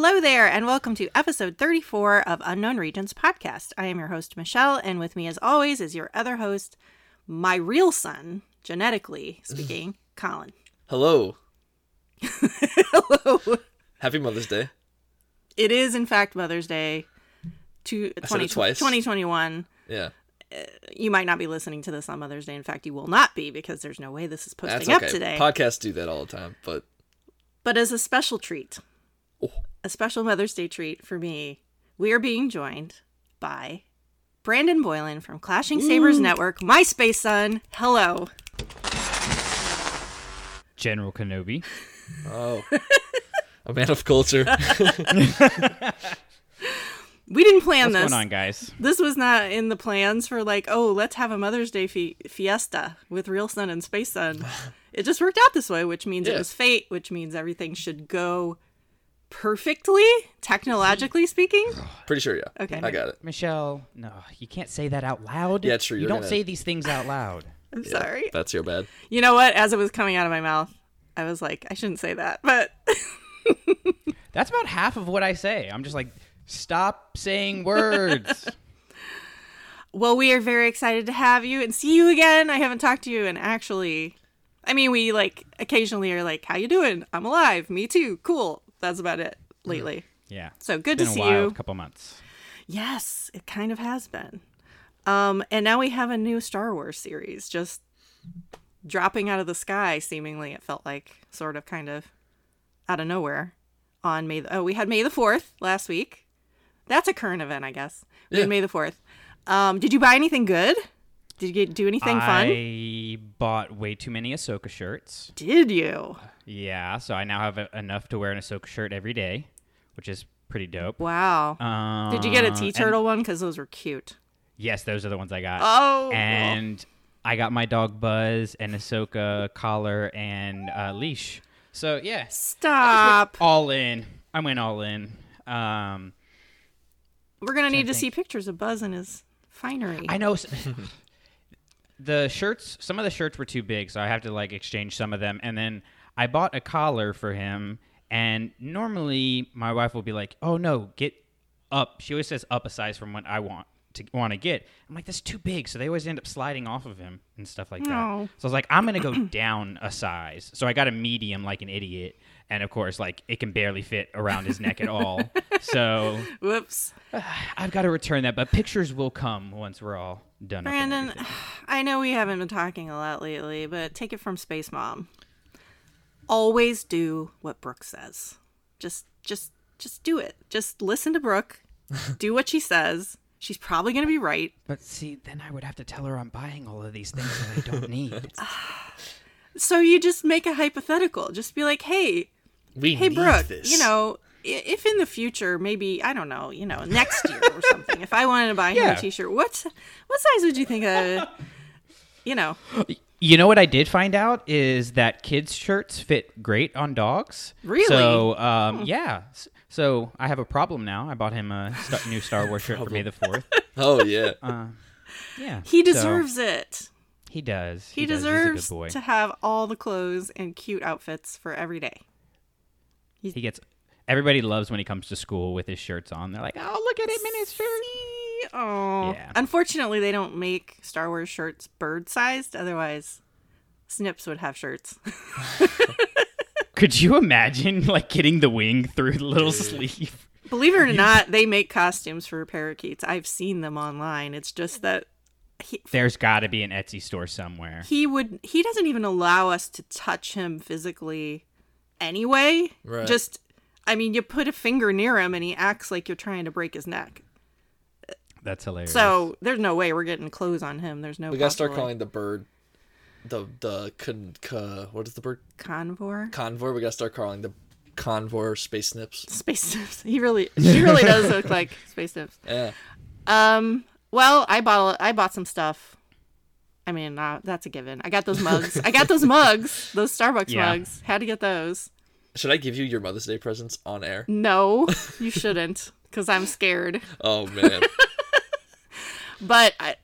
Hello there, and welcome to episode 34 of Unknown Regions podcast. I am your host, Michelle, and with me, as always, is your other host, my real son, genetically speaking, Collin. Hello. Hello. Happy Mother's Day. It is, in fact, Mother's Day to I said 20, it twice. 2021. Yeah. Uh, you might not be listening to this on Mother's Day. In fact, you will not be because there's no way this is posting That's up today. Podcasts do that all the time, but But as a special treat, Oh. a special Mother's Day treat for me, we are being joined by Brandon Boylan from Clashing Sabers Network, my space son. Hello. General Kenobi. oh. a man of culture. We didn't plan What's this. going on, guys? This was not in the plans for like, oh, let's have a Mother's Day fi- fiesta with Real Son and Space Son. it just worked out this way, which means it was fate, which means everything should go perfectly, technologically speaking. Pretty sure, yeah. Okay. I got it. Michelle, no, you can't say that out loud. Yeah, true, You don't gonna- say these things out loud. I'm Yeah, sorry. That's your bad. You know what? As it was coming out of my mouth, I was like, I shouldn't say that, but That's about half of what I say. I'm just like, stop saying words. well, we are very excited to have you and see you again. I haven't talked to you, and actually, I mean, we like occasionally are like, "How you doing? I'm alive. Me too. Cool." That's about it lately. yeah. So good to see while, you. a couple months. Yes, it kind of has been. Um, and now we have a new Star Wars series just dropping out of the sky, seemingly, it felt like, sort of, kind of, out of nowhere on May. The- oh, we had May the 4th last week. That's a current event, I guess. We Yeah. had May the 4th. Um, did you buy anything good? Did you do anything fun? I bought way too many Ahsoka shirts. Did you? Yeah, so I now have a, enough to wear an Ahsoka shirt every day, which is pretty dope. Wow. Um, did you get a T Turtle one? Because those were cute. Yes, those are the ones I got. Oh. and I got my dog Buzz and Ahsoka collar and uh, leash. So yeah, Stop. all in. I went all in. Um, We're going to need to think. see pictures of Buzz and his finery. I know the shirts. Some of the shirts were too big, so I have to like exchange some of them. And then I bought a collar for him. And normally my wife will be like, "Oh no, get up." She always says up a size from what I want to want to get. I'm like, "That's too big," so they always end up sliding off of him and stuff like that. No. So I was like, "I'm gonna go down a size." So I got a medium, like an idiot. And of course, like it can barely fit around his neck at all. So Whoops. I've got to return that, but pictures will come once we're all done. Brandon. I know we haven't been talking a lot lately, but take it from Space Mom. Always do what Brooke says. Just just just do it. Just listen to Brooke. do what she says. She's probably going to be right. But see, then I would have to tell her I'm buying all of these things that I don't need. So you just make a hypothetical. Just be like, "Hey, We hey Brooke, this. you know, if in the future, maybe I don't know, you know, next year or something, if I wanted to buy him Yeah. a T-shirt, what what size would you think uh you know, you know what I did find out is that kids' shirts fit great on dogs. Really? So, um, yeah. S- So I have a problem now. I bought him a sta- new Star Wars shirt for May the Fourth. Oh yeah. Uh, yeah, he so deserves it. he does. He, does. deserves He's a good boy. to have all the clothes and cute outfits for every day. He gets. Everybody loves when he comes to school with his shirts on. They're like, "Oh, look at him in his shirt." Oh, Yeah. unfortunately, they don't make Star Wars shirts bird sized. Otherwise, Snips would have shirts. Could you imagine like getting the wing through the little sleeve? Believe it or not, they make costumes for parakeets. I've seen them online. It's just that he, There's got to be an Etsy store somewhere. he would he doesn't even allow us to touch him physically anyway. Right. Just I mean, you put a finger near him and he acts like you're trying to break his neck. That's hilarious. So there's no way we're getting clothes on him. There's no. We gotta start way. calling the bird the the con, ca, what is the bird? Convor. Convor. We gotta start calling the Convor Space Snips. Space snips He really, she really does look like Space Nips. Yeah. Um. Well, I bought, I bought some stuff. I mean, uh, that's a given. I got those mugs. I got those mugs. Those Starbucks Yeah. mugs. Had to get those. Should I give you your Mother's Day presents on air? No, you shouldn't, because I'm scared. Oh man. But I,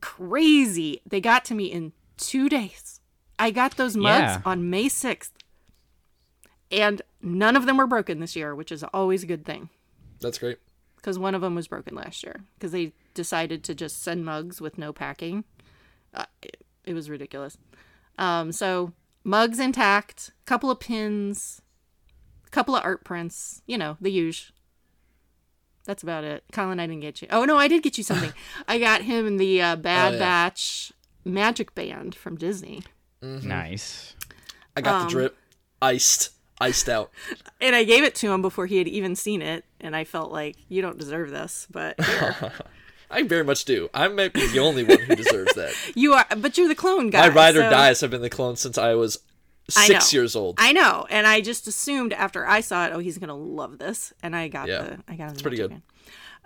crazy, they got to me in two days. I got those mugs Yeah. on May sixth, and none of them were broken this year, which is always a good thing That's great. because one of them was broken last year because they decided to just send mugs with no packing. Uh, it, it was ridiculous. Um, so mugs intact, couple of pins, couple of art prints, you know, the usual. That's about it. Collin, I didn't get you. Oh no, I did get you something. I got him the uh, Bad Oh, yeah. Batch Magic Band from Disney, Nice. I got Um, the drip, iced, iced out. and I gave it to him before he had even seen it. And I felt like you don't deserve this, but. I very much do. I might be the only one who deserves that. you are. But you're the clone guy. My ride or so- dies have been the clone since I was I six know. years old. I know, and I just assumed after I saw it, oh, he's gonna love this, and I got Yeah. the I got. It's pretty good.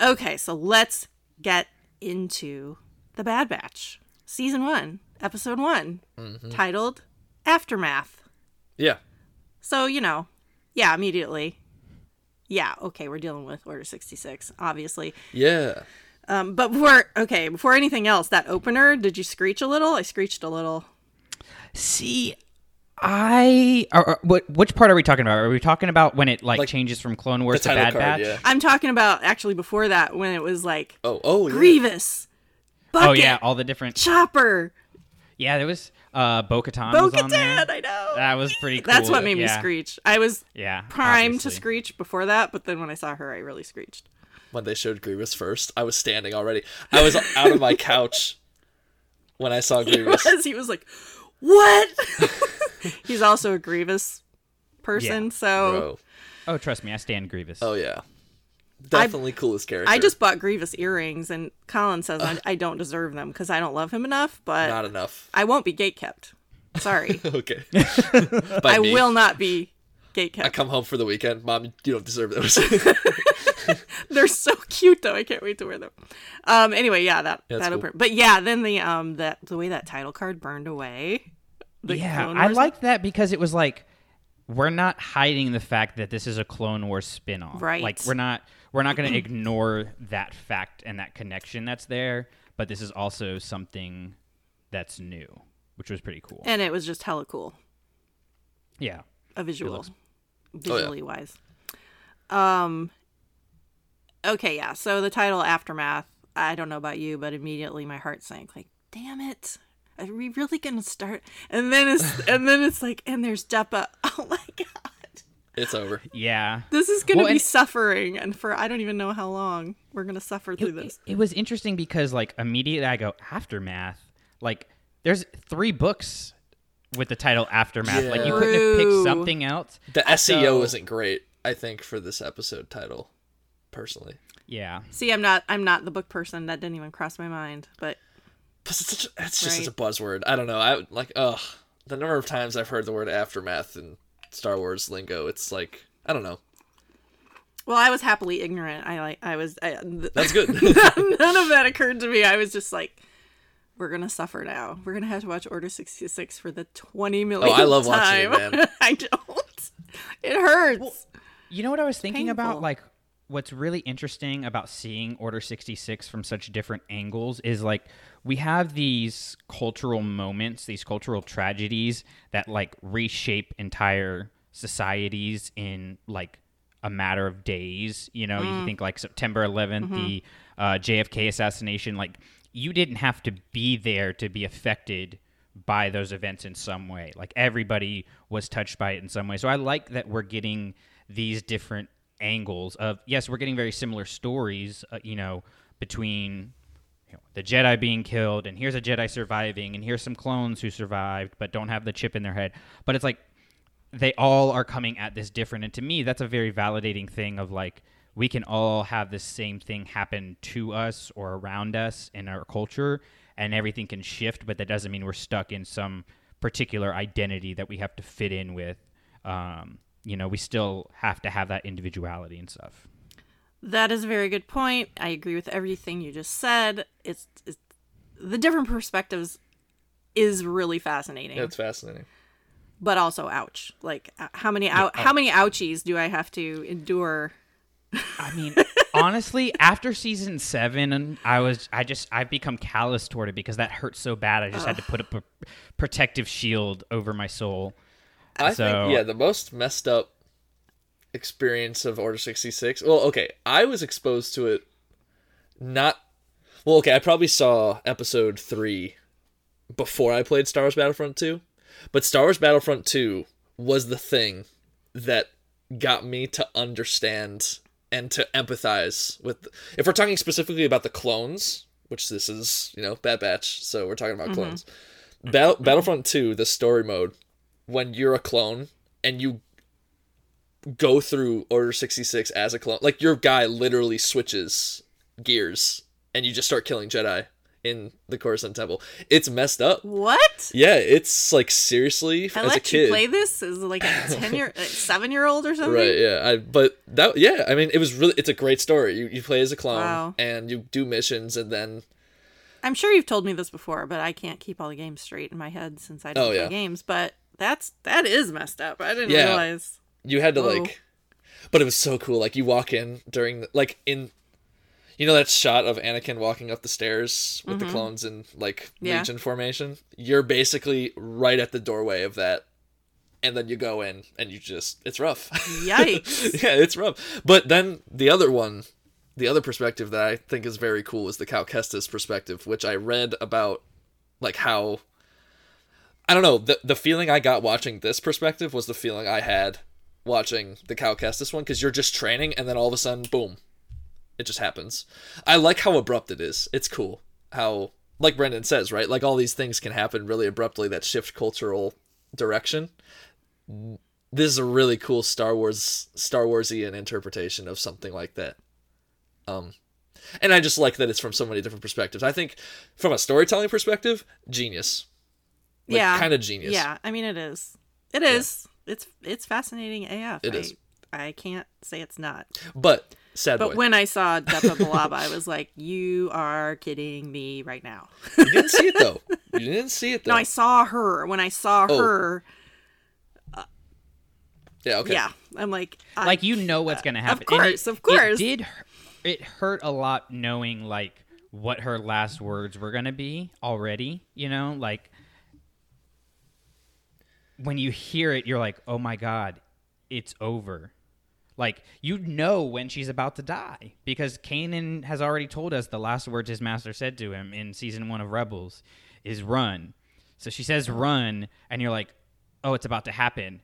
Okay, so let's get into the Bad Batch, season one, episode one, Mm-hmm. titled "Aftermath." yeah. So you know, yeah, immediately, yeah, okay, we're dealing with Order sixty six, obviously. Yeah. Um, but before, okay, before anything else, that opener, did you screech a little? I screeched a little. See, I. Or, or, what, which part are we talking about? Are we talking about when it like, Like, changes from Clone Wars to Bad card, Batch? yeah. I'm talking about actually before that when it was like Oh, oh, yeah. Grievous, Bucket, Oh yeah, all the different. Chopper, Yeah, there was uh, Bo-Katan was on there. Bo-Katan. I know. That was pretty cool. That's what made me screech. I was Yeah, primed to screech before that, but then when I saw her, I really screeched. When they showed Grievous first, I was standing already. I was out of my couch when I saw Grievous. Because he was like, "What?" He's also a Grievous person, Yeah. so Bro. Oh, trust me, I stand Grievous. Oh yeah. Definitely coolest character. I just bought Grievous earrings, and Colin says I, I don't deserve them because I don't love him enough, but not enough. I won't be gate kept. Sorry, Okay. By I me. will not be gate kept. I come home for the weekend. Mom, you don't deserve those. They're so cute though. I can't wait to wear them. Um. Anyway, yeah, that Yeah, that's that cool. open. But yeah, then the um that the way that title card burned away. The yeah, I Wars- liked that because it was like we're not hiding the fact that this is a Clone Wars spin-off. Right. Like we're not we're not going to ignore that fact and that connection that's there, but this is also something that's new, which was pretty cool. and it was just hella cool. yeah. a visual looks- visually wise um okay yeah so the title aftermath i don't know about you but immediately my heart sank like damn it are we really gonna start and then it's and then it's like and there's Depa. oh my god it's over. Yeah. this is gonna Well, be and- suffering and for i don't even know how long we're gonna suffer through it, this it was interesting because like immediately I go aftermath. Like there's three books with the title aftermath. Like you couldn't have picked something else. The SEO So- isn't great, I think, for this episode title, personally. Yeah. see i'm not i'm not the book person that didn't even cross my mind but Plus, it's, such a, it's just Right. such a buzzword. I don't know. I like, ugh. The number of times I've heard the word aftermath in Star Wars lingo, it's like, I don't know. well i was happily ignorant i like i was I, th- That's good. none of that occurred to me. I was just like, we're gonna suffer now. We're gonna have to watch Order sixty six for the twenty million. Oh, I love watching it, man. I don't. It hurts. You know what I was thinking painful. about? Like, what's really interesting about seeing Order 66 from such different angles is like we have these cultural moments, these cultural tragedies that like reshape entire societies in like a matter of days. You know, you think like September 11th, the uh, JFK assassination, like you didn't have to be there to be affected by those events in some way. Like everybody was touched by it in some way. So I like that we're getting these different angles of yes, we're getting very similar stories, uh, you know, between you know, the Jedi being killed and here's a Jedi surviving and here's some clones who survived but don't have the chip in their head. But it's like they all are coming at this different and to me that's a very validating thing of like we can all have the same thing happen to us or around us in our culture and everything can shift but that doesn't mean we're stuck in some particular identity that we have to fit in with um, you know we still have to have that individuality and stuff That is a very good point. I agree with everything you just said. It's, it's the different perspectives is really fascinating, yeah, it's fascinating. but also ouch. Like uh, how many out, how many ouchies do I have to endure? I mean, honestly, after season seven, and I was I just I've become callous toward it because that hurt so bad. I just had to put up a protective shield over my soul. I So- think, yeah, the most messed up experience of Order 66. Well, okay, I was exposed to it not well, okay, I probably saw episode 3 before I played Star Wars Battlefront 2, but Star Wars Battlefront 2 was the thing that got me to understand and to empathize with if we're talking specifically about the clones, which this is, you know, Bad Batch, so we're talking about mm-hmm. clones. Battle, Battlefront 2, the story mode, when you're a clone and you go through Order 66 as a clone, like your guy literally switches gears and you just start killing Jedi in the Coruscant Temple. It's messed up. What? Yeah, it's like seriously I as a let kid. you play this as like a ten year, like seven year old or something. Right, yeah. I but that yeah, I mean it was really it's a great story. You you play as a clone Wow. and you do missions and then I'm sure you've told me this before, but I can't keep all the games straight in my head since I don't Oh, play yeah. games. But that's that is messed up. I didn't Yeah. realize. you had to Whoa. like but it was so cool. Like you walk in during the, like in you know that shot of Anakin walking up the stairs with the clones in like Mm-hmm. Yeah. legion formation? You're basically right at the doorway of that. And then you go in and you just it's rough. Yikes. yeah, it's rough. But then the other one, the other perspective that I think is very cool is the Cal Kestis perspective, which I read about like how I don't know, the the feeling I got watching this perspective was the feeling I had watching the Cal Kestis one because you're just training and then all of a sudden, boom, it just happens. I like how abrupt it is. It's cool how, like Brandon says, right? Like all these things can happen really abruptly that shift cultural direction. This is a really cool Star Wars Star Warsian interpretation of something like that. Um, and I just like that it's from so many different perspectives. I think from a storytelling perspective, genius. Like, yeah. kind of genius. Yeah, I mean it is. It is. It's it's fascinating AF. It I, is. I can't say it's not. But sad But boy. when I saw Depa Billaba, I was like, "You are kidding me right now." you didn't see it though. You didn't see it though. no, I saw her. When I saw Oh. her, yeah. Okay. yeah, I'm like, I, like you know what's gonna happen. And course, it- of course. It did. It hurt a lot knowing like what her last words were gonna be already. You know, like when you hear it, you're like, oh my god, it's over. Like you know when she's about to die because Kanan has already told us the last words his master said to him in season one of Rebels is run. So she says run, and you're like, oh, it's about to happen,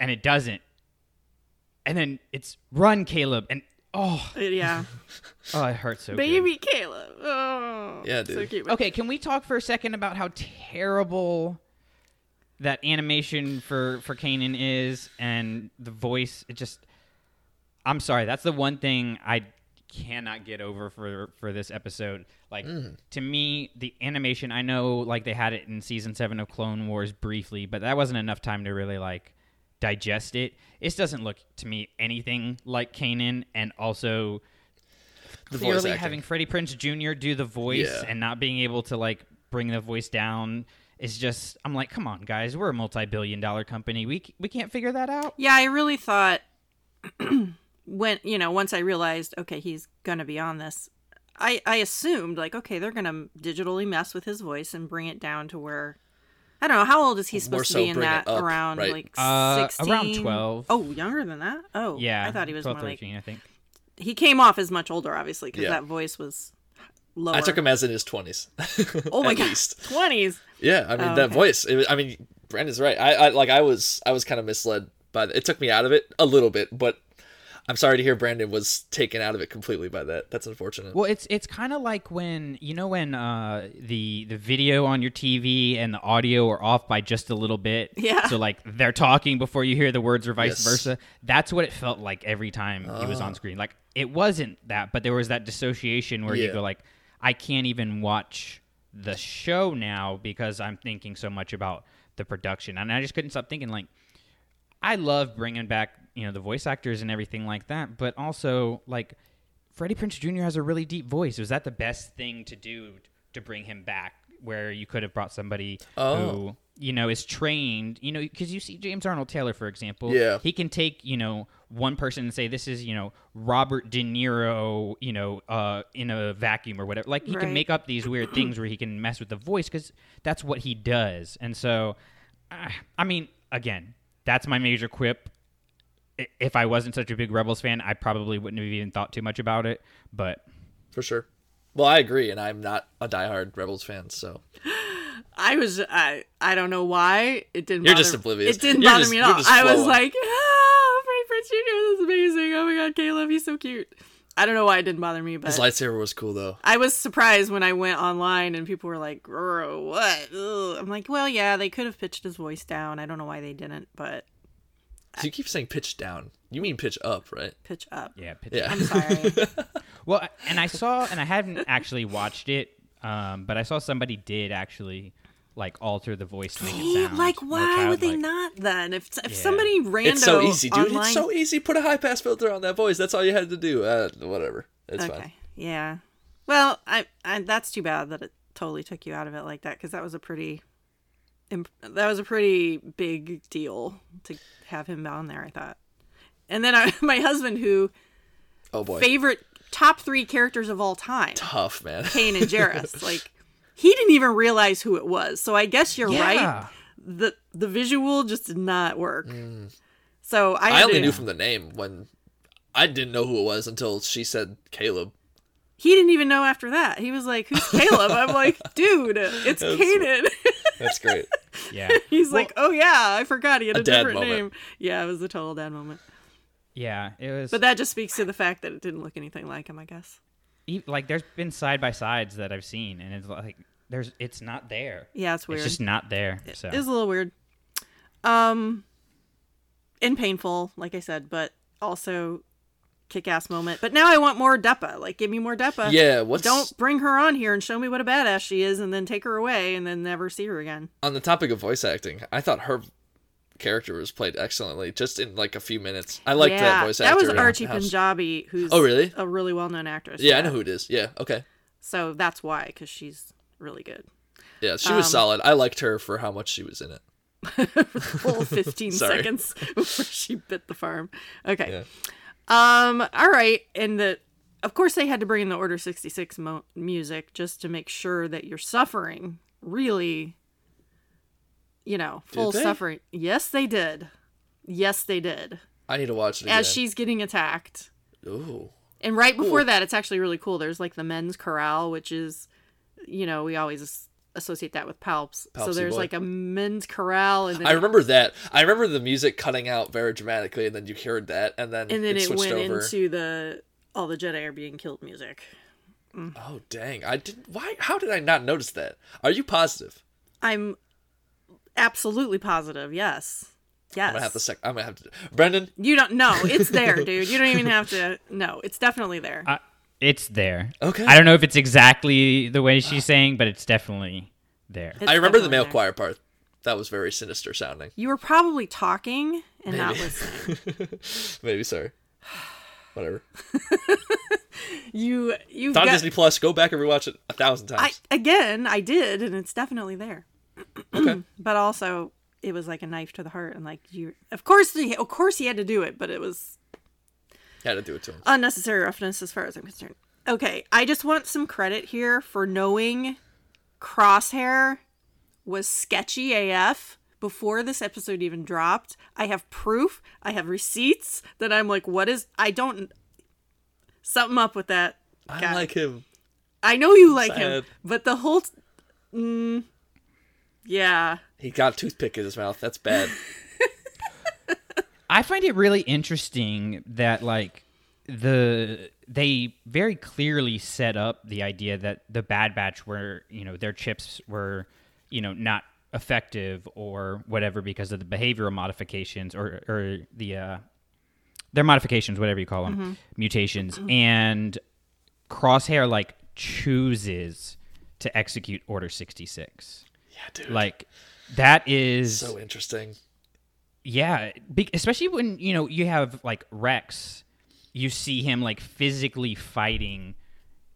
and it doesn't. And then it's run, Caleb, and oh, yeah, oh, it hurts so. good. baby Caleb. Oh, Yeah, so dude. cute. Okay, can we talk for a second about how terrible that animation for for Kanan is and the voice? It just I'm sorry, that's the one thing I cannot get over for for this episode. Like mm. to me, the animation I know like they had it in season 7 of Clone Wars briefly, but that wasn't enough time to really like digest it. It doesn't look to me anything like Kanan and also The clearly having Freddie Prinze Jr. do the voice Yeah. and not being able to like bring the voice down is just I'm like, come on, guys, we're a multi-billion dollar company. We we can't figure that out. Yeah, I really thought when you know once I realized okay he's gonna be on this, I I assumed like okay they're gonna digitally mess with his voice and bring it down to where I don't know how old is he supposed so to be in that up, around right? like Uh, 16? around 12. Oh, younger than that. Oh, Yeah, I thought he was 12, more like I think. he came off as much older obviously because Yeah. that voice was lower. I took him as in his twenties. Oh my at god, least. twenties. Yeah, I mean Oh, that okay. voice. It, was- I mean, Brandon's right. I, I like I was I was kind of misled by the, it. Took me out of it a little bit, but I'm sorry to hear Brandon was taken out of it completely by that. That's unfortunate. Well, it's it's kind of like when you know when uh, the the video on your TV and the audio are off by just a little bit. Yeah. So like they're talking before you hear the words or vice Yes. versa. That's what it felt like every time he was on screen. Like it wasn't that, but there was that dissociation where you go like, I can't even watch the show now because I'm thinking so much about the production, and I just couldn't stop thinking like. I love bringing back, you know, the voice actors and everything like that, but also like Freddie Prinze Jr. has a really deep voice. Was that the best thing to do to bring him back? Where you could have brought somebody Oh. who you know is trained, you know, because you see James Arnold Taylor, for example, Yeah. he can take you know one person and say this is you know Robert De Niro, you know, uh, in a vacuum or whatever. Like he Right. can make up these weird things where he can mess with the voice because that's what he does. And so, uh, I mean, again, that's my major quip if I wasn't such a big Rebels fan, I probably wouldn't have even thought too much about it. But for sure. Well, I agree, and I'm not a diehard Rebels fan, so I was I I don't know why it didn't. You're bother, just oblivious. It didn't You're bother just- me at all. I was like, ah, Freddie Prinze Jr. This is amazing. Oh my god, Caleb, he's so cute. I don't know why it didn't bother me, but his lightsaber was cool though. I was surprised when I went online and people were like, "Grr, "What?" Ugh. I'm like, "Well, yeah, they could have pitched his voice down. I don't know why they didn't, but So you keep saying pitch down. You mean pitch up, right? pitch up." yeah, pitch- Yeah. I'm sorry. Well, and I saw, and I haven't actually watched it, um, but I saw somebody did actually like alter the voice to make it sound like, why would they not then? If if Yeah. somebody rando it's so easy, dude. online, It's so easy. Put a high pass filter on that voice. That's all you had to do. Uh, whatever. It's okay, fine. yeah. Well, I, I that's too bad that it totally took you out of it like that because that was a pretty, imp- that was a pretty big deal to have him on there. I thought, and then I, my husband, who Oh boy. favorite top three characters of all time, Tough, man. Kanan Jarrus, like he didn't even realize who it was. So I guess you're right. Yeah. the The visual just did not work. Mm. So I, I only to- knew from the name when I didn't know who it was until she said Caleb. he didn't even know after that. He was like, "Who's Caleb?" I'm like, "Dude, it's That's- Kanan." That's great. Yeah, He's like, "Oh yeah, I forgot he had A a, different moment. name." Yeah, it was a total dad moment. yeah. It was, But that just speaks to the fact that it didn't look anything like him, I guess. e- like there's been side by sides that I've seen, and it's like there's it's not there. Yeah, it's weird. It's just not there. So It was a little weird. Um, and painful, like I said, but also kick-ass moment. But now I want more Depa. Like, give me more Depa. Yeah, what's Don't bring her on here and show me what a badass she is, and then take her away, and then never see her again. on the topic of voice acting? I thought her character was played excellently, just in like a few minutes. I liked that voice actor. That was in Archie Panjabi, who's Oh, really? a really well-known actress. Yeah, I know who it is. Yeah, okay. So that's why, because she's really good. Yeah, she was Um, solid. I liked her for how much she was in it. Full 15 seconds before she bit the farm. Okay. Yeah. Um. All right, and the of course they had to bring in the Order sixty six mo- music just to make sure that you're suffering really. You know, full suffering. Yes, they did. Yes, they did. I need to watch it again. As she's getting attacked, Ooh. and right before that, it's actually really cool. There's like the men's corral, which is, you know, we always associate that with palps. so there's boy. like a men's corral, and then I remember that. I remember the music cutting out very dramatically, and then you heard that, and then and then it, it, switched went over. into the all the Jedi are being killed music. Oh dang! I did. Why? How did I not notice that? Are you positive? I'm absolutely positive. Yes. Yes. I'm gonna have to sec. I'm gonna have to. Brandon, You don't know. It's there, dude. You don't even have to. No, it's definitely there. Uh, it's there. Okay. I don't know if it's exactly the way she's ah. saying, but it's definitely there. It's I remember the male there. choir part. That was very sinister sounding. You were probably talking and not listening. Maybe sorry. Whatever. You you It's on got Disney Plus. Go back and rewatch it a thousand I times. again. I did, and it's definitely there. okay. But also, it was like a knife to the heart, and like you. Of course, he, of course, he had to do it, but it was Had to do it to him. unnecessary roughness as far as I'm concerned. Okay, I just want some credit here for knowing Crosshair was sketchy AF before this episode even dropped. I have proof, I have receipts that I'm like, what is I don't something up with that I like him. I know you like him, but the whole mm, yeah. He got a toothpick in his mouth. That's bad. I find it really interesting that like the they very clearly set up the idea that the Bad Batch were you know their chips were you know not effective or whatever because of the behavioral modifications or or the uh, their modifications whatever you call them mutations and Crosshair like chooses to execute Order sixty six Yeah, dude. like that is so interesting. Yeah, be- especially when you know you have like Rex, you see him like physically fighting,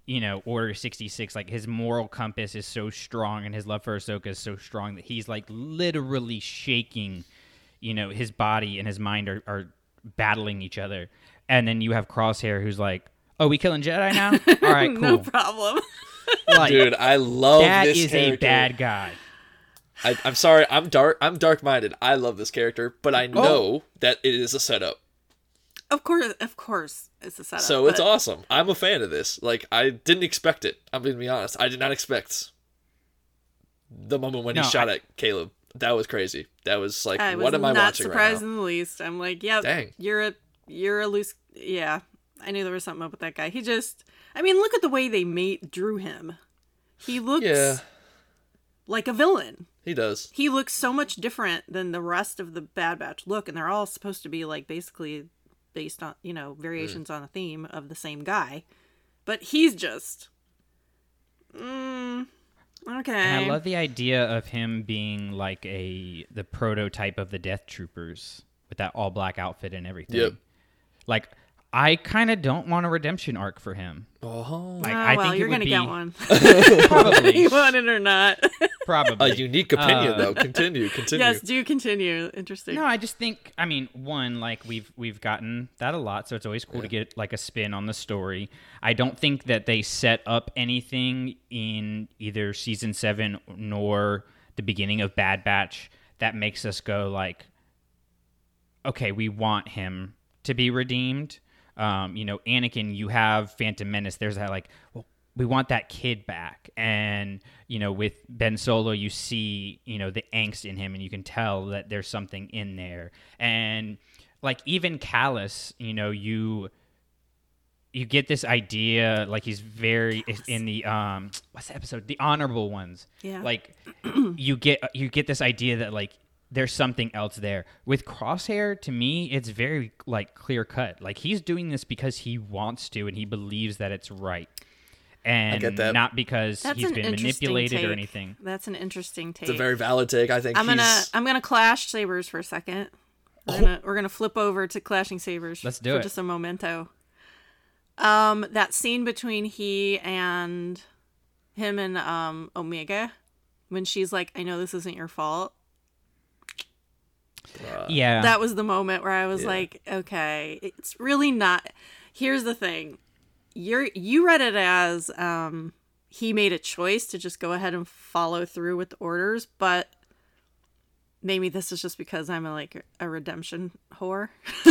you know, Order sixty six. Like his moral compass is so strong, and his love for Ahsoka is so strong that he's like literally shaking. You know, his body and his mind are, are battling each other, and then you have Crosshair, who's like, "Oh, we killing Jedi now? All right, cool." No problem. Like, Dude, I love that this is a bad guy. I, I'm sorry. I'm dark. I'm dark minded. I love this character, but Oh. I know that it is a setup. Of course, of course, it's a setup. So it's awesome. I'm a fan of this. Like I didn't expect it. I'm gonna be honest. I did not expect the moment when No, he shot I- at Caleb. That was crazy. That was like, I was what am I not watching surprised right in the least. I'm like, yeah, Dang. you're a you're a loose. Yeah, I knew there was something up with that guy. He just, I mean, look at the way they made drew him. He looks? Yeah, like a villain. He does. He looks so much different than the rest of the Bad Batch look, and they're all supposed to be like basically based on you know variations on a theme of the same guy, but he's just. Mm, okay. And I love the idea of him being like a the prototype of the Death Troopers with that all black outfit and everything. Yep. Like I kind of don't want a redemption arc for him. Oh, Like Oh, I well, think it you're gonna be get one. probably you want it or not? probably a unique opinion Uh, though. Continue, continue. yes, do continue. Interesting. No, I just think I mean one like we've we've gotten that a lot, so it's always cool to get like a spin on the story. I don't think that they set up anything in either season seven nor the beginning of Bad Batch that makes us go like, okay, we want him to be redeemed. Um, you know, Anakin, you have Phantom Menace. There's that like, well, we want that kid back, and you know, with Ben Solo, you see, you know, the angst in him, and you can tell that there's something in there, and like even Kallus, you know, you you get this idea like he's very in the um what's the episode? The honorable ones. Yeah. like you get you get this idea that like there's something else there with crosshair to me it's very like clear cut like he's doing this because he wants to and he believes that it's right and get that. not because That's he's an been interesting manipulated or anything That's an interesting take. it's a very valid take. I think I'm gonna. I'm gonna clash sabers for a second. We're gonna we're gonna flip over to clashing sabers. Let's do for it. Just a momento. Um, that scene between he and him and um Omega, when she's like, "I know this isn't your fault." Yeah That was the moment where I was Yeah. like, "Okay, it's really not." Here's the thing, you're you read it as um he made a choice to just go ahead and follow through with the orders, but maybe this is just because I'm a, like a redemption whore.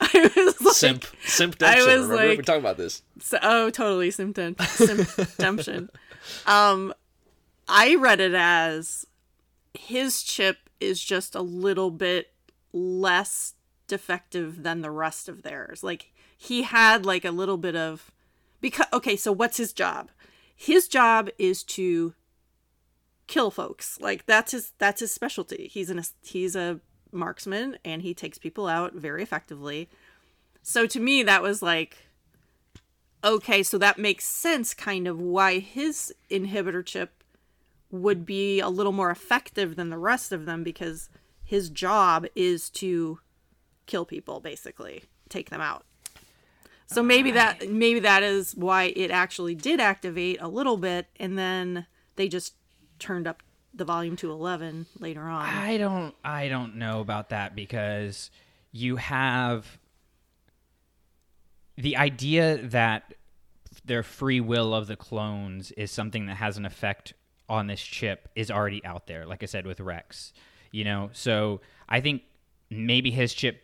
I was like, Simp, simp I was Remember we like- talking about this. so, oh, totally symptom symptom. um, I read it as his chip is just a little bit less defective than the rest of theirs. Like he had like a little bit of because okay, so what's his job? His job is to kill folks. Like that's his that's his specialty. He's an he's a marksman and he takes people out very effectively. So to me that was like okay, so that makes sense kind of why his inhibitor chip would be a little more effective than the rest of them because his job is to kill people basically, take them out. So maybe that maybe that is why it actually did activate a little bit and then they just turned up the volume to 11 later on. I don't I don't know about that because you have the idea that their free will of the clones is something that has an effect on this chip is already out there like I said with Rex. You know, so I think maybe his chip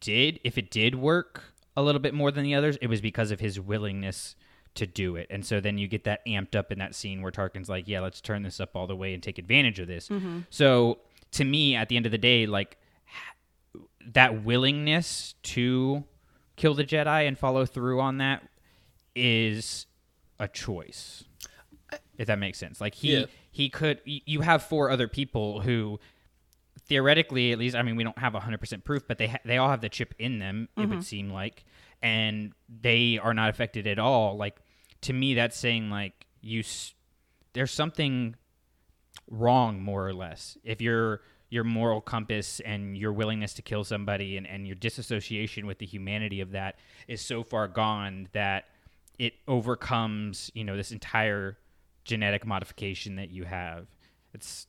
did if it did work a little bit more than the others, it was because of his willingness to do it. And so then you get that amped up in that scene where Tarkin's like, "Yeah, let's turn this up all the way and take advantage of this." Mm-hmm. So to me, at the end of the day, like that willingness to kill the Jedi and follow through on that is a choice. If that makes sense. Like he Yeah. he could you have four other people who theoretically at least I mean we don't have 100% proof but they ha- they all have the chip in them it would mm-hmm. seem like and they are not affected at all like to me that's saying like you s- there's something wrong more or less if your your moral compass and your willingness to kill somebody and, and your disassociation with the humanity of that is so far gone that it overcomes you know this entire genetic modification that you have it's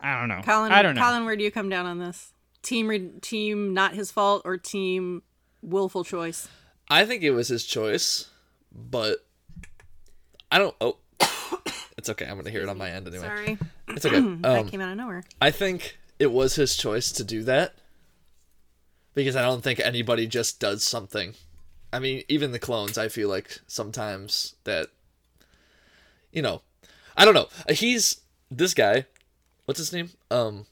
i don't know Collin, i don't know Collin, where do you come down on this? Team re- team not his fault or team willful choice? I think it was his choice, but I don't. Oh, it's okay. I'm gonna hear it on my end anyway. Sorry. It's okay. that Um, came out of nowhere. I think it was his choice to do that because I don't think anybody just does something. I mean, even the clones, I feel like sometimes that, you know, I don't know. He's this guy. What's his name? Um,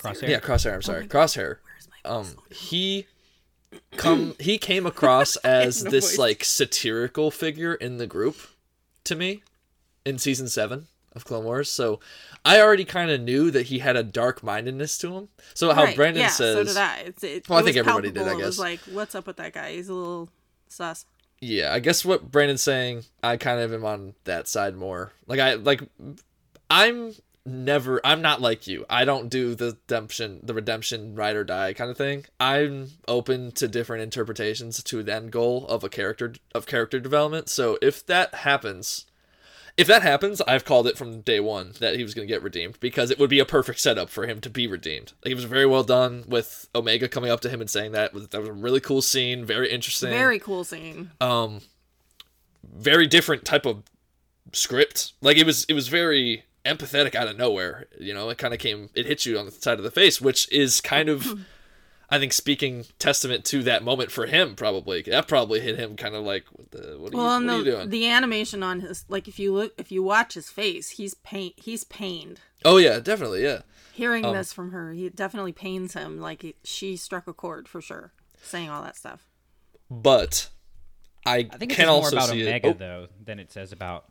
Crosshair. yeah, Crosshair. I'm sorry, Crosshair. Where's my Um, he come he came across as No this voice. like satirical figure in the group to me in season seven of Clone Wars. So I already kind of knew that he had a dark mindedness to him. So how Right, Brandon yeah, says, so did I. It's, it, Well, I think was everybody did, I palpable. It was guess. like, what's up with that guy? He's a little sus. Yeah, I guess what Brandon's saying, I kind of am on that side more. Like I like, I'm never, I'm not like you. I don't do the redemption, the redemption ride or die kind of thing. I'm open to different interpretations to the end goal of a character of character development. So if that happens. If that happens, I've called it from day one that he was going to get redeemed because it would be a perfect setup for him to be redeemed. Like, it was very well done with Omega coming up to him and saying that. That was a really cool scene, very interesting Very cool scene. um very different type of script like it was it was very empathetic out of nowhere you know it kind of came it hit you on the side of the face which is kind of i think speaking testament to that moment for him probably that probably hit him kind of like what, the, what, are, Well, you, and what are you the, doing the animation on his like if you look if you watch his face, he's pain he's pained. oh yeah definitely yeah Hearing Um, this from her, he definitely pains him. Like it, she struck a chord for sure, saying all that stuff. but i, I think it's can just more about see Omega it oh, though than it says about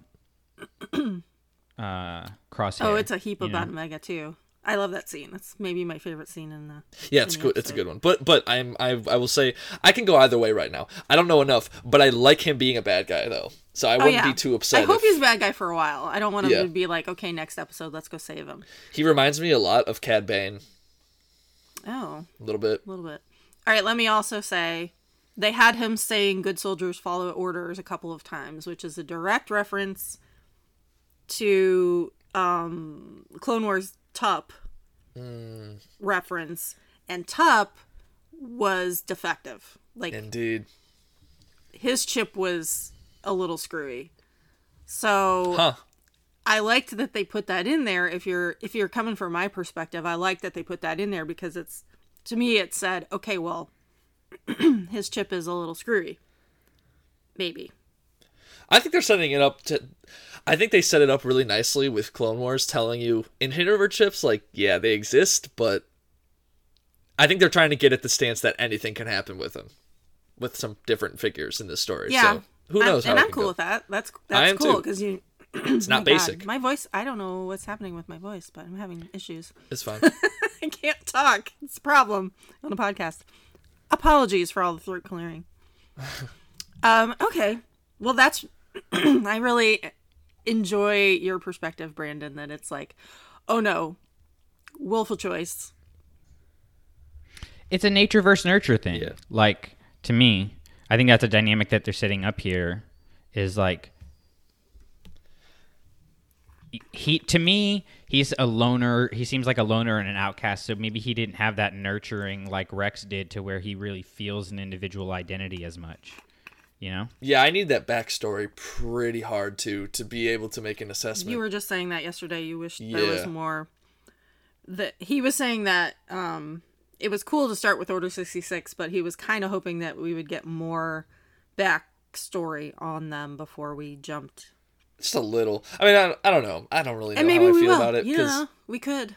uh Crosshair. Oh, it's a heap about know? Omega too. I love that scene. That's maybe my favorite scene in the. yeah it's good it's a good one but but i'm I, I will say i can go either way right now i don't know enough but i like him being a bad guy though so i Oh wouldn't yeah. be too upset I hope if- he's a bad guy for a while. I don't want him Yeah. to be like, okay, next episode, let's go save him. He reminds me a lot of Cad Bane, Oh, a little bit. a little bit. All right, let me also say they had him saying good soldiers follow orders a couple of times, which is a direct reference to um Clone Wars Tup mm. reference. And Tup was defective. Like Indeed. his chip was a little screwy. So Huh. I liked that they put that in there. If you're if you're coming from my perspective, I like that they put that in there because it's to me it said, okay, well, his chip is a little screwy. Maybe. I think they're setting it up to. I think they set it up really nicely with Clone Wars, telling you inhibitor chips, like, yeah, they exist, but I think they're trying to get at the stance that anything can happen with them, with some different figures in this story. Yeah. So who knows? I'm, and I'm cool go. with that. That's that's cool because you. It's not my God, basic. My voice. I don't know what's happening with my voice, but I'm having issues. It's fine. I can't talk. It's a problem on a podcast. Apologies for all the throat clearing. um, okay. Well, that's. I really enjoy your perspective, Brandon, that it's like, oh no, willful choice. it's a nature versus nurture thing. Yeah. Like to me, I think that's a dynamic that they're setting up here. Is like he to me he's a loner. He seems like a loner and an outcast. So maybe he didn't have that nurturing like Rex did to where he really feels an individual identity as much. You know. yeah, I need that backstory pretty hard to to be able to make an assessment. You were just saying that yesterday. You wish there was more. That he was saying that um, it was cool to start with Order sixty six, but he was kind of hoping that we would get more backstory on them before we jumped. Just a little. I mean, I, I don't know. I don't really know And maybe how I we feel will. about it. you 'cause- know, we could.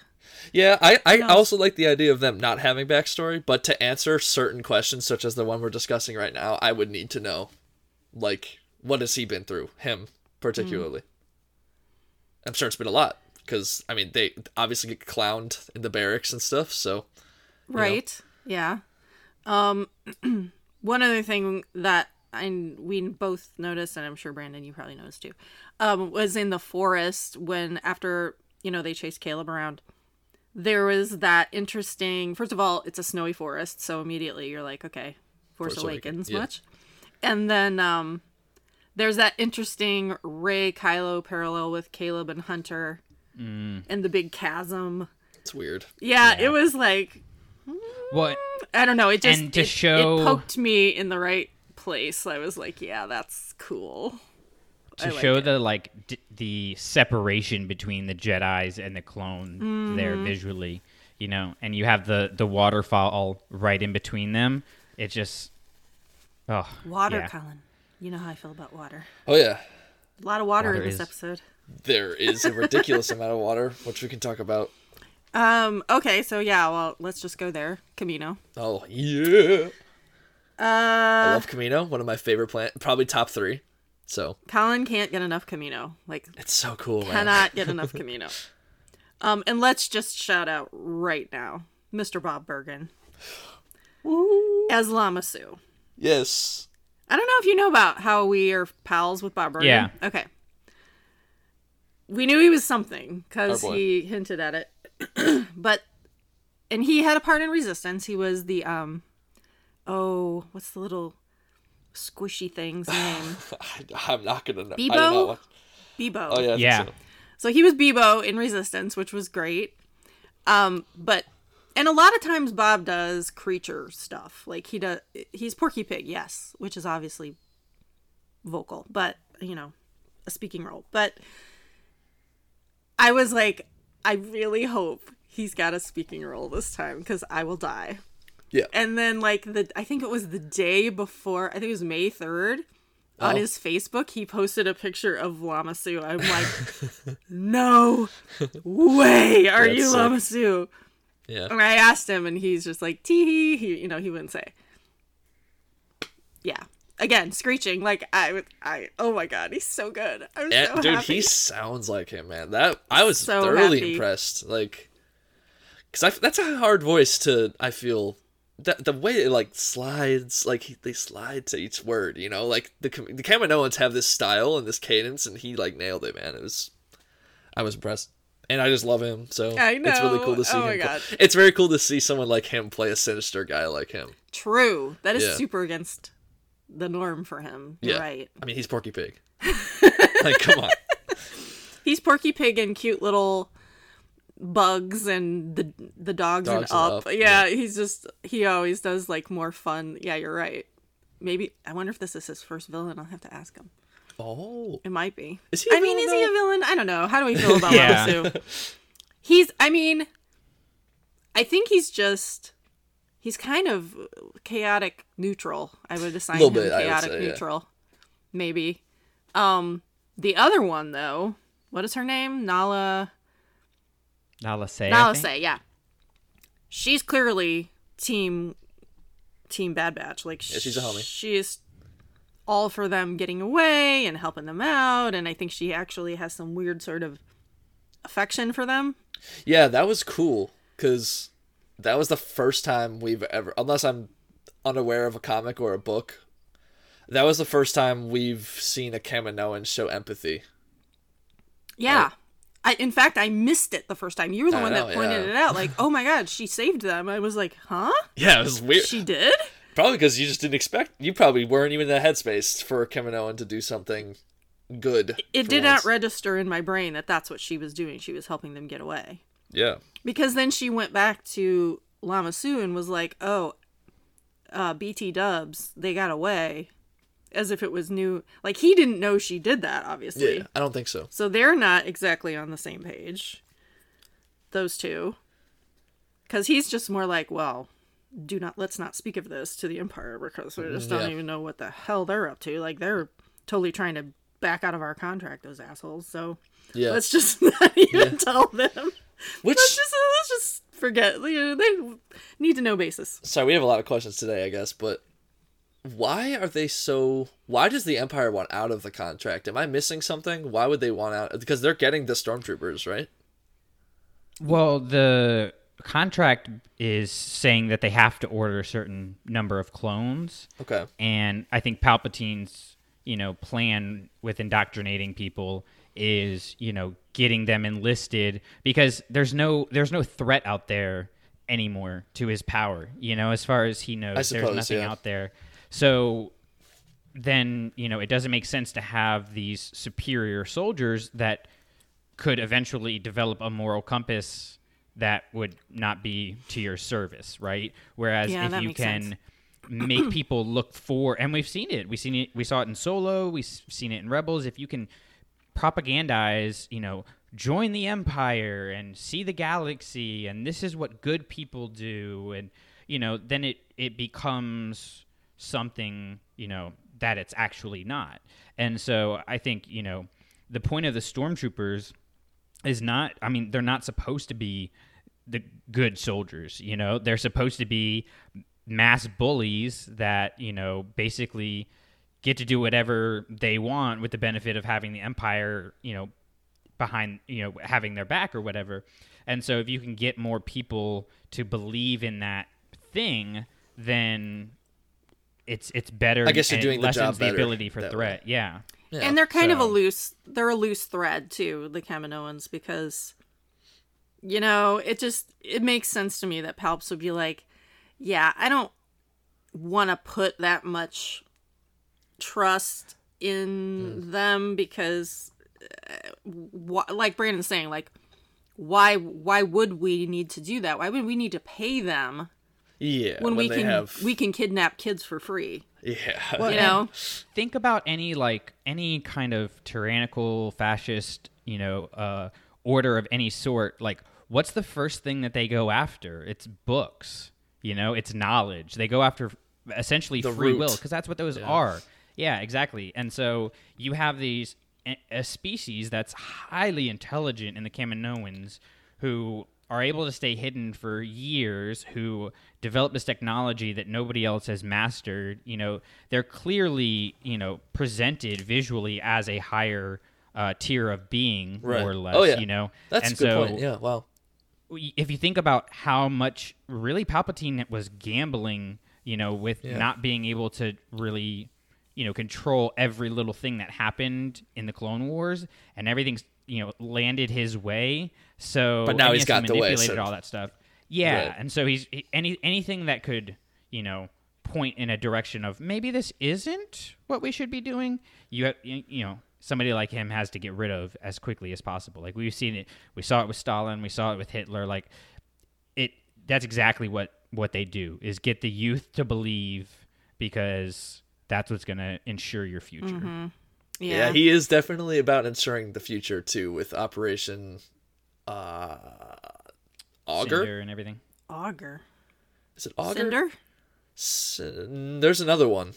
Yeah, I, I also like the idea of them not having backstory, but to answer certain questions, such as the one we're discussing right now, I would need to know, like, what has he been through, him particularly. I'm sure it's been a lot, because, I mean, they obviously get clowned in the barracks and stuff, so. Right. Yeah. Um one other thing that I we both noticed and I'm sure Brandon you probably noticed too. Um was in the forest when after, you know, they chased Caleb around. There was that interesting First of all, it's a snowy forest, so immediately you're like, okay, Force, Force Awakens Awakens, yeah. much. And then um there's that interesting Rey Kylo parallel with Caleb and Hunter and the big chasm. It's weird. Yeah, Yeah. it was like What? I don't know. It just it, show- it poked me in the right place. I was like, yeah, that's cool. I to like show it. the like d- the separation between the Jedi's and the clone there Mm-hmm. visually you know, and you have the the waterfall right in between them. It just oh Water, yeah. Collin. You know how I feel about water. Oh yeah, A lot of water, Water in this is- episode. there is a ridiculous amount of water, which we can talk about. Um. Okay. So yeah. Well, let's just go there. Kamino. Oh yeah, I Uh. love Kamino. One of my favorite plant, probably top three. So Collin can't get enough Kamino. Like it's so cool, man. cannot get enough Kamino. Um. And let's just shout out right now, Mr. Bob Bergen as Lama Su. Yes. I don't know if you know about how we are pals with Bob Bergen. Yeah. Okay. We knew he was something because Our he hinted at it, but and he had a part in Resistance. He was the um, oh, what's the little squishy thing's name? I, am not gonna know. I did Bibo? not watch- Bibo. Oh yeah. Yeah. so. So he was Bibo in Resistance, which was great. Um, but and a lot of times Bob does creature stuff. Like he does he's Porky Pig, yes, which is obviously vocal, but you know, a speaking role. But I was like, I really hope he's got a speaking role this time because I will die. Yeah. And then like the I think it was the day before, I think it was May 3rd. On Oh. his Facebook, he posted a picture of Lama Su. I'm like, no way are That's you sick. Lama Su? Yeah. And I asked him, and he's just like, tee hee. He, you know, he wouldn't say. Yeah. Again, screeching. Like, I would, I, oh my God, he's so good. I'm Yeah, so dude, happy. he sounds like him, man. That I was So thoroughly happy. impressed. Like, because that's a hard voice to. I feel that the way it like slides, like he, they slide to each word. You know, like the the Kaminoans have this style and this cadence, and he like nailed it, man. It was, I was impressed. And I just love him, so I it's really cool to see Oh him. my play- God. It's very cool to see someone like him play a sinister guy like him. True. That is Yeah. super against the norm for him. You're Yeah. right. I mean, he's Porky Pig. like, come on. He's Porky Pig and cute little bugs and the the dogs, Dogs and and up. Up, Yeah, he's just he always does like more fun. Yeah, you're right. Maybe I wonder if this is his first villain. I'll have to ask him. Oh, It might be. Is he a I mean, villain, is he a villain? I don't know. How do we feel about Yeah. Lama Su? He's. I mean, I think he's just. He's kind of chaotic neutral. I would assign Little him bit, chaotic say, yeah. neutral. Maybe. Um, the other one though. What is her name? Nala. Nala Se. I Nala Se, yeah. She's clearly team. Team Bad Batch. Like Yeah, she's a homie. She is all for them getting away and helping them out, and I think she actually has some weird sort of affection for them. Yeah, that was cool because that was the first time we've ever, unless I'm unaware of a comic or a book, that was the first time we've seen a Kaminoan show empathy. Yeah. I, in fact, I missed it the first time. You were the I one know, that pointed yeah. it out. Like, oh my god, she saved them. I was like, huh? Yeah, it was weird. She did? Probably because you just didn't expect. You probably weren't even in the headspace for a Owen to do something good. It did once. not register in my brain that that's what she was doing. She was helping them get away. Yeah, Because then she went back to Lama Su and was like, oh, uh, BT dubs, they got away. As if it was new. Like, he didn't know she did that, obviously. yeah. I don't think so. So they're not exactly on the same page. Those two. Because he's just more like, well, do not, let's not speak of this to the Empire because we just don't Yeah. even know what the hell they're up to. Like, they're totally trying to back out of our contract, those assholes. So Yeah, let's just not even tell them. which Let's just, let's just forget. You they need to know basis. sorry, we have a lot of questions today, I guess, but why are they so? Why does the Empire want out of the contract? Am I missing something? Why would they want out? Because they're getting the stormtroopers, right? Well, the contract is saying that they have to order a certain number of clones, Okay. and I think Palpatine's you know plan with indoctrinating people is you know getting them enlisted because there's no there's no threat out there anymore to his power. You know, as far as he knows, suppose, there's nothing yeah. out there. So then you know it doesn't make sense to have these superior soldiers that could eventually develop a moral compass that would not be to your service, right? Whereas Yeah, if you can sense. make people look for, and we've seen it, we've seen it, we saw it in Solo, we've seen it in Rebels. If you can propagandize, you know, join the empire and see the galaxy and this is what good people do and you know then it it becomes something you know that it's actually not. And so i think you know the point of the stormtroopers is not i mean they're not supposed to be the good soldiers you know? They're supposed to be mass bullies that you know basically get to do whatever they want with the benefit of having the empire you know behind you know having their back or whatever. And so if you can get more people to believe in that thing then it's it's better I guess you're and it doing the lessens job the ability for that threat. Yeah. Yeah. and they're kind of a loose they're a loose thread too the kaminoans because you know it just it makes sense to me that palps would be like yeah i don't want to put that much trust in them because uh, wh- like brandon's saying like why why would we need to do that? Why would we need to pay them yeah, when, we can have we can kidnap kids for free. Yeah. you know? think about any like any kind of tyrannical fascist you know uh order of any sort. Like what's the first thing that they go after? It's books you know? It's knowledge. They go after essentially The free root. will because that's what those are. Yeah exactly. And so you have these a, a species that's highly intelligent in the kaminoans who are able to stay hidden for years who develop this technology that nobody else has mastered you know they're clearly you know presented visually as a higher uh, tier of being Right. more or less Oh, yeah. you know That's and a good so point. Yeah, wow. if you think about how much really Palpatine was gambling, you know, with Yeah. not being able to really, you know, control every little thing that happened in the Clone Wars, and everything's you know landed his way. So But now and he's yes, got he the way, manipulated so- all that stuff. Yeah, Right. and so he's he, any anything that could you know point in a direction of maybe this isn't what we should be doing. You have, you you know somebody like him has to get rid of as quickly as possible. Like we've seen it, we saw it with Stalin, we saw it with Hitler. Like it, that's exactly what what they do is get the youth to believe because that's what's going to ensure your future. Mm-hmm. Yeah. yeah, he is definitely about ensuring the future too with Operation uh Augur. Cinder and everything. auger Is it Augur? cinder S- there's another one.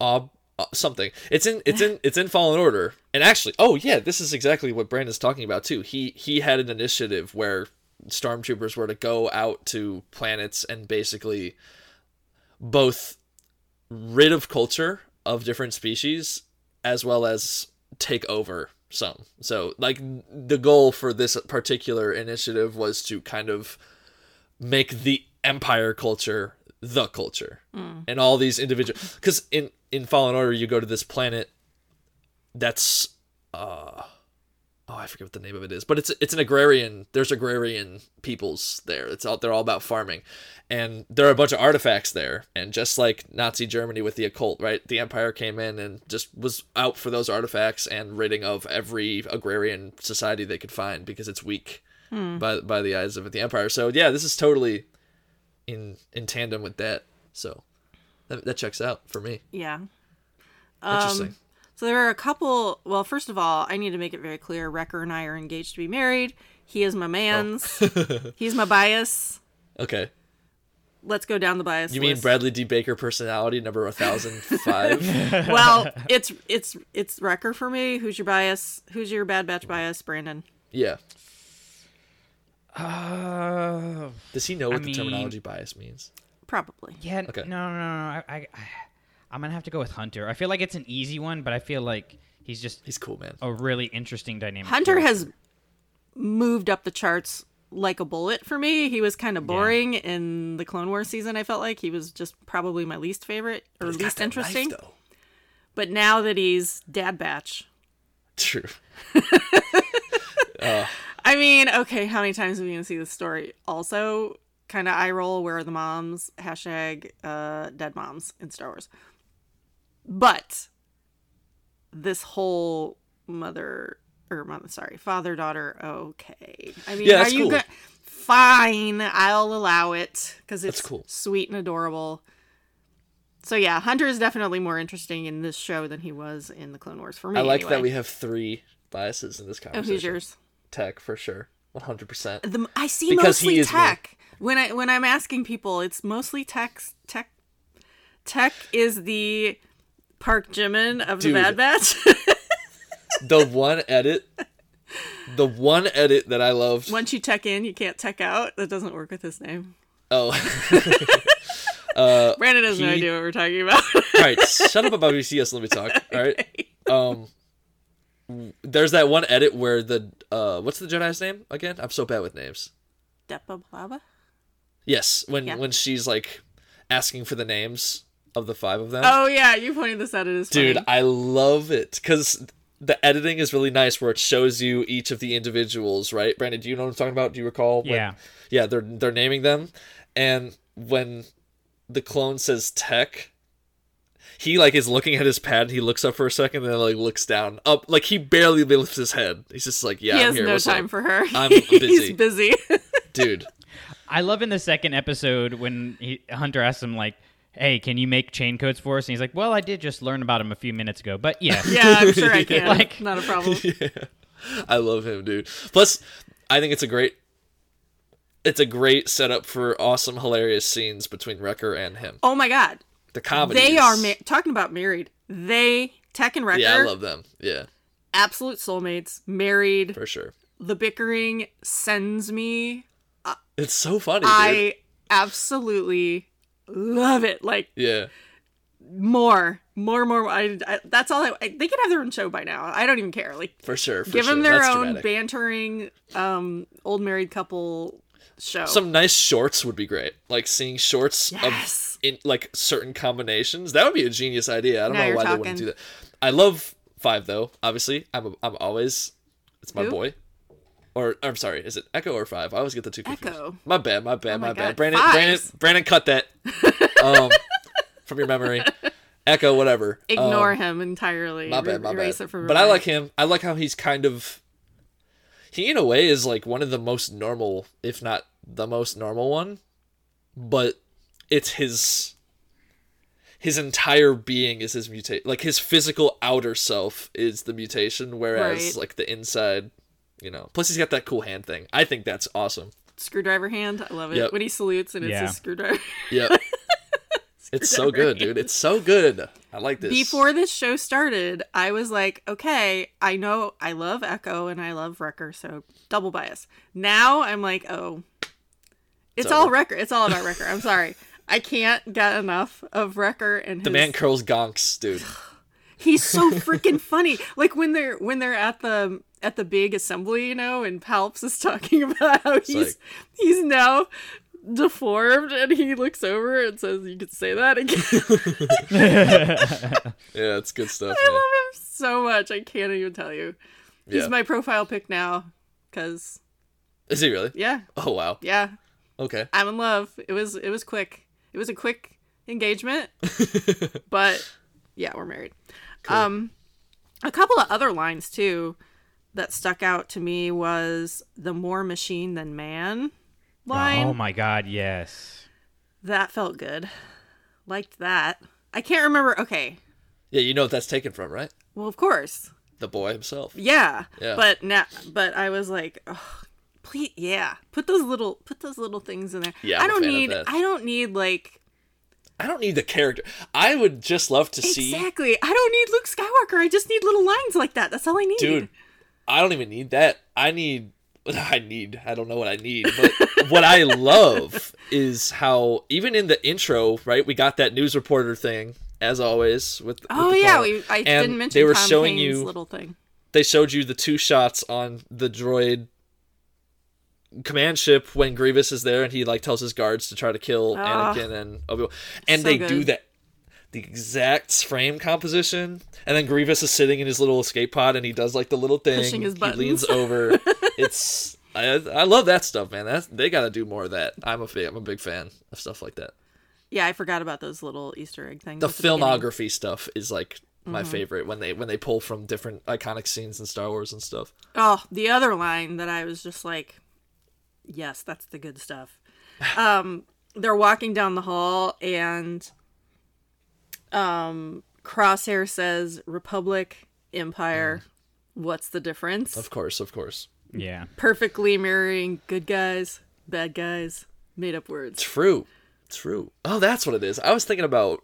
Ob uh, something. It's in it's in it's in Fallen Order. And actually, oh yeah, this is exactly what Brandon's talking about too. He he had an initiative where stormtroopers were to go out to planets and basically both rid of culture of different species as well as take over some. So like the goal for this particular initiative was to kind of make the empire culture the culture and all these individual because in in fallen order you go to this planet that's uh oh i forget what the name of it is but it's it's an agrarian there's agrarian peoples there. It's all they're all about farming. And there are a bunch of artifacts there. And just like nazi germany with the occult right? The empire came in and just was out for those artifacts and ridding of every agrarian society they could find because it's weak hmm. by by the eyes of the empire. So yeah this is totally in in tandem with that. So that, that checks out for me. yeah. Interesting. So there are a couple. Well, first of all, I need to make it very clear: Wrecker and I are engaged to be married. He is my man's. He's my bias. okay. Let's go down the bias. You mean list. Bradley D. Baker personality number 1005? Well, it's it's it's Wrecker for me. Who's your bias? Who's your Bad Batch bias, Brandon? yeah. Uh, Does he know what I the mean- terminology bias means? Probably. yeah, Okay. no, no, no, no. I, I, I, I'm gonna have to go with Hunter. I feel like it's an easy one, but I feel like he's just He's cool, man. a really interesting dynamic. Hunter character. has moved up the charts like a bullet for me. He was kind of boring in the Clone Wars season. I felt like he was just probably my least favorite or He's least interesting. though. but now that he's Dad Batch, True. I mean, okay, how many times are we gonna see this story? Also, kind of eye roll. Where are the moms? Hashtag uh, dead moms in Star Wars. But this whole mother or mother, sorry, father daughter. Okay, I mean, Yeah, are you cool. go- fine? I'll allow it because it's cool. sweet and adorable. So yeah, Hunter is definitely more interesting in this show than he was in the Clone Wars for me. I like anyway. that we have three biases in this Oh, conversation. who's yours? Tech for sure, one hundred percent. I see Because mostly is me. tech. When I when I'm asking people, it's mostly tech. Tech. Tech is the Park Jimin of Dude. the Bad Batch. The one edit, the one edit that I loved. Once you tech in, you can't tech out. That doesn't work with his name. Oh, Uh, Brandon has no idea what we're talking about. all right, shut up about BTS. Let me talk. All right. Um, there's that one edit where the uh, what's the Jedi's name again? I'm so bad with names. Depa Billaba? Yes, when Yeah. when she's like asking for the names of the five of them. Oh yeah, you pointed this out. It is Dude, funny. I love it because the editing is really nice, where it shows you each of the individuals. Right, Brandon? Do you know what I'm talking about? Do you recall? when- Yeah. yeah. They're they're naming them, and when the clone says Tech, he like is looking at his pad. And he looks up for a second, and then like looks down. Up, like he barely lifts his head. He's just like, "Yeah, he I'm has here. no What's time up?" for her. I'm busy. He's busy. busy. dude. I love in the second episode when he, Hunter asks him like, "Hey, can you make chain codes for us?" And he's like, "Well, I did just learn about him a few minutes ago, but yeah, yeah, I'm sure I can. Like- Not a problem. Yeah. I love him, dude. Plus, I think it's a great it's a great setup for awesome, hilarious scenes between Wrecker and him. Oh my god, The comedy. they are ma- talking about married. They Tech and Wrecker, Yeah, I love them. Yeah, absolute soulmates. Married. for sure. The bickering sends me. It's so funny, dude. I absolutely love it. Like Yeah. more, more, more. I, I that's all. I, I, they can have their own show by now. I don't even care. Like For sure. For give sure. them their That's own dramatic. bantering, um, old married couple show. Some nice shorts would be great. Like seeing shorts Yes. of in like certain combinations. That would be a genius idea. I don't Now know why they wouldn't do that. I love Five though. Obviously, I'm a, I'm always it's my Who? boy. Or I'm sorry, is it Echo or Five? I always get the two confused. Echo. My bad, my bad, Oh my my, bad. Brandon, Fives. Brandon, Brandon, cut that um, from your memory. Echo, whatever. Ignore Um, him entirely. my bad, my Erase bad. But I like him. I like how he's kind of. He, in a way, is like one of the most normal, if not the most normal one. But it's his. His entire being is his mutate. Like his physical outer self is the mutation, whereas Right. like the inside, you know. Plus, he's got that cool hand thing. I think that's awesome. screwdriver hand. I love it Yep. when he salutes and it's Yeah. a screwdriver. Yep. it's so good, dude. It's so good. I like this. Before this show started, I was like, okay, I know I love Echo and I love Wrecker, so double bias. Now I'm like, oh, it's, It's all over. Wrecker. It's all about Wrecker. I'm sorry. I can't get enough of Wrecker and his, the man curls gonks, dude. he's so freaking funny. Like when they're when they're at the at the big assembly, you know, and Palps is talking about how he's like- he's now deformed and he looks over and says, You could say that again. Yeah, it's good stuff. I man. love him so much. I can't even tell you. He's Yeah. my profile pick now cuz Is he really? yeah. Oh wow. Yeah. Okay. I'm in love. It was it was quick. It was a quick engagement. but yeah, we're married. Um a couple of other lines too that stuck out to me was the more machine than man line. Oh my god, yes. That felt good. Liked that. I can't remember. Okay. Yeah, you know what that's taken from, right? Well, of course. The boy himself. Yeah. Yeah. But now, but I was like, oh, please, yeah, put those little, put those little things in there. Yeah, I I'm a don't fan need. I don't need like I don't need the character. I would just love to see. exactly. I don't need Luke Skywalker. I just need little lines like that. That's all I need. Dude, I don't even need that. I need. I need. I don't know what I need, but what I love is how even in the intro, right? We got that news reporter thing as always with. with Oh the yeah, we, I And didn't mention they were Tom showing Kane's you. little thing. They showed you the two shots on the droid command ship when Grievous is there, and he like tells his guards to try to kill Ah. Anakin and Obi Wan, and So they do good. that the exact frame composition, and then Grievous is sitting in his little escape pod, and he does like the little thing. Pushing his he leans over. it's I I love that stuff, man. That's they got to do more of that. I'm a big I'm a big fan of stuff like that. Yeah, I forgot about those little Easter egg things. The filmography stuff is like my Mm-hmm. favorite when they when they pull from different iconic scenes in Star Wars and stuff. Oh, the other line that I was just like, yes, that's the good stuff. Um, they're walking down the hall and um Crosshair says Republic, Empire, What's the difference? Of course, of course. Yeah. Perfectly mirroring good guys, bad guys, made up words. True. True. Oh, that's what it is. I was thinking about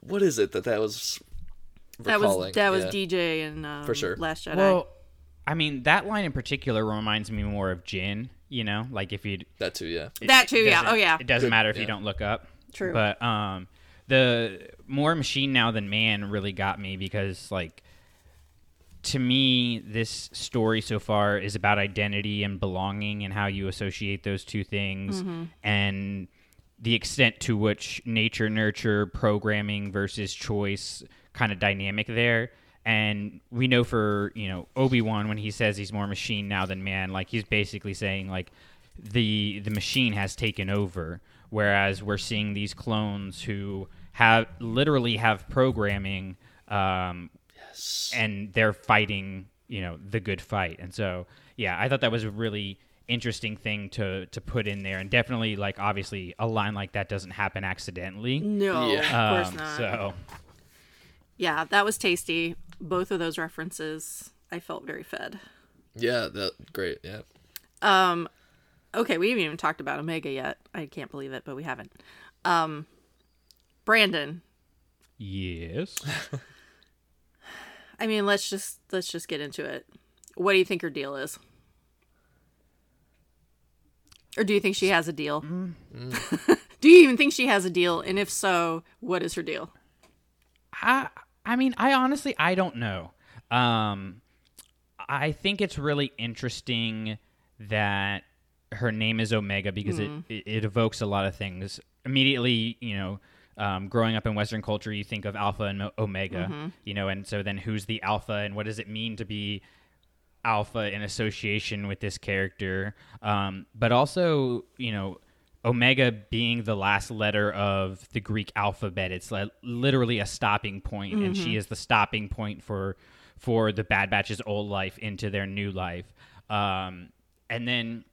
what is it that that was That was recalling? that was Yeah. DJ and um, For sure. Last Jedi. Well, I mean, that line in particular reminds me more of Jyn. You know, like if you that too, yeah. that too, yeah. Oh yeah. It doesn't Good, matter if yeah. you don't look up. True. But um, the more machine now than man really got me because like to me this story so far is about identity and belonging and how you associate those two things and the extent to which nature nurture programming versus choice kind of dynamic there and we know for you know obi-wan when he says he's more machine now than man like he's basically saying like the the machine has taken over whereas we're seeing these clones who have literally have programming um, and they're fighting you know the good fight and so yeah i thought that was a really interesting thing to to put in there and definitely like obviously a line like that doesn't happen accidentally no, Yeah. of course Um, not. so Yeah, that was tasty. Both of those references, I felt very fed. Yeah, that great, yeah. Um, okay, we haven't even talked about Omega yet. I can't believe it, but we haven't. Um, Brandon, yes I mean, let's just let's just get into it. What do you think her deal is? Or do you think she has a deal? do you even think she has a deal? And if so, what is her deal? I I mean, I honestly I don't know. Um, I think it's really interesting that her name is Omega because it, it it evokes a lot of things. Immediately, you know, um, growing up in Western culture, you think of Alpha and Omega, you know, and so then who's the Alpha and what does it mean to be alpha in association with this character um, but also you know omega being the last letter of the greek alphabet it's li- literally a stopping point, and she is the stopping point for for the bad batch's old life into their new life. Um, and then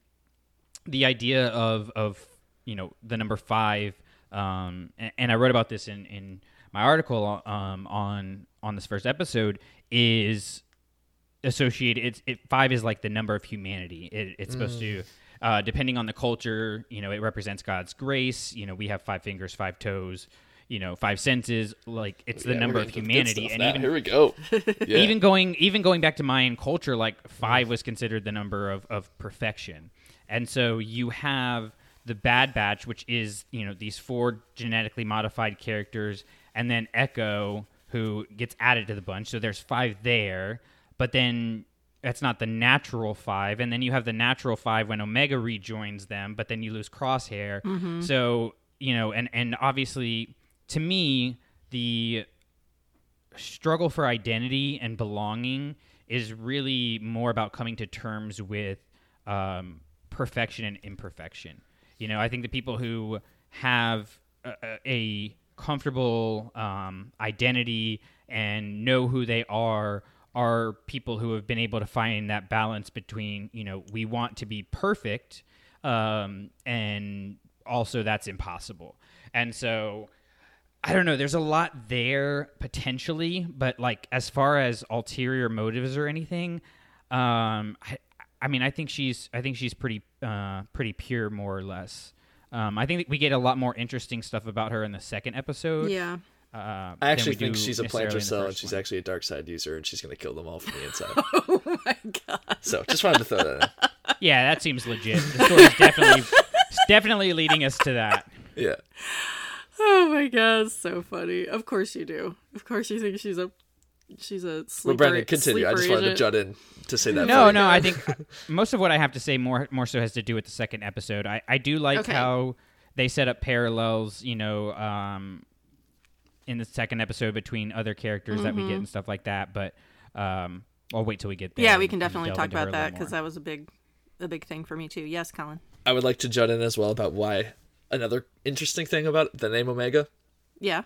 the idea of of you know the number five um, and, and I wrote about this in in my article um, on on this first episode is associated it's it five is like the number of humanity it, it's supposed to uh, depending on the culture you know it represents god's grace you know we have five fingers five toes you know five senses like it's the Yeah, number of getting to the good humanity and now. even here we go. Yeah. even going even going back to Mayan culture, like five was considered the number of, of perfection. And so you have the Bad Batch, which is, you know, these four genetically modified characters, and then Echo, who gets added to the bunch. So there's five there, but then that's not the natural five. And then you have the natural five when Omega rejoins them, but then you lose Crosshair. So, you know, and, and obviously to me, the struggle for identity and belonging is really more about coming to terms with um, perfection and imperfection. You know, I think the people who have a, a- a comfortable um, identity and know who they are are people who have been able to find that balance between, you know, we want to be perfect um, and also that's impossible. And so I don't know. There's a lot there potentially, but like as far as ulterior motives or anything, um, I, I mean, I think she's, I think she's pretty, uh, pretty pure, more or less. Um, I think we get a lot more interesting stuff about her in the second episode. Yeah. Uh, I actually think she's a necessarily planter cell and she's one. actually a dark side user and she's gonna kill them all from the inside. Oh my god. so just wanted to throw that in. Yeah, that seems legit. The story's definitely, definitely leading us to that. Yeah. Oh my god, so funny. Of course you do. Of course you think she's a she's a sleeper. Well, Brandon, continue. I just wanted to agent. jut in to say that. No, for no. I think most of what I have to say more more so has to do with the second episode. I, I do like Okay. how they set up parallels, you know, um, in the second episode between other characters that we get and stuff like that. But um, I'll wait till we get there. Mm-hmm. Yeah, we can and definitely delve talk about that because that was a big a big thing for me too. Yes, Collin. I would like to jut in as well about why another interesting thing about the name Omega. Yeah.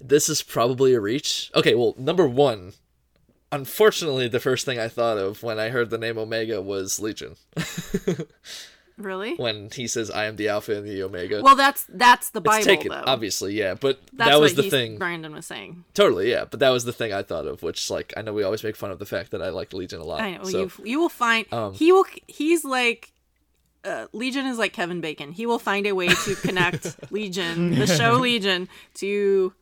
This is probably a reach. Okay, well, number one, unfortunately, the first thing I thought of when I heard the name Omega was Legion. Really? when he says, "I am the Alpha and the Omega." Well, that's that's the it's Bible taken, though. obviously, yeah. But That's that was the thing. Brandon was saying. Totally, yeah. But that was the thing I thought of, which like I know we always make fun of the fact that I like Legion a lot. I know so you. You will find Um, he will. He's like. Uh, Legion is like Kevin Bacon. He will find a way to connect Legion, the show Legion, to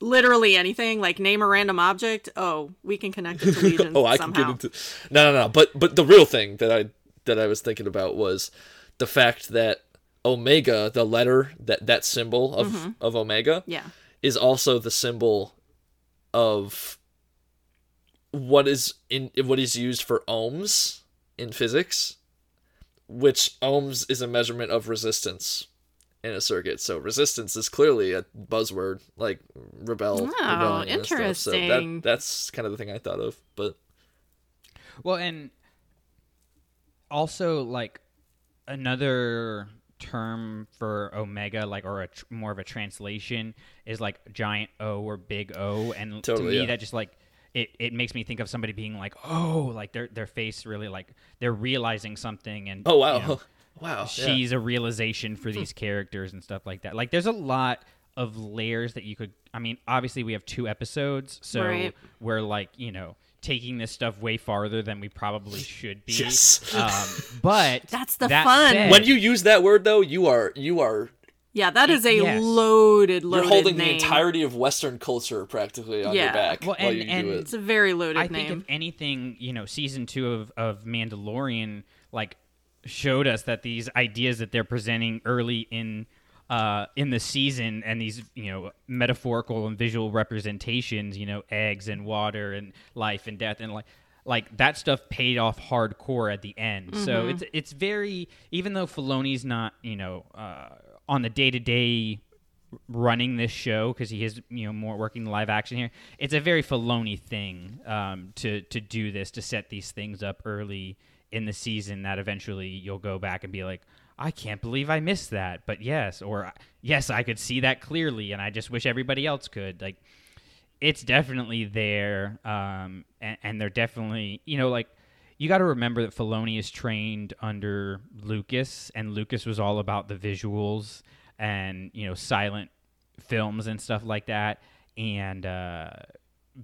literally anything. Like name a random object. Oh, we can connect it to Legion oh, I somehow. can get into no, no, no. But but the real thing that I that I was thinking about was the fact that Omega, the letter that that symbol of Mm-hmm. of Omega, yeah. is also the symbol of what is in what is used for ohms in physics, which ohms is a measurement of resistance in a circuit. So resistance is clearly a buzzword, like rebel. Oh, rebellion and. So interesting. that that's kind of the thing I thought of. But Well, and also like another term for omega, like or a tr- more of a translation, is like giant O or big O, and to me yeah. that just like. It, it makes me think of somebody being like, oh, like their their face really like they're realizing something, and oh wow, you know, wow, yeah. she's a realization for these hmm. characters and stuff like that. Like there's a lot of layers that you could I mean, obviously we have two episodes, so Right. we're like, you know, taking this stuff way farther than we probably should be. Yes. Um, but That's the that fun. said- when you use that word though, you are you are Yeah, that is a Yes. loaded, loaded you're holding name. the entirety of Western culture practically on Yeah. your back Well, while and- you and- do It's a very loaded I name. think if anything, you know, season two of, of Mandalorian like showed us that these ideas that they're presenting early in uh, in the season and these you know metaphorical and visual representations, you know, eggs and water and life and death and like like that stuff paid off hardcore at the end. So it's it's very even though Filoni's not you know uh, on the day to day running this show because he is you know more working the live action here. It's a very Filoni thing um, to to do this to set these things up early in the season that eventually you'll go back and be like, I can't believe I missed that, but yes, or yes, I could see that clearly, and I just wish everybody else could. Like, it's definitely there, um, and, and they're definitely you know like. You got to remember that Filoni is trained under Lucas, and Lucas was all about the visuals and you know silent films and stuff like that, and uh,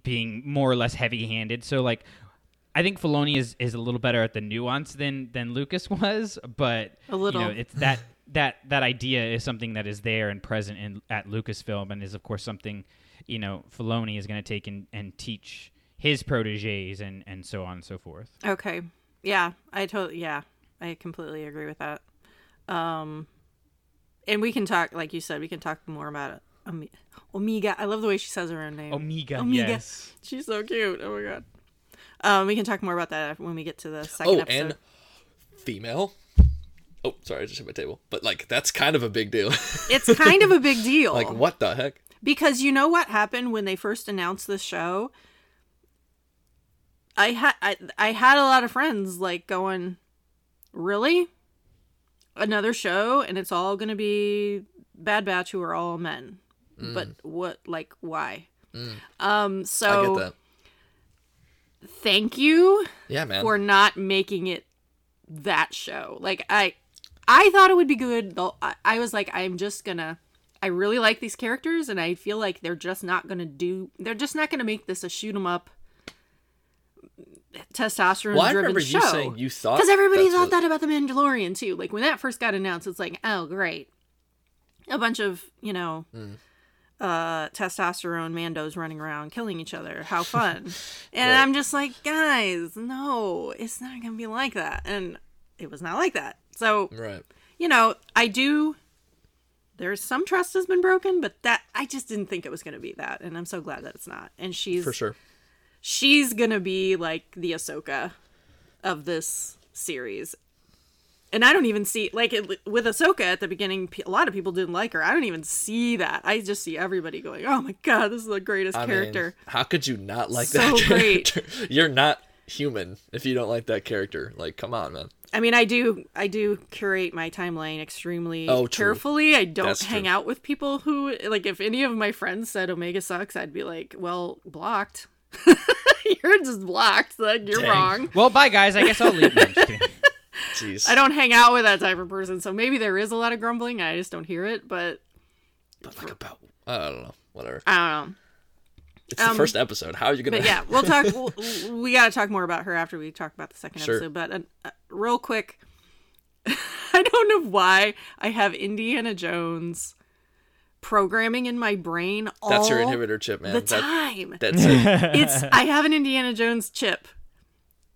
being more or less heavy-handed. So like, I think Filoni is, is a little better at the nuance than than Lucas was, but A little. You know, it's that that that idea is something that is there and present in at Lucasfilm, and is of course something you know Filoni is going to take and, and teach his proteges and and so on and so forth. Okay. Yeah, I totally yeah, I completely agree with that. Um and we can talk like you said, we can talk more about it. Ome- Omega. I love the way she says her own name. Omega, Omega. yes. She's so cute. Oh my god. Um we can talk more about that when we get to the second Oh, episode. and female. Oh, sorry, I just hit my table. But like that's kind of a big deal. it's kind of a big deal. like what the heck? Because you know what happened when they first announced this show? I had I, I had a lot of friends like going, "Really? Another show and it's all going to be Bad Batch who are all men." But what like why? Um so Mm. I get that. Thank you Yeah, man. for not making it that show. Like I I thought it would be good. Though I, I was like I'm just going to I really like these characters and I feel like they're just not going to do they're just not going to make this a shoot 'em up testosterone well, I driven remember show. you saying you thought Because everybody thought what- that about the Mandalorian too. Like when that first got announced, it's like, oh great, a bunch of you know, Hmm. Uh, testosterone mandos running around killing each other. How fun! and Right. I'm just like, guys, no, it's not gonna be like that. And it was not like that. So Right. you know, I do. There's some trust has been broken, but that I just didn't think it was gonna be that, and I'm so glad that it's not. And she's For sure. she's gonna be like the Ahsoka of this series. And I don't even see like it, with Ahsoka at the beginning. A lot of people didn't like her. I don't even see that. I just see everybody going, "Oh my god, this is the greatest I character." mean, how could you not like So that great. You're not human if you don't like that character. Like, come on, man. I mean, I do, I do curate my timeline extremely Oh, true. carefully. I don't That's hang true. out with people who like. If any of my friends said Omega sucks, I'd be like, "Well, blocked. You're just blocked. Like you're Dang. wrong." Well, bye guys. I guess I'll leave. No, I'm just kidding. Jeez. I don't hang out with that type of person, so maybe there is a lot of grumbling. I just don't hear it, but But like about I don't know. Whatever. I don't know. It's the Um, first episode. How are you gonna? But yeah, we'll talk. we'll, we got to talk more about her after we talk about the second Sure. episode. But uh, uh, real quick, I don't know why I have Indiana Jones programming in my brain all That's your inhibitor chip, man. the That, time. that's it. it's I have an Indiana Jones chip,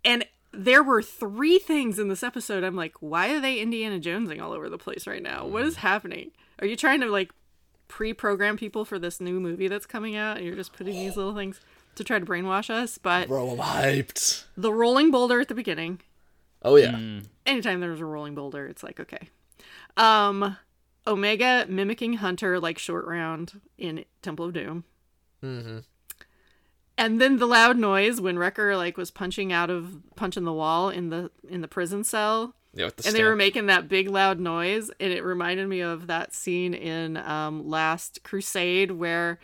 and there were three things in this episode. I'm like, why are they Indiana Jonesing all over the place right now? What is happening? Are you trying to like pre-program people for this new movie that's coming out, and you're just putting these little things to try to brainwash us? But Bro, I'm hyped. the rolling boulder at the beginning. Oh yeah. Mm. Anytime there's a rolling boulder, it's like okay. Um, Omega mimicking Hunter like short round in Temple of Doom. Mm-hmm. And then the loud noise when Wrecker like was punching out of punching the wall in the in the prison cell, Yeah, with the and they were making that big loud noise, and it reminded me of that scene in um, Last Crusade where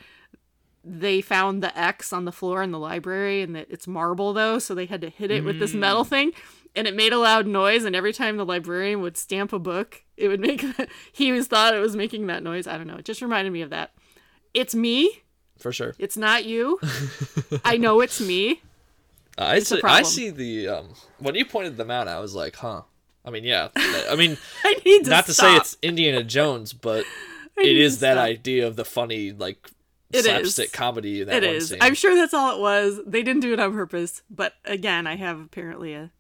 they found the X on the floor in the library, and that it's marble though, so they had to hit it with this metal thing, and it made a loud noise. And every time the librarian would stamp a book, it would make. he was thought it was making that noise. I don't know. It just reminded me of that. It's me. For sure. It's not you. I know it's me. I a see. I see the um when you pointed them out. I was like, huh. I mean, yeah. I mean, I need to not to say it's Indiana Jones, but it is that stop. idea of the funny like It is. slapstick comedy in that It one is. scene. I'm sure that's all it was. They didn't do it on purpose. But again, I have apparently a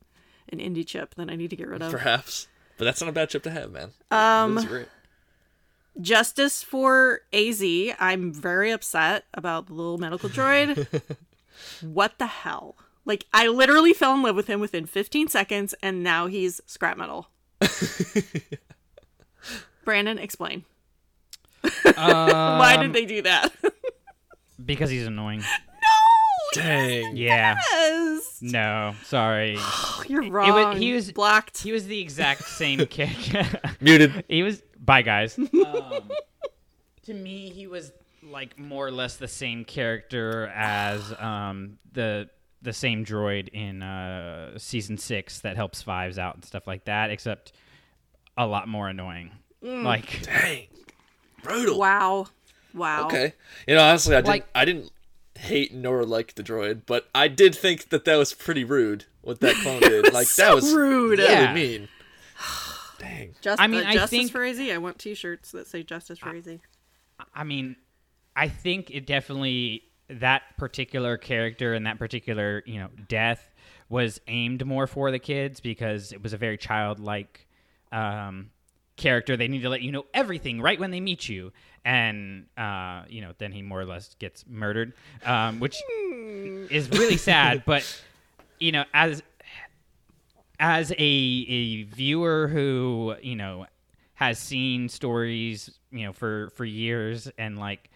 an indie chip that I need to get rid of. Perhaps, but that's not a bad chip to have, man. Um. Justice for AZ. I'm very upset about the little medical droid. what the hell? Like I literally fell in love with him within 15 seconds, and now he's scrap metal. Brandon, explain. Why Um, did they do that? Because he's annoying. no. Dang. Yeah. Yes. No, sorry. You're wa- wrong. he was- blocked. He was the exact same character. Muted. he was. Bye, guys. Um, to me, he was like more or less the same character as um, the the same droid in uh, season six that helps Fives out and stuff like that, except a lot more annoying. Like, Dang. Brutal. Wow. Wow. Okay. You know, honestly, I didn't. Like- I didn't hate nor like the droid, but I did think that that was pretty rude what that clone did. Like that was rude. really Yeah. mean. Dang. Just, I mean, uh, I justice think- for AZ. I want T-shirts that say "Justice for AZ." I mean, I think it definitely that particular character and that particular you know death was aimed more for the kids because it was a very childlike um, character. They need to let you know everything right when they meet you, and uh, you know then he more or less gets murdered, um, which is really sad. But you know as as a a viewer who you know has seen stories you know for for years and like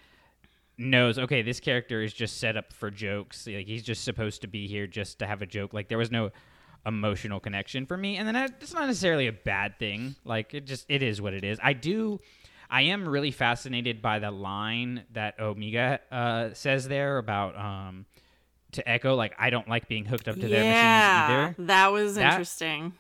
knows okay this character is just set up for jokes. Like he's just supposed to be here just to have a joke. Like there was no emotional connection for me. And then I, it's not necessarily a bad thing. Like it just it is what it is. I do i am really fascinated by the line that omega uh, says there about um to echo like i don't like being hooked up to their machines Yeah, either that was That- interesting.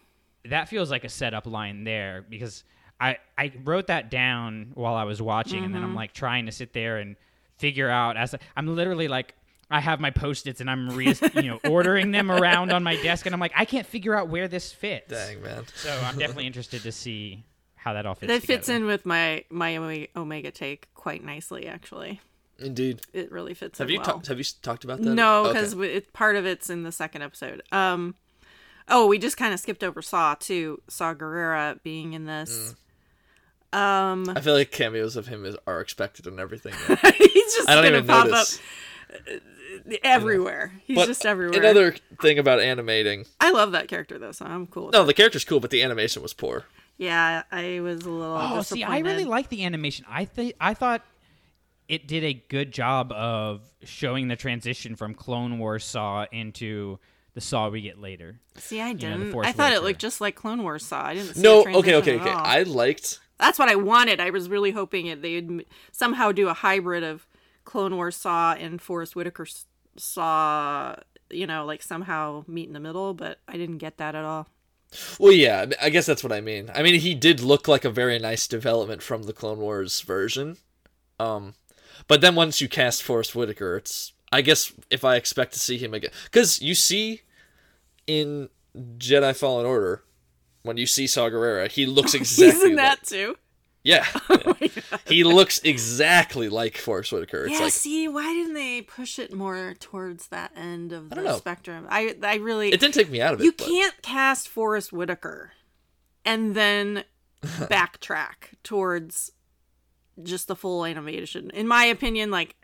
that feels like a setup line there because I I wrote that down while I was watching, and then Mm-hmm. I'm like trying to sit there and figure out as I, I'm literally like. I have my post-its and I'm re- you know ordering them around on my desk and I'm like I can't figure out where this fits. Dang, man. So I'm definitely interested to see how that all fits. That fits in with my my Omega take quite nicely. Actually, Indeed. it really fits. Have in you well. talked? Have you talked about that? No, Okay. because it, part of it's in the second episode. Um, oh, we just kind of skipped over Saw too. Saw Gerrera being in this. Um, I feel like cameos of him is, are expected and everything. he's just I don't gonna even pop notice. up everywhere. He's But just everywhere. Another thing about animating. I love that character though, so I'm cool. With No, it. the character's cool, but the animation was poor. Yeah, I was a little. Oh, see, I really like the animation. I think I thought it did a good job of showing the transition from Clone Wars Saw into the Saw we get later. See, I didn't. Force I thought it looked just like Clone Wars saw. I didn't. See No, a okay, okay, okay. I liked. That's what I wanted. I was really hoping it they'd somehow do a hybrid of Clone Wars saw and Forest Whitaker saw. You know, like somehow meet in the middle, but I didn't get that at all. Well, yeah, I guess that's what I mean. I mean, he did look like a very nice development from the Clone Wars version. Um, but then once you cast Forest Whitaker, it's I guess if I expect to see him again, because you see in Jedi Fallen Order when you see Saw Gerrera, he looks exactly. He's in like- that too. Yeah, oh yeah. he looks exactly like Forest Whitaker. It's yeah. like see, why didn't they push it more towards that end of the know. spectrum? I I really it didn't take me out of it. you but- can't cast Forest Whitaker and then backtrack towards just the full animation. In my opinion, like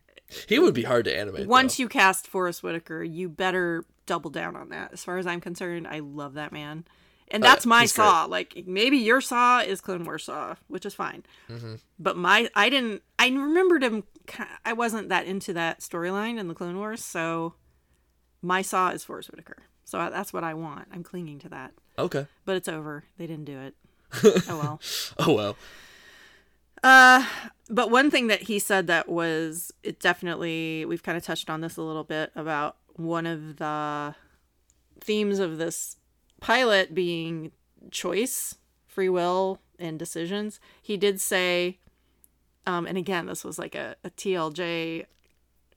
He would be hard to animate. once though. you cast Forest Whitaker, you better double down on that. As far as I'm concerned, I love that man. And Oh, that's my he's great. saw. Like maybe your saw is Clone Wars saw, which is fine. Mm-hmm. But my I didn't I remembered him I wasn't that into that storyline in the Clone Wars, so my saw is Forest Whitaker. So that's what I want. I'm clinging to that. okay. But it's over. They didn't do it. oh well. Oh well. Uh, but one thing that he said that was it definitely we've kind of touched on this a little bit about one of the themes of this pilot being choice, free will, and decisions. He did say, um, and again, this was like a, a TLJ,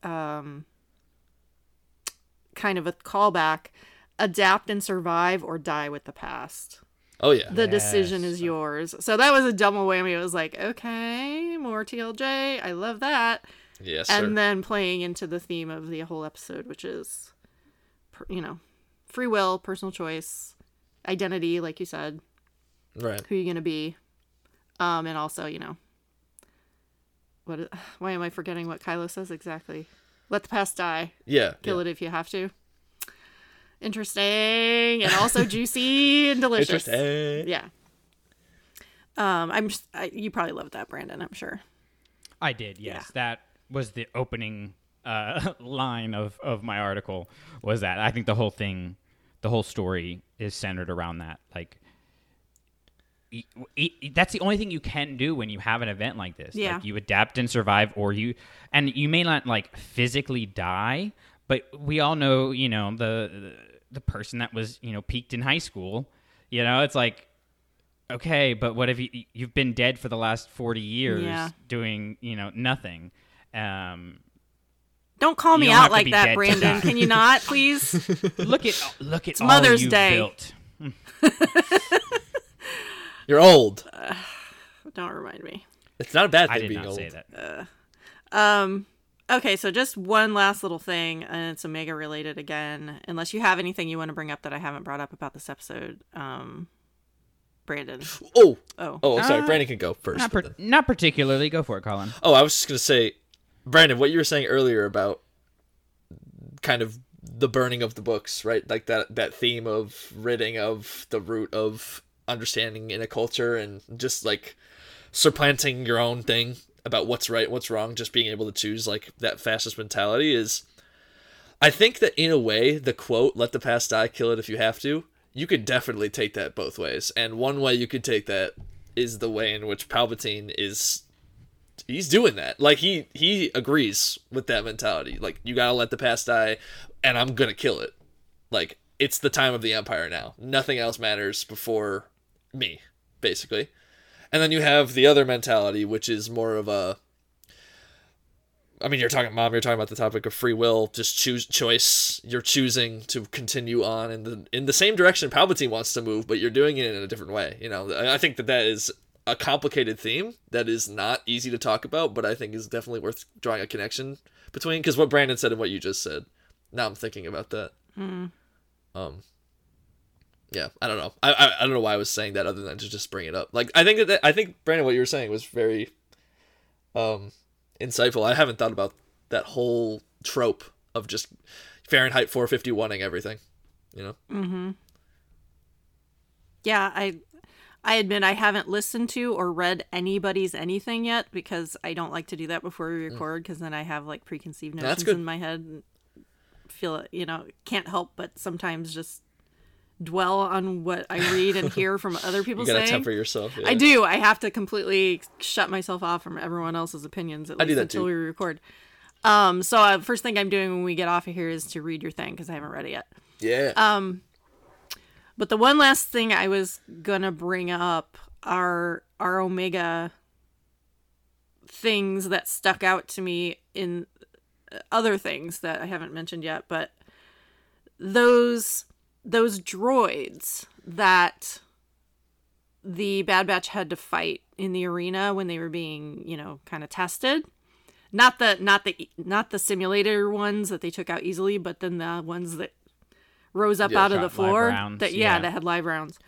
um, kind of a callback. Adapt and survive, or die with the past Oh yeah. the decision is yours. So that was a double whammy. It was like, okay, more TLJ. I love that. yes, and sir. then playing into the theme of the whole episode, which is, you know, free will, personal choice, identity, like you said, right. who you going to be. Um, and also, you know, what? Why am I forgetting what Kylo says exactly? Let the past die. Yeah. Kill yeah. it if you have to. Interesting and also juicy and delicious. Interesting. Yeah. Um, I'm just, I, you probably loved that, Brandon. I'm sure. I did, yes. Yeah. That was the opening uh, line of, of my article. Was that I think the whole thing, the whole story is centered around that. Like, e- e- that's the only thing you can do when you have an event like this. Yeah. Like you adapt and survive, or you, and you may not like physically die, but we all know, you know, the the person that was, you know, peaked in high school. You know, it's like okay, but what if you you've been dead for the last 40 years Yeah. doing, you know, nothing? Um, Don't call me don't out like that, Brandon. die. Can you not, please? look at look at all Mother's you've Day. built. You're old. Don't remind me. It's not a bad I thing did being not old. say that. Um, okay, so just one last little thing, and it's Omega related again. Unless you have anything you want to bring up that I haven't brought up about this episode, um, Brandon. Oh. Oh, Oh, sorry. Uh, Brandon can go first. Not, but par- then- not particularly. Go for it, Collin. Oh, I was just gonna say, Brandon, what you were saying earlier about kind of the burning of the books, right? Like that that theme of ridding of the root of understanding in a culture and just like supplanting your own thing about what's right, what's wrong, just being able to choose like that fascist mentality is I think that in a way the quote let the past die kill it if you have to you could definitely take that both ways and one way you could take that is the way in which Palpatine is he's doing that. Like he he agrees with that mentality. Like you gotta let the past die, and I'm gonna kill it. Like it's the time of the Empire now. Nothing else matters before me, basically. And then you have the other mentality, which is more of a. I mean, you're talking, mom. You're talking about the topic of free will, just choose choice. You're choosing to continue on in the in the same direction Palpatine wants to move, but you're doing it in a different way. You know, I think that that is a complicated theme that is not easy to talk about, but I think is definitely worth drawing a connection between. Because what Brandon said and what you just said, now I'm thinking about that. Um, yeah, I don't know. I, I I don't know why I was saying that other than to just bring it up. Like I think that, that I think Brandon, what you were saying was very, um, insightful. I haven't thought about that whole trope of just Fahrenheit 451ing everything. You know. Mm-hmm. Yeah. I, I admit I haven't listened to or read anybody's anything yet because I don't like to do that before we record because then I have like preconceived notions in my head. And feel it, you know, can't help but sometimes just dwell on what I read and hear from other people You gotta saying. temper yourself. I do. I have to completely shut myself off from everyone else's opinions at I do least that until too. we record. Um, so uh, first thing I'm doing when we get off of here is to read your thing because I haven't read it yet. Yeah. Um, But the one last thing I was gonna bring up are our Omega things that stuck out to me in other things that I haven't mentioned yet, but those those droids that the Bad Batch had to fight in the arena when they were being, you know, kind of tested. Not the not the not the simulator ones that they took out easily, but then the ones that rose up Yeah, out of the floor. rounds, that yeah, yeah. that had live rounds.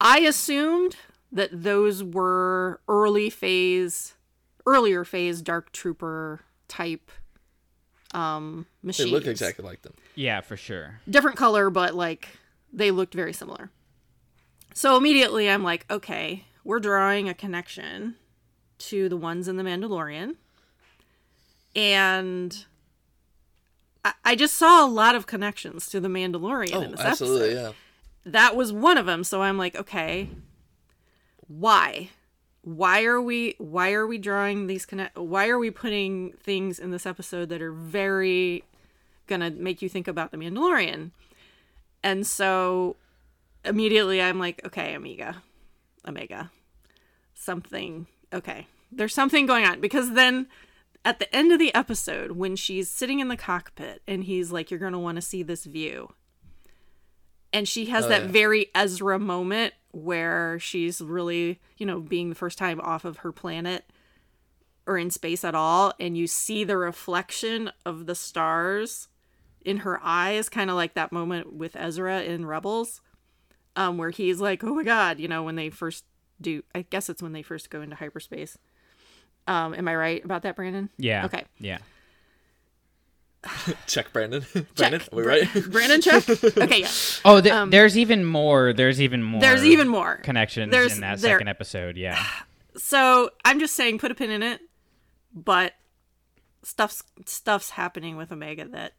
I assumed that those were early phase, earlier phase Dark Trooper type um They look exactly like them. Yeah, for sure. different color, but like they looked very similar. So immediately I'm like, okay, we're drawing a connection to the ones in the Mandalorian. And I, I just saw a lot of connections to the Mandalorian Oh, in this absolutely, episode. yeah. That was one of them. So I'm like, okay, why? Why are we why are we drawing these connect why are we putting things in this episode that are very gonna make you think about the Mandalorian? And so immediately I'm like, okay, Amiga. Omega. Something okay. There's something going on. Because then at the end of the episode, when she's sitting in the cockpit and he's like, You're gonna want to see this view. And she has Oh, that yeah. very Ezra moment where she's really, you know, being the first time off of her planet or in space at all, and you see the reflection of the stars in her eyes, kind of like that moment with Ezra in Rebels, um, where he's like, "Oh my god," you know, when they first do. I guess it's when they first go into hyperspace. Um, am I right about that, Brandon? Yeah. Okay. Yeah. Check Brandon. Check. Brandon, are we Bra- right? Brandon, check. Okay, yeah. Oh, th- Um, there's even more. There's even more. There's even more. connections There's- in that there- second episode. Yeah. So I'm just saying, put a pin in it. But stuff's stuff's happening with Omega that.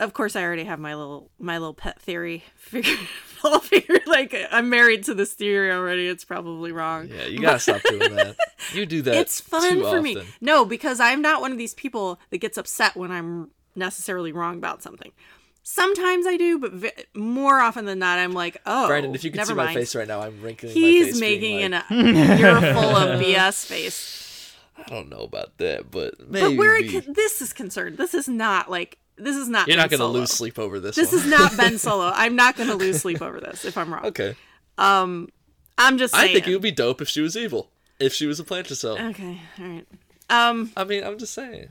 Of course, I already have my little my little pet theory figured. I'll figure like I'm married to this theory already. It's probably wrong. Yeah, you gotta stop doing that. You do that. it's fun for me. No, because I'm not one of these people that gets upset when I'm necessarily wrong about something. Sometimes I do, but v- more often than not, I'm like, oh, Brandon, if you could see mind. my face right now, I'm wrinkling my He's making being an like, a earful of BS face. I don't know about that, but maybe. But where it, this is concerned, this is not like this is not. You're not gonna lose sleep over this. This one. is not Ben Solo. I'm not gonna lose sleep over this if I'm wrong. okay. Um, I'm just saying. I think it would be dope if she was evil. If she was a Plantracell. Okay, all right. Um, I mean, I'm just saying.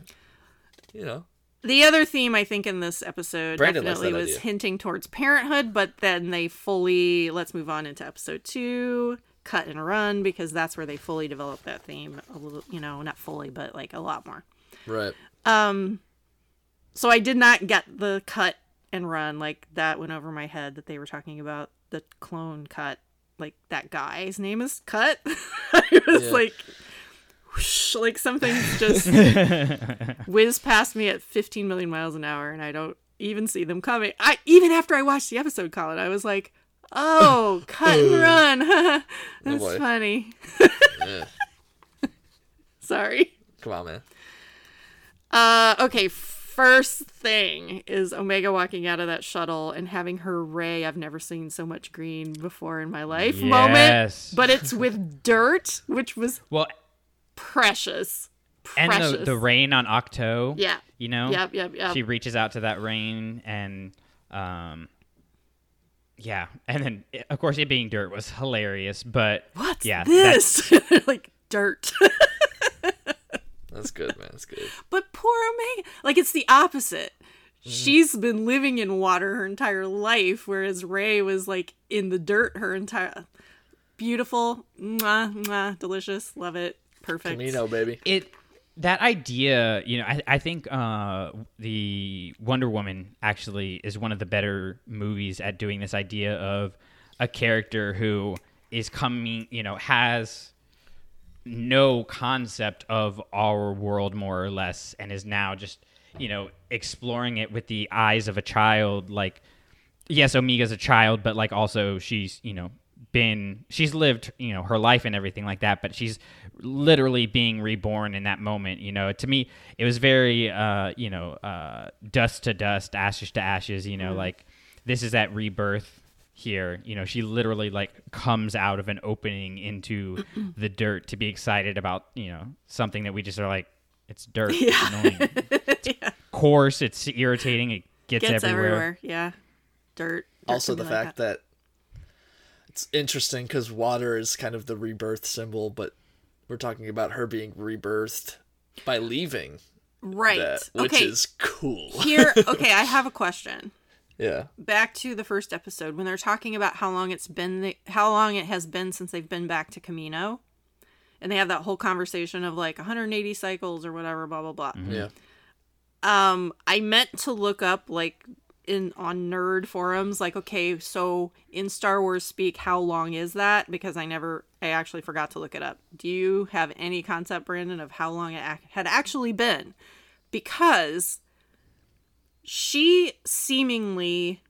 You know. the other theme I think in this episode Brandon definitely was idea. hinting towards parenthood, but then they fully let's move on into episode two, cut and run because that's where they fully develop that theme a little, you know, not fully, but like a lot more. Right. So I did not get the cut and run like that went over my head that they were talking about the clone cut. Like that guy's name is Cut. I was Yeah. like, whoosh, like something's just whiz past me at 15 million miles an hour, and I don't even see them coming. I even after I watched the episode, Collin, I was like, oh, cut and run. That's funny. Sorry. Come on, man. Uh, okay. First thing is Omega walking out of that shuttle and having her Rey. I've never seen so much green before in my life. Yes. Moment, but it's with dirt, which was Well, precious. and Precious. the, the rain on Octo. Yeah. You know. Yep. Yep. Yep. She reaches out to that rain and, um. Yeah, and then of course it being dirt was hilarious, but What's yeah, this? like dirt. That's good, man. That's good. but poor Omega, like it's the opposite. Mm-hmm. She's been living in water her entire life, whereas Rey was like in the dirt her entire. Beautiful, mwah, mwah, delicious, love it, perfect. Kamino, baby. it that idea you know i, I think uh, the wonder woman actually is one of the better movies at doing this idea of a character who is coming you know has no concept of our world more or less and is now just you know exploring it with the eyes of a child. Like yes omega's a child but like also she's you know been she's lived you know her life and everything like that but she's literally being reborn in that moment you know. To me it was very uh you know uh dust to dust ashes to ashes you know like this is that rebirth here. You know, she literally like comes out of an opening into the dirt to be excited about you know something that we just are like, it's dirt. It's annoying. It's coarse. It's irritating. It gets, Gets everywhere. everywhere. Yeah. Dirt. dirt also the like fact that. it's interesting because water is kind of the rebirth symbol, but we're talking about her being rebirthed by leaving Right. that, which okay. is cool. Here, okay, I have a question. Yeah. Back to the first episode when they're talking about how long it's been, the, how long it has been since they've been back to Kamino, and they have that whole conversation of like 180 cycles or whatever, blah blah blah. Yeah. Um, I meant to look up like in on nerd forums, like okay, so in Star Wars speak, how long is that? Because I never, I actually forgot to look it up. Do you have any concept, Brandon, of how long it ac- had actually been? Because she seemingly,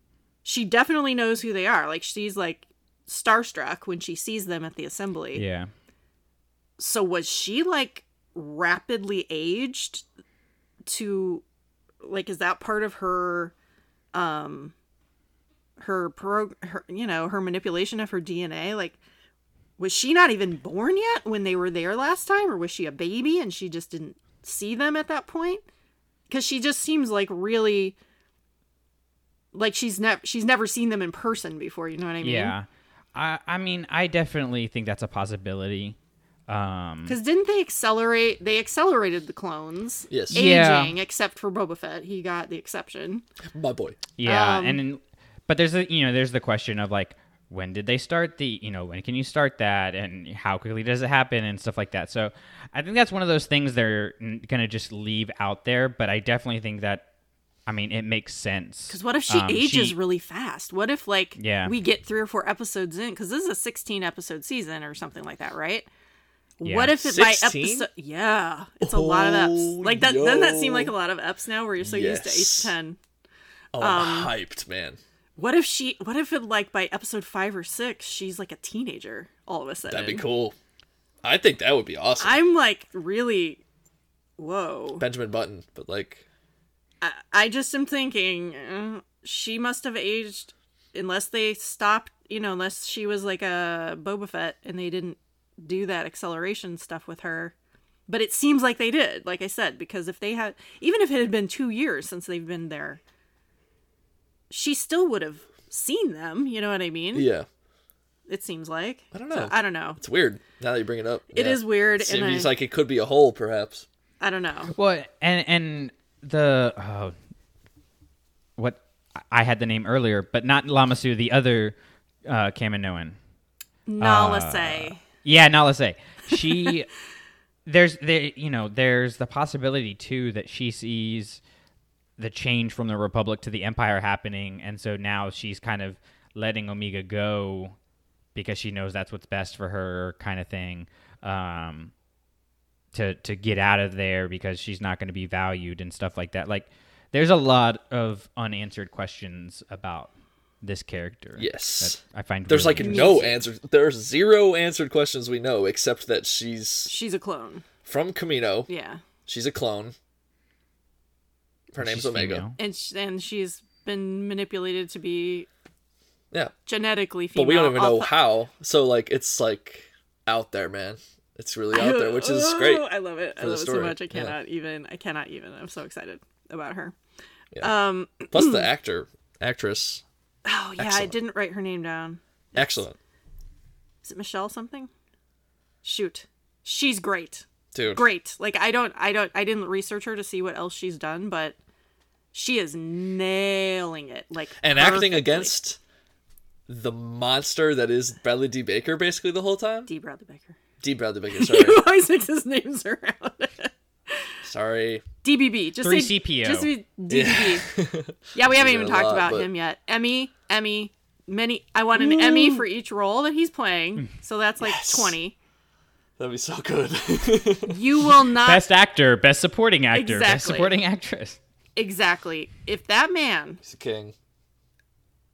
she definitely knows who they are. Like she's like starstruck when she sees them at the assembly. Yeah. So was she like rapidly aged to like is that part of her um her pro her you know her manipulation of her DNA like was she not even born yet when they were there last time or was she a baby and she just didn't see them at that point cuz she just seems like really like she's never she's never seen them in person before you know what I mean Yeah. I I mean, I definitely think that's a possibility. Um Because didn't they accelerate? They accelerated the clones. Yes. Aging, Yeah. except for Boba Fett. He got the exception. My boy. Yeah, Um, and then, but there's a you know there's the question of like when did they start the you know when can you start that and how quickly does it happen and stuff like that. So I think that's one of those things they're gonna just leave out there. But I definitely think that I mean it makes sense. Because what if she Um, ages she- really fast? What if like Yeah. we get three or four episodes in? Because this is a sixteen episode season or something like that, right? Yeah. What if it by episode? Yeah, it's a lot of Oh, eps. Like that. Doesn't that seem like a lot of eps now? Where you're so used to eight to ten. Oh, Um, I'm hyped, man. What if she? What if it like by episode five or six, she's like a teenager all of a sudden? That'd be cool. I think that would be awesome. I'm like really, whoa. Benjamin Button, but like, I, I just am thinking uh, she must have aged unless they stopped, you know, unless she was like a Boba Fett and they didn't do that acceleration stuff with her. But it seems like they did, like I said, because if they had, even if it had been two years since they've been there, she still would have seen them. You know what I mean? yeah, It seems like. I don't So, know. I don't know. it's weird now that you bring it up. It yeah. is weird, It and seems I, like it could be a hole, perhaps. I don't know. Well, and and the oh, what I had the name earlier, but not Lama Su, the other uh, Kaminoan. Nala Se. Yeah, now let's say she there's there you know there's the possibility too that she sees the change from the republic to the empire happening and so now she's kind of letting omega go because she knows that's what's best for her kind of thing um to to get out of there because she's not going to be valued and stuff like that like there's a lot of unanswered questions about this character Yes. that i find There's really like no answer. There's zero answered questions we know except that she's She's a clone. from Kamino. Yeah. She's a clone. Her name's She's Omega. female. and sh- and she's been manipulated to be Yeah, genetically female. but we don't even know I'll- how. So like, it's like out there, man. It's really out there, which is Oh, great. I love it. I love it so much. I Yeah. cannot even. I cannot even. I'm so excited about her. Yeah. Um. Plus the actor, actress, Oh yeah, I didn't write her name down. excellent, Is it Michelle something? Shoot, she's great. Dude. Great. Like I don't. I don't. I didn't research her to see what else she's done, but she is nailing it. Like And acting against the monster that is Bradley D. Baker, basically the whole time. D. Bradley Baker. D. Bradley Baker. Sorry, Who always mixes names around? sorry. DBB. Just Three say CPO. Just be DBB. Yeah, we haven't even talked lot, about but- him yet. Emmy, Emmy, many. I want an Emmy for each role that he's playing. Hmm. So that's like Yes. twenty. That'd be so good. You will not Best actor, best supporting actor, best supporting actress. exactly. If that man He's a king.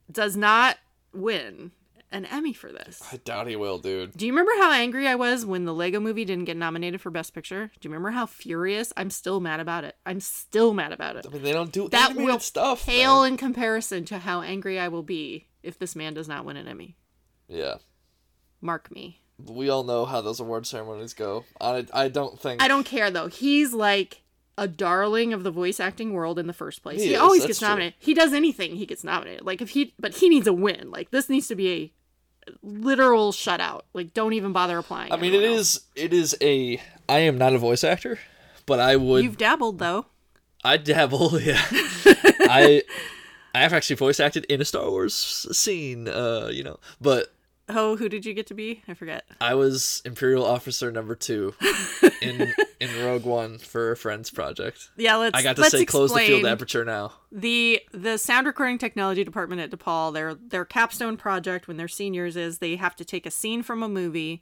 does not win an Emmy for this. I doubt he will, dude. Do you remember how angry I was when the Lego movie didn't get nominated for Best Picture? Do you remember how furious? I'm still mad about it. I'm still mad about it. I mean, they don't do That animated will stuff. pale man. in comparison to how angry I will be if this man does not win an Emmy. Yeah, Mark me. We all know how those award ceremonies go. I I don't think. I don't care though. He's like a darling of the voice acting world in the first place. He He, is, always gets true. nominated. He does anything, he gets nominated. Like if he but he needs a win. Like this needs to be a literal shutout. Like don't even bother applying. I mean, it else. is it is a I am not a voice actor, but I would. You've dabbled though. I dabble. Yeah. I. I have actually voice acted in a Star Wars scene. Uh, you know, but Oh, who did you get to be? I forget. I was Imperial Officer Number Two in in Rogue One for a friend's project. Yeah, let's. I got to say, close the field aperture now. the the sound recording technology department at DePaul, their their capstone project when they're seniors is they have to take a scene from a movie,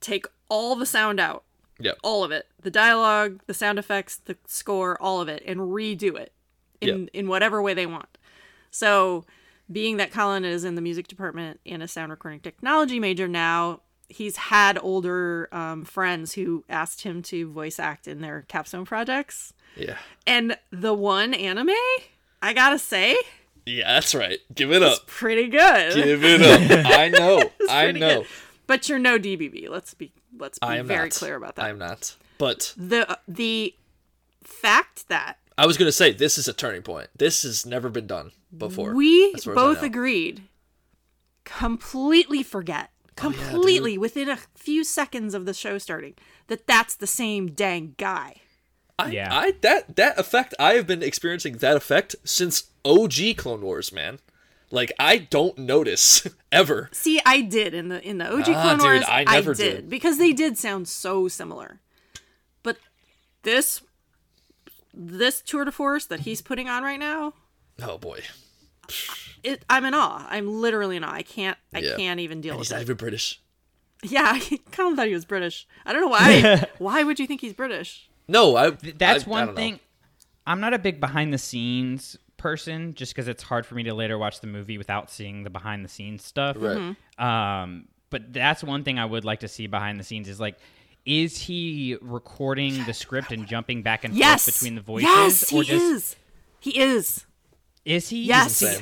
take all the sound out, Yeah. all of it, the dialogue, the sound effects, the score, all of it, and redo it in Yep. in whatever way they want. So, being that Collin is in the music department and a sound recording technology major now, he's had older um, friends who asked him to voice act in their capstone projects. Yeah. And the one anime, I gotta say, Yeah, that's right. Give it up. pretty good. Give it up. I know. I know. good. But you're no DBB. Let's be let's be I am very not. clear about that. I am not. But the the fact that I was gonna say this is a turning point. This has never been done before. we as far as I both agreed completely forget Oh, yeah, completely within a few seconds of the show starting that that's the same dang guy. I, Yeah. I that that effect I have been experiencing that effect since OG Clone Wars, man. Like I don't notice ever. See, I did in the in the OG Ah, Clone dude, Wars. I never did, did. because they did sound so similar. But this this tour de force that he's putting on right now, Oh boy. it, I'm in awe. I'm literally in awe. I can't I Yeah. can't even deal And with he's not it. even British. Yeah, I kind of thought he was British. I don't know why. why would you think he's British? No, I That's I- I one don't know. thing. I'm not a big behind the scenes person, just because it's hard for me to later watch the movie without seeing the behind the scenes stuff. Right. Mm-hmm. Um, but that's one thing I would like to see behind the scenes is like, is he recording the script and jumping back and Yes, forth between the voices, Yes, he or just is. He is. is he? Yes. See,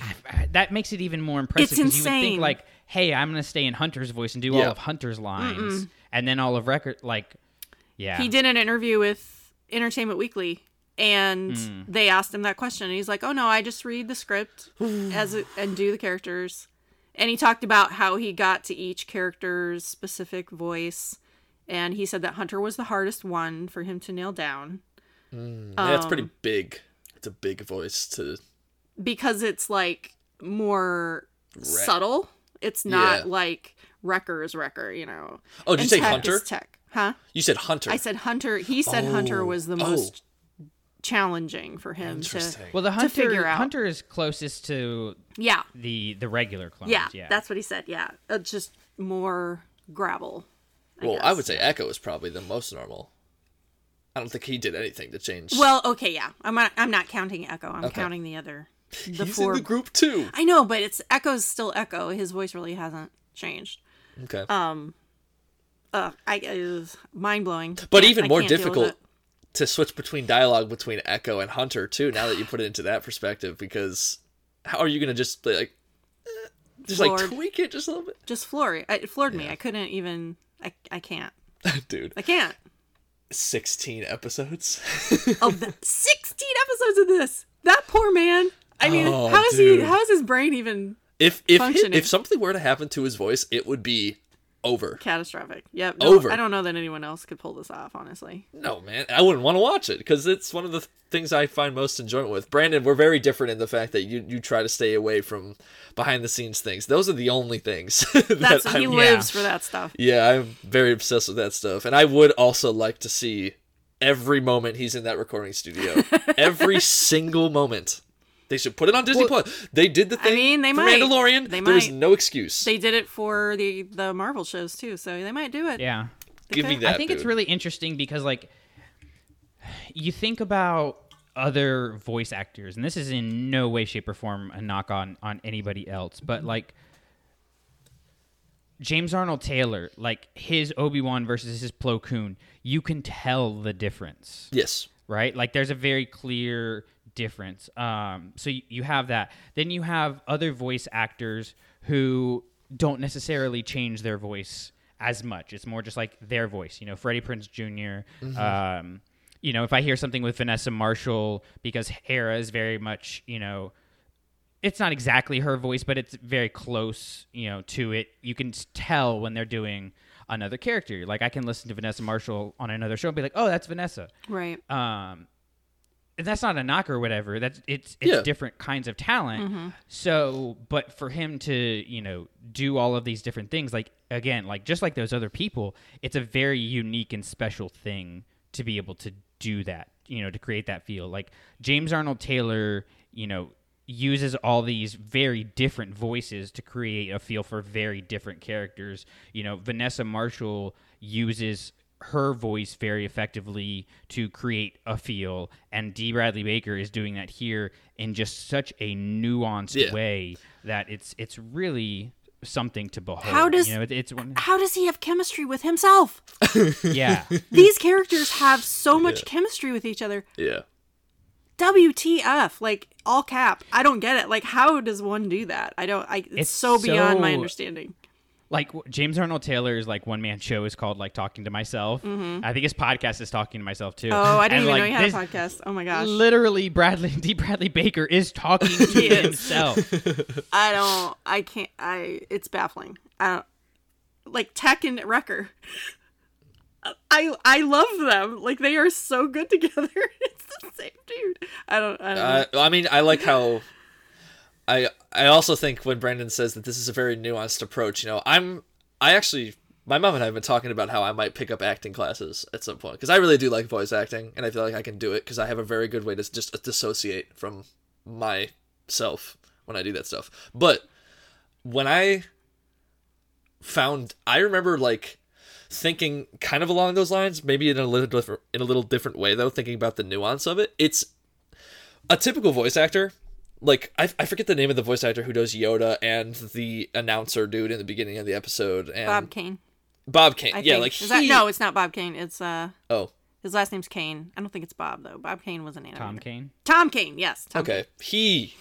that makes it even more impressive. It's 'cause You would insane. think like, hey, I'm gonna stay in Hunter's voice and do all of Hunter's lines, and then all of record like, yeah, He did an interview with Entertainment Weekly, and Hmm. they asked him that question, and he's like, "Oh no, I just read the script as it, and do the characters." And he talked about how he got to each character's specific voice, and he said that Hunter was the hardest one for him to nail down Yeah, it's Um, pretty big. It's a big voice to because it's like more subtle. It's not Yeah. like Wrecker's Wrecker, you know. Oh, did you And say Tech Hunter? Tech, huh? You said Hunter. I said Hunter. He said Hunter Oh, was the oh. most challenging for him to. Well, the Hunter figure out. Hunter is closest to Yeah, the the regular clones. yeah, Yeah, that's what he said. Yeah, uh, just more gravel. I well, I would say Echo is probably the most normal. I don't think he did anything to change. Well, okay, yeah. I'm not. I'm not counting Echo. I'm Okay. counting the other. The he's four. in the group too. I know, but it's Echo's still Echo. His voice really hasn't changed. Okay. Uh, I it was mind blowing. But even more difficult to switch between dialogue between Echo and Hunter too. Now that you put it into that perspective, because how are you gonna just like eh, just like tweak it just a little bit? Just floored. It floored me. I couldn't even. I. I can't. dude? I can't. Sixteen episodes. Of the 16 episodes of this, that poor man. I mean, Oh, how is dude. he? How is his brain even if if Functioning. if something were to happen to his voice, it would be over. catastrophic? Yep. No, Over. I don't know that anyone else could pull this off. Honestly. No, man, I wouldn't want to watch it because it's one of the things I find most enjoyment with. Brandon, we're very different in the fact that you you try to stay away from behind the scenes things. Those are the only things that That's I'm he lives for that stuff. Yeah, I'm very obsessed with that stuff. And I would also like to see every moment he's in that recording studio. every single moment. They should put it on Disney Plus. They did the thing. I mean, they for might. Mandalorian. They There's no excuse. They did it for the the Marvel shows too, so they might do it. yeah. Give me that. I think it's really interesting because like you think about other voice actors, and this is in no way, shape, or form a knock on on anybody else, but mm-hmm. like James Arnold Taylor, like his Obi Wan versus his Plo Koon, you can tell the difference Yes. right? Like there's a very clear difference. Um, so you, you have that. Then you have other voice actors who don't necessarily change their voice as much. It's more just like their voice. You know, Freddie Prinze junior Um, you know, if I hear something with Vanessa Marshall, because Hera is very much, you know, it's not exactly her voice, but it's very close, you know, to it. You can tell when they're doing another character. Like I can listen to Vanessa Marshall on another show and be like, "Oh, that's Vanessa." Right. um and that's not a knock or whatever. That's it's it's Yeah. different kinds of talent. Mm-hmm. So but for him to you know do all of these different things like again like just like those other people it's a very unique and special thing to be able to do that you know to create that feel. Like james arnold taylor you know uses all these very different voices to create a feel for very different characters. You know vanessa marshall uses her voice very effectively to create a feel and D Bradley Baker is doing that here in just such a nuanced Yeah. way that it's it's really something to behold. How does- you know, it, it's one, How does he have chemistry with himself? yeah. These characters have so much chemistry with each other. Yeah. WTF? Like all cap. I don't get it. Like how does one do that? I don't. I. It's, It's so beyond my understanding. Like James Arnold Taylor's like one man show is called like Talking to Myself. I think his podcast is Talking to Myself too. Mm-hmm. Oh, I didn't And, even like, know he had a podcast. Oh my gosh. Literally, Bradley D. Bradley Baker is talking to is. himself. I don't. I can't. I. It's baffling. I don't. Like Tech and Wrecker. I I love them. Like they are so good together. it's the same dude. I don't. I don't. know. Uh, I mean, I like how. I I also think when Brandon says that this is a very nuanced approach, you know, I'm I actually my mom and I have been talking about how I might pick up acting classes at some point because I really do like voice acting and I feel like I can do it because I have a very good way to just dissociate from myself when I do that stuff. But when I found, I remember like thinking kind of along those lines, maybe in a little different in a little different way though, thinking about the nuance of it. It's a typical voice actor like I, I forget the name of the voice actor who does Yoda and the announcer dude in the beginning of the episode and Bob Kane. Bob Kane I yeah think. like Is that, no, it's not Bob Kane. It's uh oh his last name's Kane. I don't think it's Bob though. Bob Kane was an animator. Tom Kane. Tom Kane. Yes. Tom okay he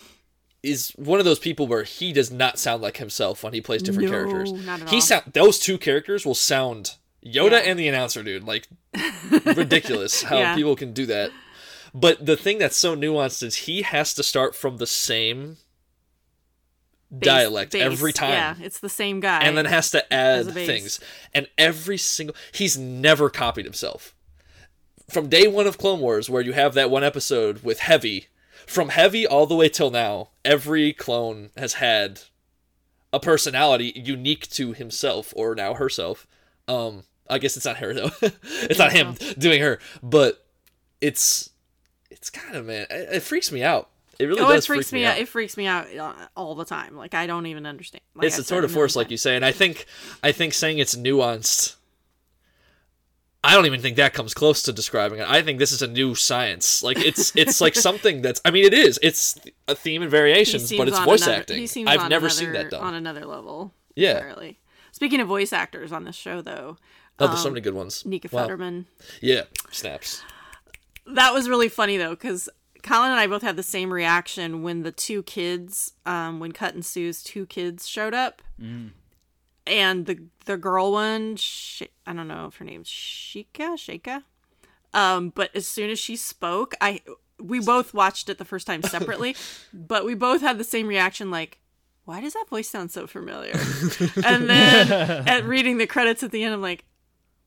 is one of those people where he does not sound like himself when he plays different No, characters not at he all. sound those two characters will sound Yoda Yeah. and the announcer dude like ridiculous how Yeah. people can do that but the thing that's so nuanced is he has to start from the same Base- dialect base. every time Yeah, it's the same guy. and then has to add things. And every single he's never copied himself. From day one of Clone Wars, where you have that one episode with Hevy, from Hevy all the way till now, every clone has had a personality unique to himself or now herself. Um, I guess it's not her though. it's not him doing her, but it's it's kind of man, it, it freaks me out. It really oh, does it freaks freak me out. out. It freaks me out uh, all the time. Like I don't even understand. Like it's I a said sort of a million force, like you say, and I think, I think saying it's nuanced. I don't even think that comes close to describing it. I think this is a new science. Like it's it's like something that's. I mean, it is. It's a theme and He variations, but it's voice another- acting. He seems I've never another, seen that done. on another level. Yeah. Entirely. Speaking of voice actors on this show, though, oh, there's so many good ones. Nika Wow. Futterman. Yeah, snaps. That was really funny though, because Collin and I both had the same reaction when the two kids, um, when Cut and Sue's two kids showed up, and the the girl one, Sh- I don't know if her name's Shika, Shika, um, but as soon as she spoke, I we both watched it the first time separately, but we both had the same reaction, like. Why does that voice sound so familiar? and then at reading the credits at the end, I'm like,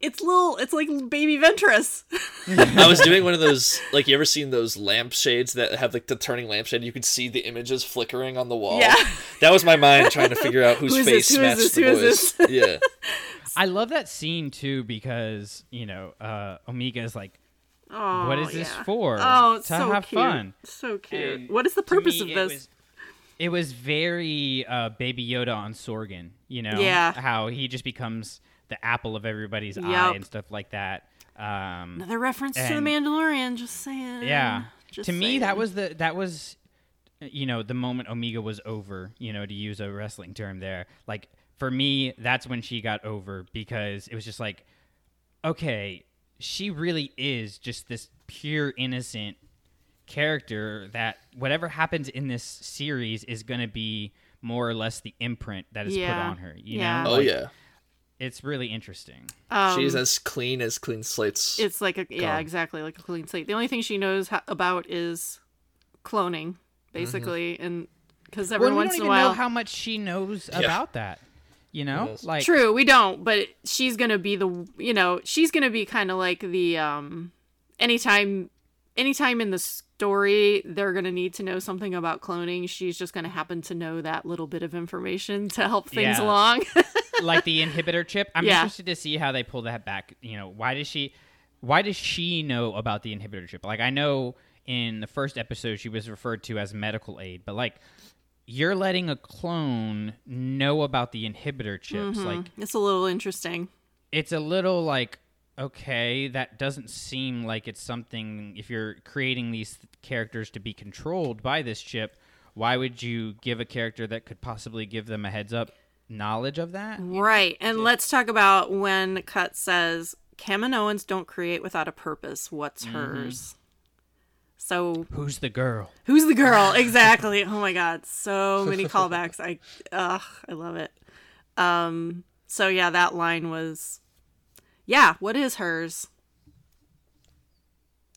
it's little, it's like baby Ventress. I was doing one of those. Like, you ever seen those lampshades that have like the turning lampshade? You could see the images flickering on the wall. Yeah. That was my mind trying to figure out whose Who is face this? Who is matched this? the Who is voice. yeah. I love that scene too because you know uh, Omega is like, Oh, "What is this for? Oh, it's to so have cute. fun." So cute. And what is the purpose me, of it this? was- It was very uh, Baby Yoda on Sorgan, you know, Yeah. how he just becomes the apple of everybody's eye and stuff like that. Um, Another reference to the Mandalorian. Just saying. yeah, Just to me that was the that was you know, the moment Omega was over, you know, to use a wrestling term there. Like for me, that's when she got over because it was just like, okay, she really is just this pure innocent character that whatever happens in this series is going to be more or less the imprint that is Yeah. put on her. You Yeah. know? Oh Like, yeah, It's really interesting. Um, she's as clean as clean slates. It's like a yeah, Gone. exactly like a clean slate. The only thing she knows ho- about is cloning, Mm-hmm. basically, and because every Well, once don't in a while, know how much she knows Yeah. about that. You know, like true, we don't. But she's gonna be the you know she's gonna be kind of like the um anytime anytime in the story they're gonna need to know something about cloning, she's just gonna happen to know that little bit of information to help things Yeah. along. like the inhibitor chip. I'm Yeah. interested to see how they pull that back. You know, why does she why does she know about the inhibitor chip? Like I know in the first episode she was referred to as medical aid, but like you're letting a clone know about the inhibitor chips. Mm-hmm. Like it's a little interesting. it's a little like okay, that doesn't seem like it's something if you're creating these characters to be controlled by this chip, why would you give a character that could possibly give them a heads up knowledge of that? Right. And let's talk about when Cut says Kaminoans don't create without a purpose. What's Mm-hmm. hers? So Who's the girl? who's the girl? Exactly. Oh my god. So many callbacks. I ugh, I love it. Um so yeah, that line was Yeah, what is hers?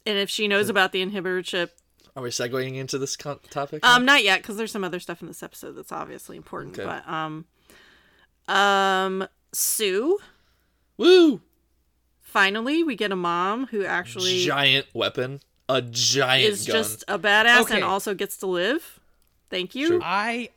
And if she knows about the inhibitor chip, Are we segueing into this con- topic? um, not yet, because there's some other stuff in this episode that's obviously important. Okay. But um, um, Sue. Woo! Finally, we get a mom who actually Giant weapon, a giant is gun. just a badass Okay. and also gets to live. Thank you. True. I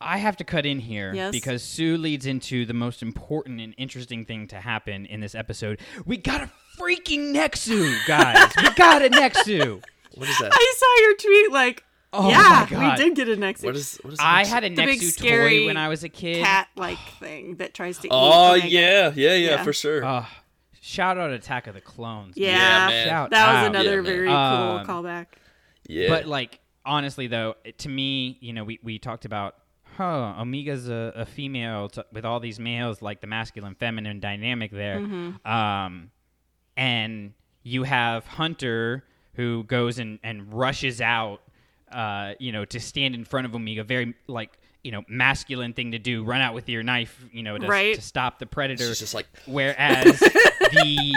I have to cut in here Yes. because Sue leads into the most important and interesting thing to happen in this episode. We got a freaking Nexu, guys. we got a Nexu. What is that? I saw your tweet. Like, Oh yeah, my God. we did get a next What is? What is? I had a The big Nexu scary toy when I was a kid. cat-like thing that tries to. Oh eat Omega. yeah, yeah, yeah, Yeah. for sure. Uh, shout out Attack of the Clones. Yeah, Yeah, man. Shout that was out. another Yeah, man. very Um, cool callback. yeah. But like honestly though, to me, you know, we, we talked about huh, Omega's a, a female t- with all these males, like the masculine feminine dynamic there. Mm-hmm. Um, and you have Hunter who goes and, and rushes out, uh, you know, to stand in front of Omega, very like you know masculine thing to do, run out with your knife, you know, to, Right. to stop the predator. She's just like, Whereas the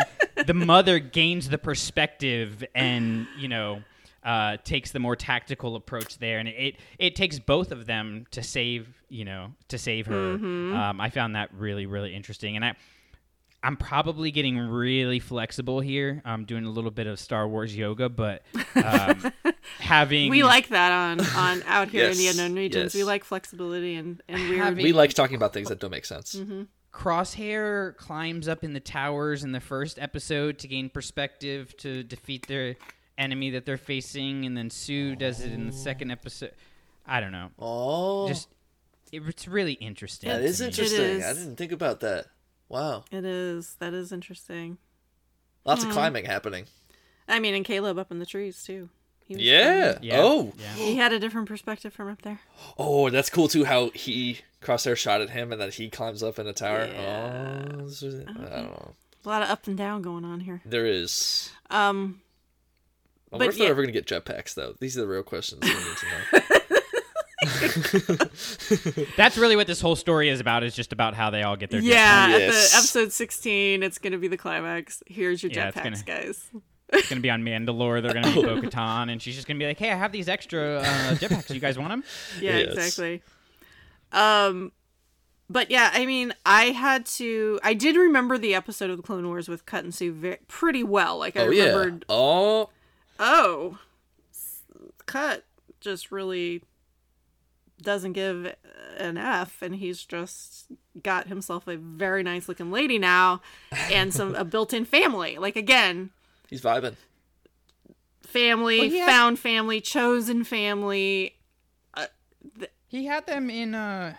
the mother gains the perspective and you know uh, takes the more tactical approach there, and it it takes both of them to save you know to save her. Um, I found that really really interesting, and I. I'm probably getting really flexible here. I'm doing a little bit of Star Wars yoga, but um, having We like that on on out here in the unknown regions. We like flexibility and and weird. Having- we like talking about things that don't make sense. Mm-hmm. Crosshair climbs up in the towers in the first episode to gain perspective to defeat their enemy that they're facing, and then Sue does it in the second episode. I don't know. Oh, Just it, it's really interesting. that to is me. interesting. is. I didn't think about that. Wow, It is. That is interesting. lots Hmm. of climbing happening. I mean, and Caleb up in the trees too. He was Yeah. Yeah. Oh, Yeah. He had a different perspective from up there. oh, that's cool too. How he crosshair shot at him, and then he climbs up in a tower. Yeah. Oh, this is- I don't know. A lot of up and down going on here. There is. Um, I But wonder if they're yeah. ever gonna get jetpacks though. These are the real questions we need to know. That's really what this whole story is about. Is just about how they all get their yeah, jetpacks. at Yes. the episode sixteen, it's gonna be the climax. Here's your Yeah, it's jetpacks, gonna- guys. It's gonna be on Mandalore. They're gonna be Bo-Katan, and she's just gonna be like, "Hey, I have these extra uh, jetpacks. You guys want them?" Yeah, Yes. exactly. Um, but yeah, I mean, I had to. I did remember the episode of the Clone Wars with Cut and Sue ve- pretty well. Like I oh yeah. remembered. Oh, oh, Cut just really doesn't give an F, and he's just got himself a very nice looking lady now, and some a built-in family. Like again, he's vibing. family, Well, he has- found family, chosen family. He had them in uh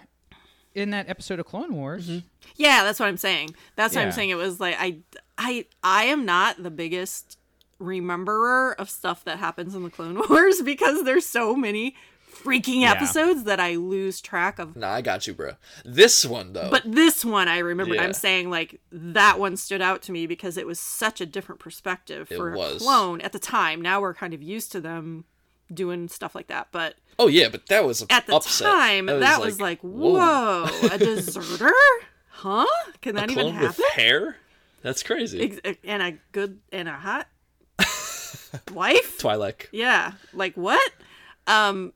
in that episode of Clone Wars. Yeah, that's what I'm saying. That's what I'm saying. It was like I, I, I am not the biggest rememberer of stuff that happens in the Clone Wars because there's so many freaking Yeah. episodes that I lose track of. Nah, I got you, bro. This one though. But this one I remember. Yeah. I'm saying like that one stood out to me because it was such a different perspective It for a clone at the time. Now we're kind of used to them doing stuff like that, but oh yeah, but that was a at the upset. time that was, like, whoa, a deserter? Huh? Can that a even clone happen? with hair. That's crazy. Ex- and a good and a hot wife? Twi'lek. Yeah, like what? Um,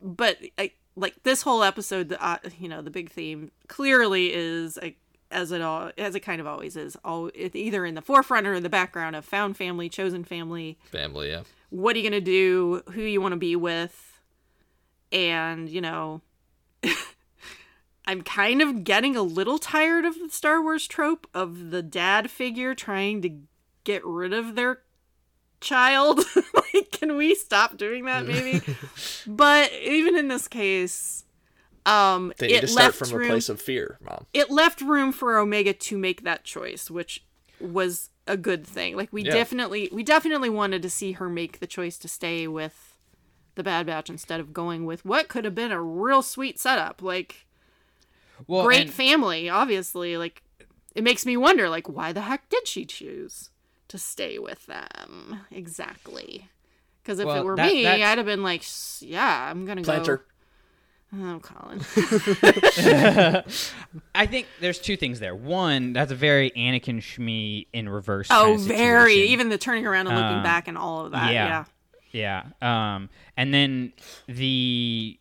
but I, like this whole episode, the uh, you know the big theme clearly is like, as it all as it kind of always is, all either in the forefront or in the background of found family, chosen family. Family, yeah. What are you gonna do? Who you want to be with? And you know. I'm kind of getting a little tired of the Star Wars trope of the dad figure trying to get rid of their child. like, can we stop doing that, maybe? but even in this case, um, They need it to start left from room. a place of fear, mom. It left room for Omega to make that choice, which was a good thing. Like we Yeah. definitely, we definitely wanted to see her make the choice to stay with the Bad Batch instead of going with what could have been a real sweet setup. Like Well, great and- family, obviously. Like it makes me wonder, like, why the heck did she choose to stay with them exactly? Because if it were that- me, that's- I'd have been like, yeah, I'm gonna Planter. go. Oh, Collin. I think there's two things there. One, that's a very Anakin Shmi in reverse. oh, kind of very. Even the turning around and looking Um, back and all of that. yeah. Yeah. Yeah. Um, and then the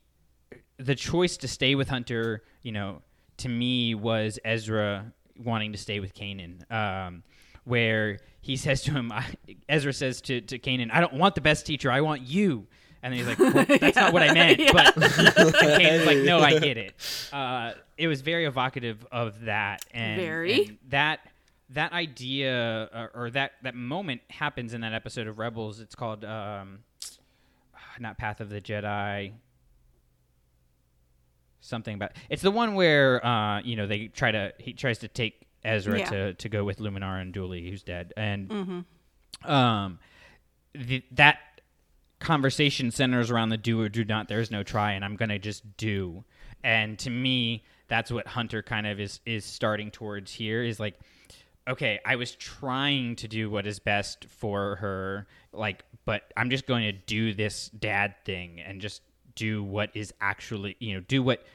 the choice to stay with Hunter, you know, to me was Ezra wanting to stay with Kanan. Um, where he says to him, I, Ezra says to, to Kanan, I don't want the best teacher, I want you. And then he's like, well, that's not what I meant. Yeah. But Kanan's like, no, I get it. Uh, it was very evocative of that. And, Very. and that that idea uh, or that that moment happens in that episode of Rebels. It's called um, not Path of the Jedi. Something about it's the one where uh, you know they try to he tries to take Ezra Yeah. to to go with Luminara Unduli, who's dead, and Mm-hmm. um, the, that conversation centers around the do or do not. There's no try, and I'm gonna just do. And to me, that's what Hunter kind of is is starting towards here. Is like, okay, I was trying to do what is best for her, like, but I'm just going to do this dad thing and just do what is actually, you know, do what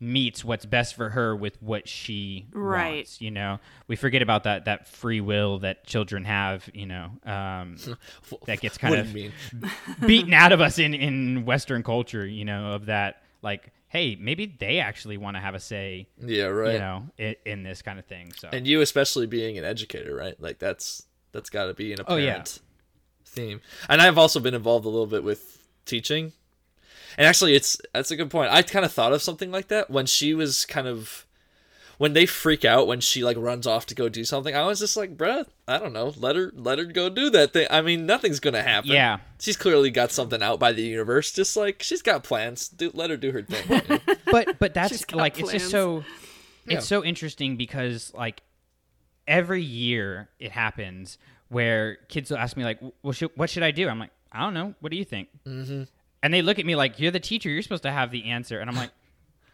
meets what's best for her with what she Right. wants you know we forget about that that free will that children have you know um that gets kind of do you mean? beaten out of us in in western culture you know of that like hey maybe they actually want to have a say Yeah, right. you know in, in this kind of thing so And you, especially being an educator, right? Like that's that's got to be an Oh, apparent yeah. theme. And I've also been involved a little bit with teaching. And actually, it's that's a good point. I kind of thought of something like that when she was kind of when they freak out when she like runs off to go do something. I was just like, bruh, I don't know, let her let her go do that thing. I mean, nothing's gonna happen. Yeah. she's clearly got something out by the universe. Just like she's got plans. Do, let her do her thing. you know? but but that's She's got like it's just plans. so Yeah. it's so interesting because like every year it happens where kids will ask me like well, should, what should i do i'm like i don't know what do you think mm-hmm. And they look at me like you're the teacher. You're supposed to have the answer. And i'm like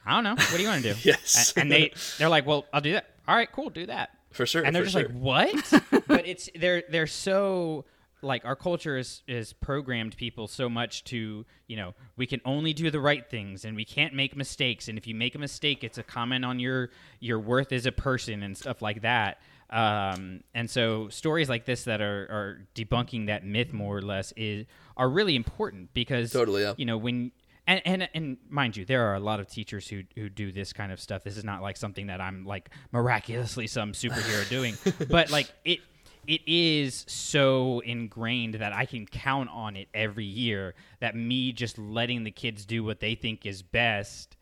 i don't know. What do you want to do? Yes. and, and they they're like well i'll do that. All right cool. Do that. For sure. and they're just sure. like what? But it's they're they're so like our culture is is programmed people so much to you know we can only do the right things and we can't make mistakes. And if you make a mistake it's a comment on your your worth as a person and stuff like that. Um, and so stories like this that are, are debunking that myth more or less is are really important because Totally, yeah. you know when and, and and mind you, there are a lot of teachers who who do this kind of stuff. This is not like something that I'm like miraculously some superhero doing, but like it it is so ingrained that I can count on it every year. That me just letting the kids do what they think is best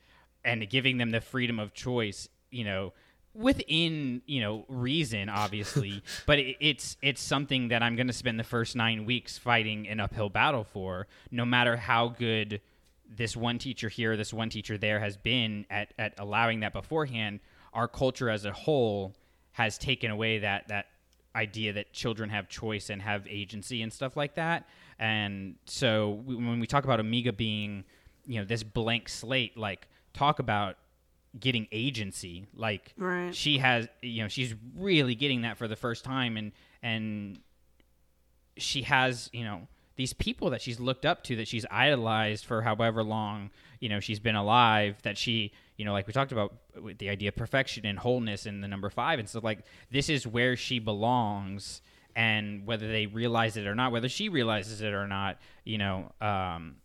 and giving them the freedom of choice, you know, within you know reason obviously but it, it's it's something that i'm going to spend the first nine weeks fighting an uphill battle for no matter how good this one teacher here this one teacher there has been at, at allowing that beforehand our culture as a whole has taken away that that idea that children have choice and have agency and stuff like that. And so when we talk about Omega being you know this blank slate like talk about getting agency like Right. she has you know she's really getting that for the first time and and she has you know these people that she's looked up to that she's idolized for however long you know she's been alive that she you know like we talked about with the idea of perfection and wholeness in the number five and so like this is where she belongs and whether they realize it or not whether she realizes it or not you know um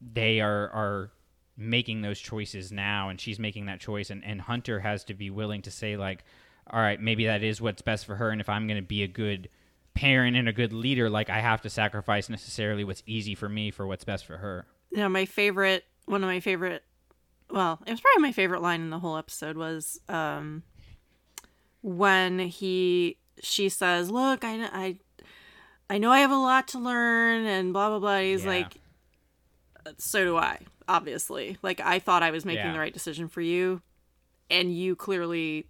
they are are making those choices now and she's making that choice and, and hunter has to be willing to say like all right maybe that is what's best for her and if i'm going to be a good parent and a good leader like i have to sacrifice necessarily what's easy for me for what's best for her you know, my favorite, one of my favorite, well, it was probably my favorite line in the whole episode was um, when he, she says, "Look, I, I, I know I have a lot to learn," and blah blah blah. He's Yeah. like, "So do I." Obviously, like I thought I was making Yeah. the right decision for you, and you clearly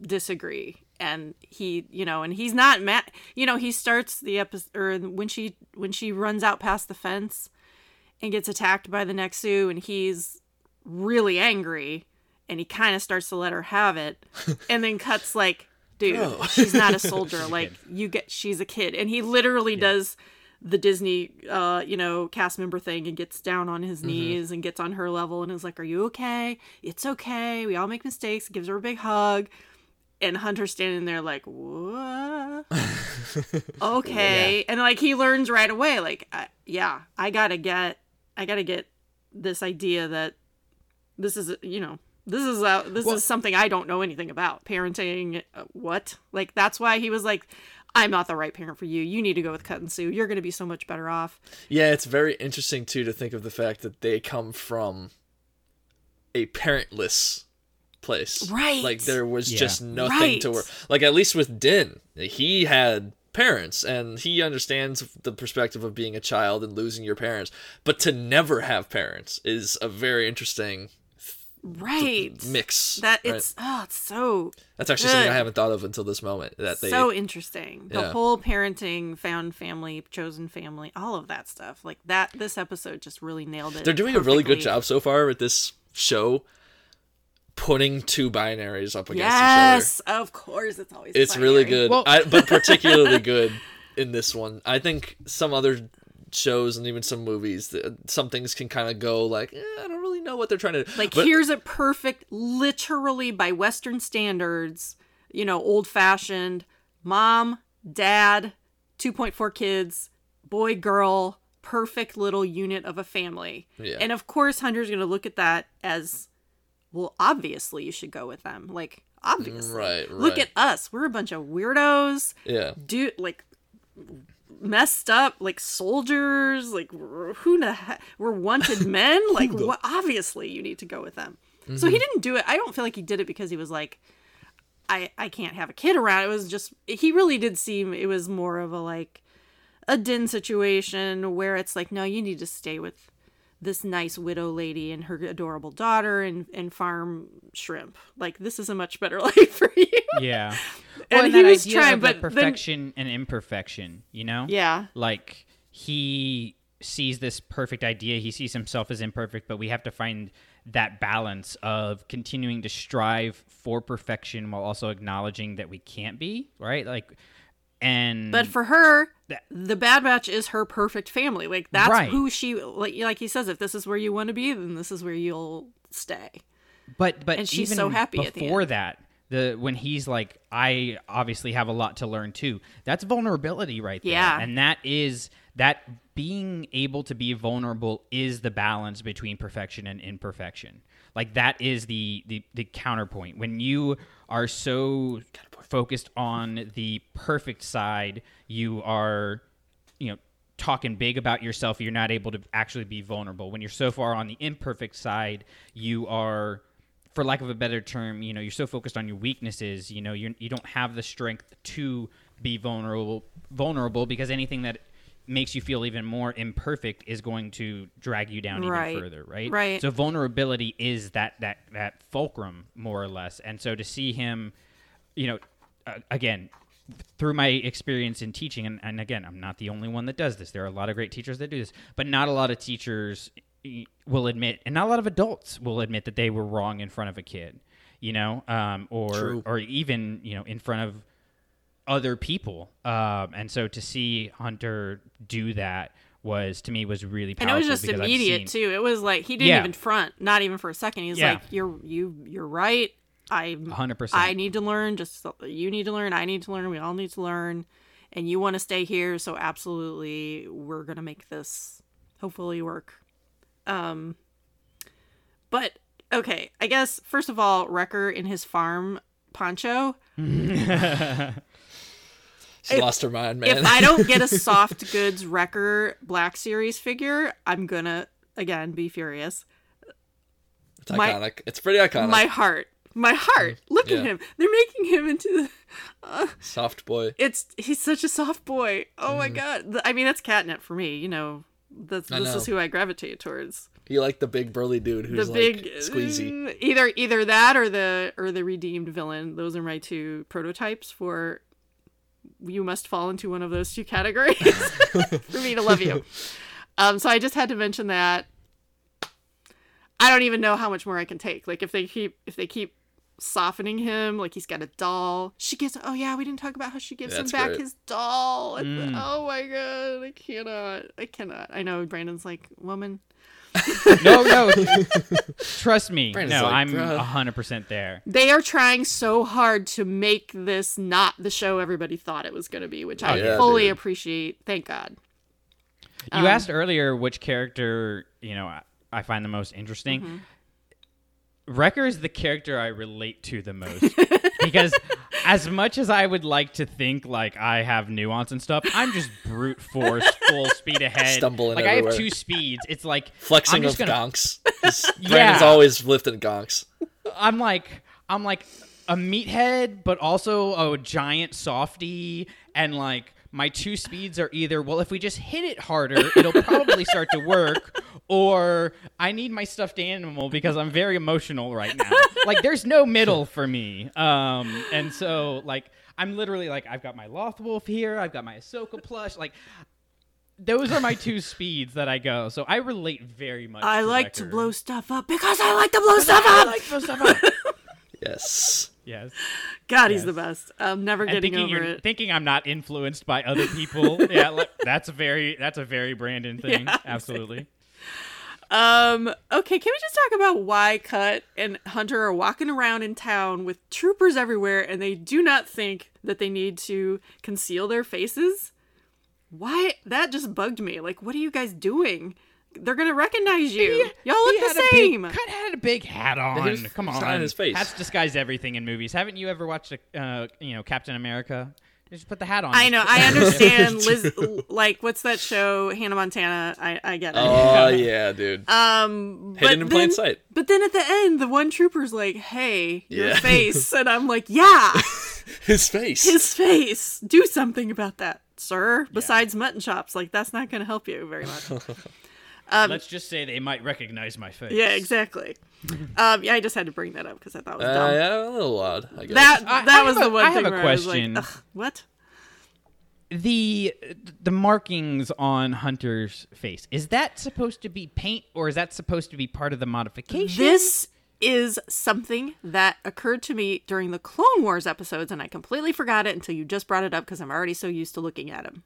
disagree. And he you know and he's not mad. You know he starts the episode or when she when she runs out past the fence and gets attacked by the Nexu and he's really angry and he kind of starts to let her have it and then cuts like dude she's not a soldier. Like you get she's a kid. And he literally does the Disney uh you know cast member thing and gets down on his knees and gets on her level and is like are you okay it's okay we all make mistakes gives her a big hug and Hunter's standing there like, what? okay. And like he learns right away, like, I, yeah, I gotta get, I gotta get this idea that this is, you know, this is uh, this Well- is something I don't know anything about. Parenting, uh, what? Like that's why he was like, I'm not the right parent for you. You need to go with Cut and Suu. You're gonna be so much better off. Yeah, it's very interesting too to think of the fact that they come from a parentless place. Right. Like there was Yeah. just nothing to work. Like at least with Din, he had parents and he understands the perspective of being a child and losing your parents. But to never have parents is a very interesting Right. mix. That right? it's oh, it's so That's actually something I haven't thought of until this moment. That they so interesting. The Yeah. whole parenting, found family, chosen family, all of that stuff. Like that this episode just really nailed it. They're doing a really good job so far with this show putting two binaries up against each other. Yes, of course it's always It's really good, Well- I, but particularly good in this one. I think some other shows and even some movies, th- some things can kind of go like, eh, I don't really know what they're trying to. Like but, here's a perfect literally by western standards, you know, old-fashioned mom, dad, 2.4 kids, boy, girl, perfect little unit of a family. Yeah. And of course Hunter's going to look at that as well, obviously you should go with them. Like obviously. Right, Look at us. We're a bunch of weirdos. yeah, dude like messed up like soldiers like who the heck we're wanted men? Like what obviously you need to go with them. So Mm-hmm. he didn't do it. I don't feel like he did it because he was like i i can't have a kid around. It was just he really did seem it was more of a like a din situation where it's like no you need to stay with this nice widow lady and her adorable daughter and and farm shrimp. Like this is a much better life for you. Yeah. And well, he that was idea trying, of but that then- perfection and imperfection you know? Yeah. Like he sees this perfect idea. He sees himself as imperfect but we have to find that balance of continuing to strive for perfection while also acknowledging that we can't be right? Like and But for her, That- the Bad Batch is her perfect family. Like that's Right. who she like. Like he says, if this is where you want to be, then this is where you'll stay. but but and she's even so happy at the before that the when he's like i obviously have a lot to learn too that's vulnerability right there Yeah. and that is that being able to be vulnerable is the balance between perfection and imperfection like that is the the, the counterpoint. When you are so focused on the perfect side you are you know talking big about yourself you're not able to actually be vulnerable. When you're so far on the imperfect side you are for lack of a better term you know you're so focused on your weaknesses you know you're, you don't have the strength to be vulnerable vulnerable because anything that makes you feel even more imperfect is going to drag you down Right. even further right Right. so vulnerability is that that that fulcrum more or less and so to see him you know uh, again through my experience in teaching and, and again i'm not the only one that does this there are a lot of great teachers that do this but not a lot of teachers will admit, and not a lot of adults will admit that they were wrong in front of a kid, you know, um, or True. or even you know in front of other people. Um, and so to see Hunter do that was to me was really powerful. And it was just immediate seen- too. It was like he didn't Yeah. even front, not even for a second. He's Yeah. like, "You're you you're right. I 100%. I need to learn. Just you need to learn. I need to learn. We all need to learn. And you want to stay here, so absolutely, we're gonna make this hopefully work. Um, but okay, I guess first of all, Wrecker in his farm poncho. She If- lost her mind, man. If I don't get a soft goods Wrecker Black Series figure, I'm gonna again be furious. it's my- iconic. It's pretty iconic. My heart, my heart. Mm-hmm. Look Yeah. at him. They're making him into the. Uh, soft boy. It's he's such a soft boy. Oh my mm-hmm. god. Th- I mean, that's catnip for me. You know, that's, this is who I gravitate towards. You like the big burly dude who's the like big squeezy. mm, either either that or the or the redeemed villain. Those are my two prototypes for. You must fall into one of those two categories for me to love you. Um, so I just had to mention that. I don't even know how much more I can take. Like if they keep if they keep softening him, like he's got a doll. She gives. Oh yeah, we didn't talk about how she gives him back great. his doll. Mm. oh my god, I cannot. I cannot. I know Brandon's like woman. no, no. Trust me. Brandon's no, like, I'm "Bruh." hundred percent there. They are trying so hard to make this not the show everybody thought it was going to be, which I yeah, fully dude. appreciate. Thank God. You Um, asked earlier which character you know I- I find the most interesting. Mm-hmm. Wrecker is the character I relate to the most because as much as I would like to think like I have nuance and stuff, I'm just brute force, full speed ahead. Stumbling like I have two speeds. It's like Flexing I'm of gonna gonks. Yeah. Brandon's always lifting gonks. I'm like I'm like a meathead, but also a giant softy, and like my two speeds are either well, if we just hit it harder, it'll probably start to work, or I need my stuffed animal because I'm very emotional right now. like there's no middle for me, um, and so like I'm literally like I've got my Lothwolf here, I've got my Ahsoka plush, like. Those are my two speeds that I go, so I relate very much. I to like to blow stuff up because I like to blow stuff I up. like to blow stuff up. Yes. Yes. God, he's the best. I'm never and getting over you're it. thinking I'm not influenced by other people. yeah, like, that's a very that's a very Brandon thing. Yeah, Absolutely. Um, okay, can we just talk about why Cut and Hunter are walking around in town with troopers everywhere and they do not think that they need to conceal their faces? Why that just bugged me. Like, what are you guys doing? They're gonna recognize you. Y'all look the had big- same. Cut had a big hat on. was- Come it's on, not his face. Hats disguise everything in movies. Haven't you ever watched a uh, you know Captain America? Just put the hat on. I know. I understand. Liz, like, what's that show? Hannah Montana. I, I get it. Oh yeah, dude. Um, Hidden but in plain then- sight. But then at the end, the one trooper's like, "Hey, your Yeah. face," and I'm like, "Yeah, His face. his face. Do something about that, sir." Besides mutton chops, like that's not going to help you very much. Let's just say they might recognize my face. yeah, exactly. um, yeah, I just had to bring that up because I thought it was Uh, dumb. yeah, a little odd. I guess. That I- that I was have the a- one I thing have a where I was question. like, Ugh, "What?" The the markings on Hunter's face is that supposed to be paint or is that supposed to be part of the modification? This is something that occurred to me during the Clone Wars episodes, and I completely forgot it until you just brought it up because I'm already so used to looking at him.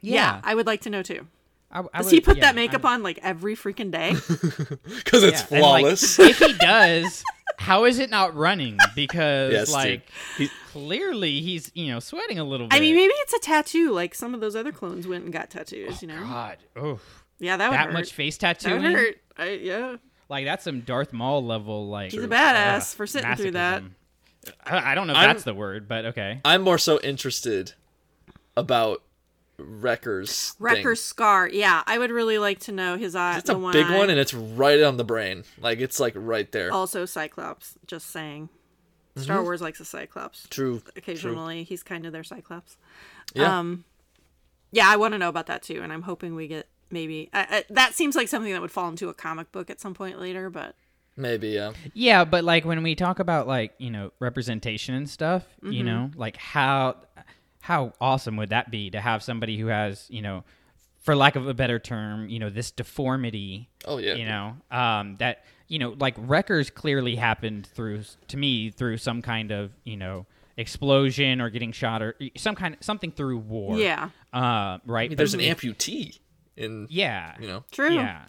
Yeah, I would like to know too. I, I Does would- he put yeah, that makeup I'm- on like every freaking day? Because it's Yeah, and, like, flawless. if he does, how is it not running? Because Yes, like He- clearly he's you know sweating a little bit. I mean, maybe it's a tattoo, like some of those other clones went and got tattoos. Oh, you know? God, oh, Yeah, that would that hurt. much face that tattooing. would hurt. I, yeah, Like that's some Darth Maul level. Like He's a badass ugh, for sitting through that. I, I don't know if I'm- that's the word, but okay. I'm more so interested about Wrecker's. thing. Scar. Yeah, I would really like to know his eye. It's a one big eye. one, and it's right on the brain. Like it's like right there. also Cyclops. Just saying. Mm-hmm. Star Wars likes a Cyclops. True. Occasionally, he's kind of their Cyclops. Yeah. Um, yeah, I want to know about that too, and I'm hoping we get maybe I, I, that seems like something that would fall into a comic book at some point later. But Maybe. Yeah. Yeah, but like when we talk about like you know representation and stuff, you Mm-hmm. know, like how how awesome would that be to have somebody who has you know for lack of a better term, you know, this deformity. Oh, yeah. You know, um, that you know, like Wreckers clearly happened through to me through some kind of you know explosion or getting shot or some kind of something through war. Yeah. Uh, right. I mean, there's an But- amputee in Yeah. you know. True. Yeah.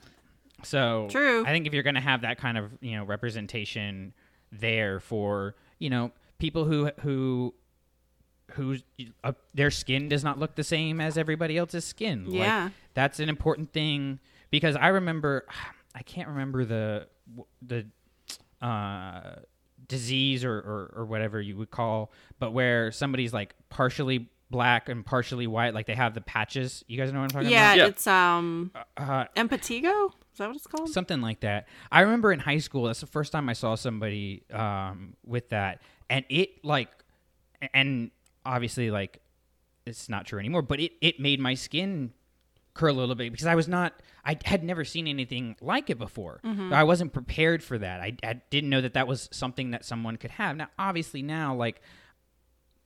So True. I think if you're going to have that kind of you know representation there for you know people who who who uh, their skin does not look the same as everybody else's skin. Like, Yeah. that's an important thing because I remember I can't remember the the uh disease or, or, or whatever you would call, but where somebody's like partially black and partially white, like they have the patches. You guys know what I'm talking Yeah, Yeah. it's um? Uh, empatigo. Is that what it's called? something like that. I remember in high school, that's the first time I saw somebody um, with that, and it like, and obviously like, it's not true anymore, but it it made my skin curl a little bit because I was not, I had never seen anything like it before. Mm-hmm. I wasn't prepared for that. I, I didn't know that that was something that someone could have. Now, obviously, now like,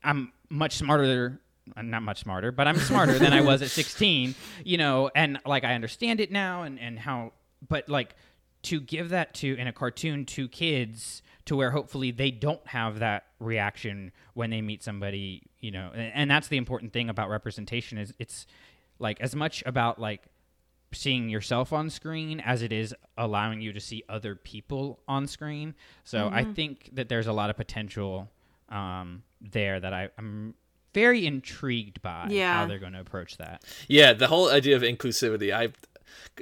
I'm much smarter. I'm not much smarter, but I'm smarter than I was at 16, you know, and like I understand it now and, and how, but like to give that to in a cartoon to kids to where hopefully they don't have that reaction when they meet somebody, you know, and, and that's the important thing about representation is it's like as much about like seeing yourself on screen as it is allowing you to see other people on screen. So I think that there's a lot of potential um, there that I, I'm very intrigued by Yeah. how they're going to approach that. Yeah, the whole idea of inclusivity, I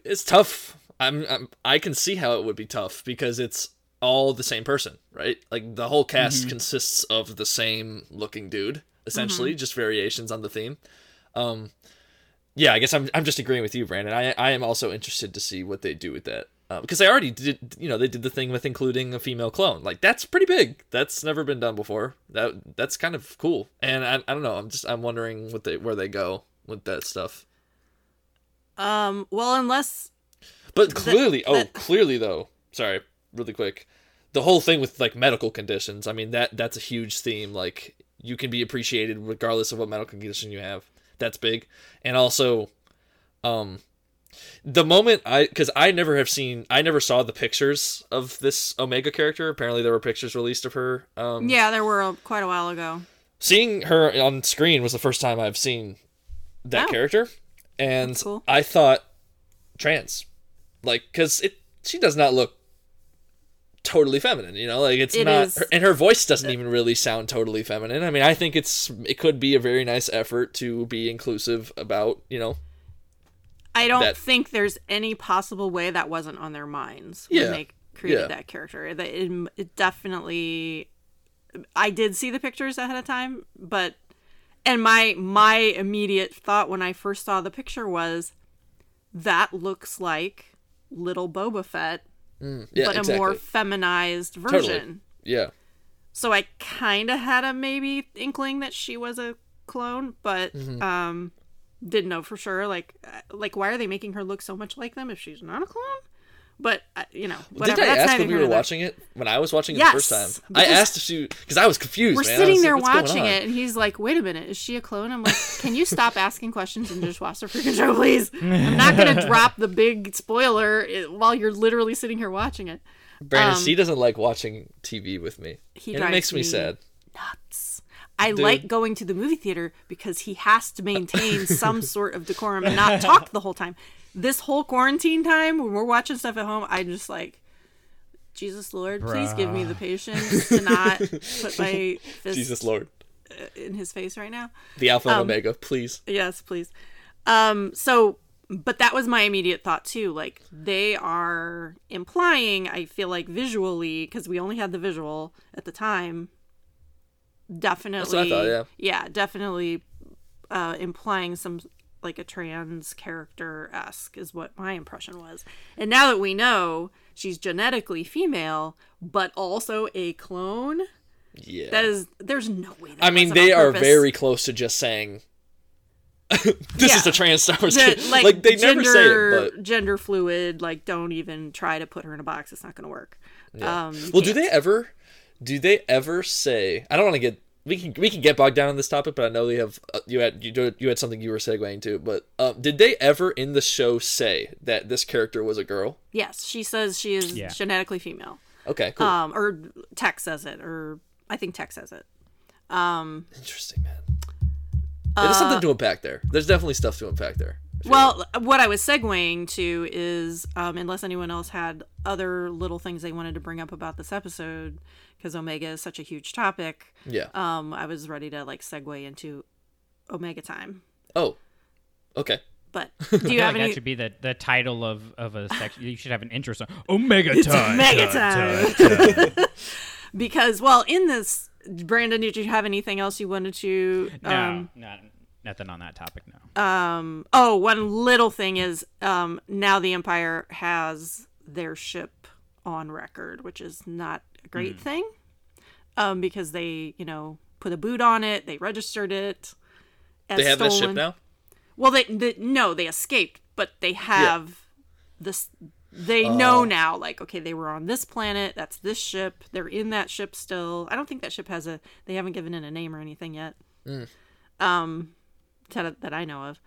it's tough. I'm, I'm I can see how it would be tough because it's all the same person, right? Like the whole cast consists of the same looking dude, essentially, just variations on the theme. Um yeah, I guess I'm I'm just agreeing with you, Brandon. I I am also interested to see what they do with that. Uh, because they already did, you know, they did the thing with including a female clone. Like that's pretty big. That's never been done before. That that's kind of cool. And I, I don't know. I'm just I'm wondering what they where they go with that stuff. Um, well, unless But clearly, oh, clearly though. Sorry, really quick. The whole thing with like medical conditions. I mean that that's a huge theme. Like you can be appreciated regardless of what medical condition you have. That's big. And also, um, the moment I because I never have seen I never saw the pictures of this Omega character. Apparently, there were pictures released of her. Um, yeah, there were a, quite a while ago. seeing her on screen was the first time I've seen that Oh. character, and cool. I thought trans, like, because it she does not look totally feminine, you know, like it's It not, her- and her voice doesn't even really sound totally feminine. I mean, I think it's it could be a very nice effort to be inclusive about, you know, I don't That- think there's any possible way that wasn't on their minds Yeah. when they created Yeah. that character. That it, it definitely. I did see the pictures ahead of time, but and my my immediate thought when I first saw the picture was, that looks like little Boba Fett, Mm, yeah, but exactly. a more feminized version. Totally. yeah, So I kind of had a maybe inkling that she was a clone, but Mm-hmm. um didn't know for sure. Like, uh, like why are they making her look so much like them if she's not a clone? But uh, you know, whatever. Did I That's ask when we were watching it? When I was watching it Yes, the first time, I asked if she because I was confused. We're man. Sitting there like, watching it, and he's like, "Wait a minute, is she a clone?" I'm like, "Can you stop asking questions and just watch the freaking show, please?" I'm not gonna drop the big spoiler while you're literally sitting here watching it. Brandon, Um, she doesn't like watching TV with me. He and it makes me me sad. nuts. I like going to the movie theater because he has to maintain some sort of decorum and not talk the whole time. This whole quarantine time when we're watching stuff at home, I just like Jesus Lord, please give me the patience to not put my fist Jesus Lord. in his face right now. The Alpha Um, and Omega, please. Yes, please. Um, so, but that was my immediate thought too. Like they are implying, I feel like visually, because we only had the visual at the time. Definitely, what I thought, yeah. definitely, uh, implying some like a trans character esque is what my impression was. And now that we know she's genetically female, but also a clone, Yeah. that is there's no way. That I mean, they are purpose. very close to just saying this is a trans Star Wars the, kid. like, Like, they gender, never say it, but gender fluid. Like, don't even try to put her in a box. It's not going to work. Um, well, do can't. they ever? Do they ever say? I don't want to get we can we can get bogged down on this topic, but I know you have uh, you had you do, you had something you were segueing to. But um, did they ever in the show say that this character was a girl? Yes, she says she is Yeah. genetically female. Okay, cool, Um, or Tech says it, or I think Tech says it. Um, interesting, man. There's something to unpack there. There's definitely stuff to unpack there. Well, what I was segueing to is, um, unless anyone else had other little things they wanted to bring up about this episode, because Omega is such a huge topic, Yeah. um, I was ready to like segue into Omega time. oh, okay. But do you I have like any? that should be the, the title of, of a section. You should have an intro song. Omega time. Omega time, time. time. because well, in this, Brandon, did you have anything else you wanted to? No, Um, not, nothing on that topic. now. um, oh, one little thing is, um, now the Empire has their ship on record, which is not a great Hmm. thing. Um, because they, you know, put a boot on it, they registered it. as They have that ship now. Well, they, they no, they escaped, but they have this. They Oh. know now, like, okay, they were on this planet. That's this ship. They're in that ship still. I don't think that ship has a. They haven't given it a name or anything yet. Mm. Um, that that I know of.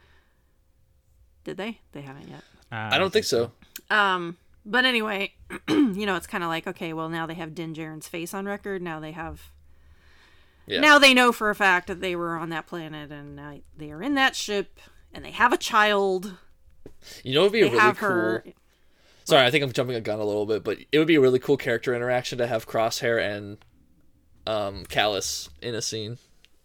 Did they? They haven't yet. Uh, I don't think so. Um, but anyway, you know, it's kind of like okay, well, now they have Din Djarin's face on record. Now they have. Yeah. Now they know for a fact that they were on that planet, and now they are in that ship, and they have a child. You know, it'd be They really have cool. her. Sorry, I think I'm jumping a gun a little bit, but it would be a really cool character interaction to have Crosshair and um Kallus in a scene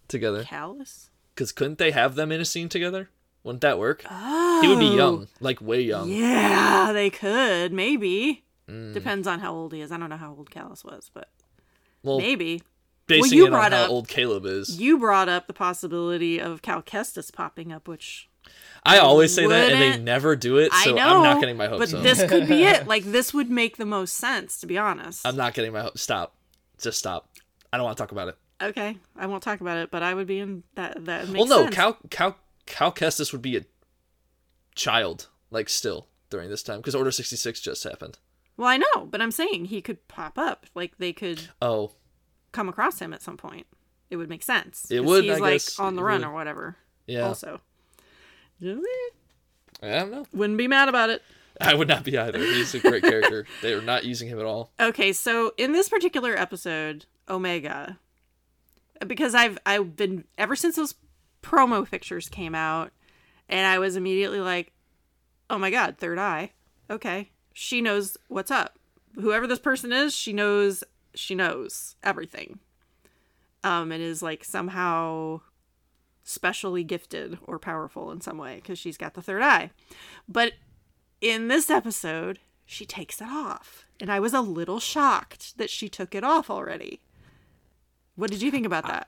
together. Kallus. Because couldn't they have them in a scene together? Wouldn't that work? He would be young, like way young. Oh. Yeah, they could maybe. Mm. Depends on how old he is. I don't know how old Kallus was, but Well, maybe. basing you brought how up- old Caleb is. You brought up the possibility of Cal Kestis popping up, which I always say that, and they never do it. So I know. I'm not getting my hopes but this could be it. Like this would make the most sense, to be honest. I'm not getting my hopes. Stop. Just stop. I don't want to talk about it. Okay, I won't talk about it, but I would be in that. That makes Well, no, sense. Cal Cal Cal Kestis would be a child, like still during this time, because Order 66 just happened. Well, I know, but I'm saying he could pop up. Like they could Oh, come across him at some point. It would make sense. It would, He's I like guess. on the It run would. or whatever. yeah. Also, I don't know. wouldn't be mad about it. I would not be either. He's a great character. They are not using him at all. Okay, so in this particular episode, Omega, because I've I've been ever since those promo pictures came out, and I was immediately like, "Oh my god, third eye." Okay, she knows what's up. Whoever this person is, she knows she knows everything. Um, and is like somehow specially gifted or powerful in some way because she's got the third eye. But in this episode, she takes it off. And I was a little shocked that she took it off already. What did you think about that?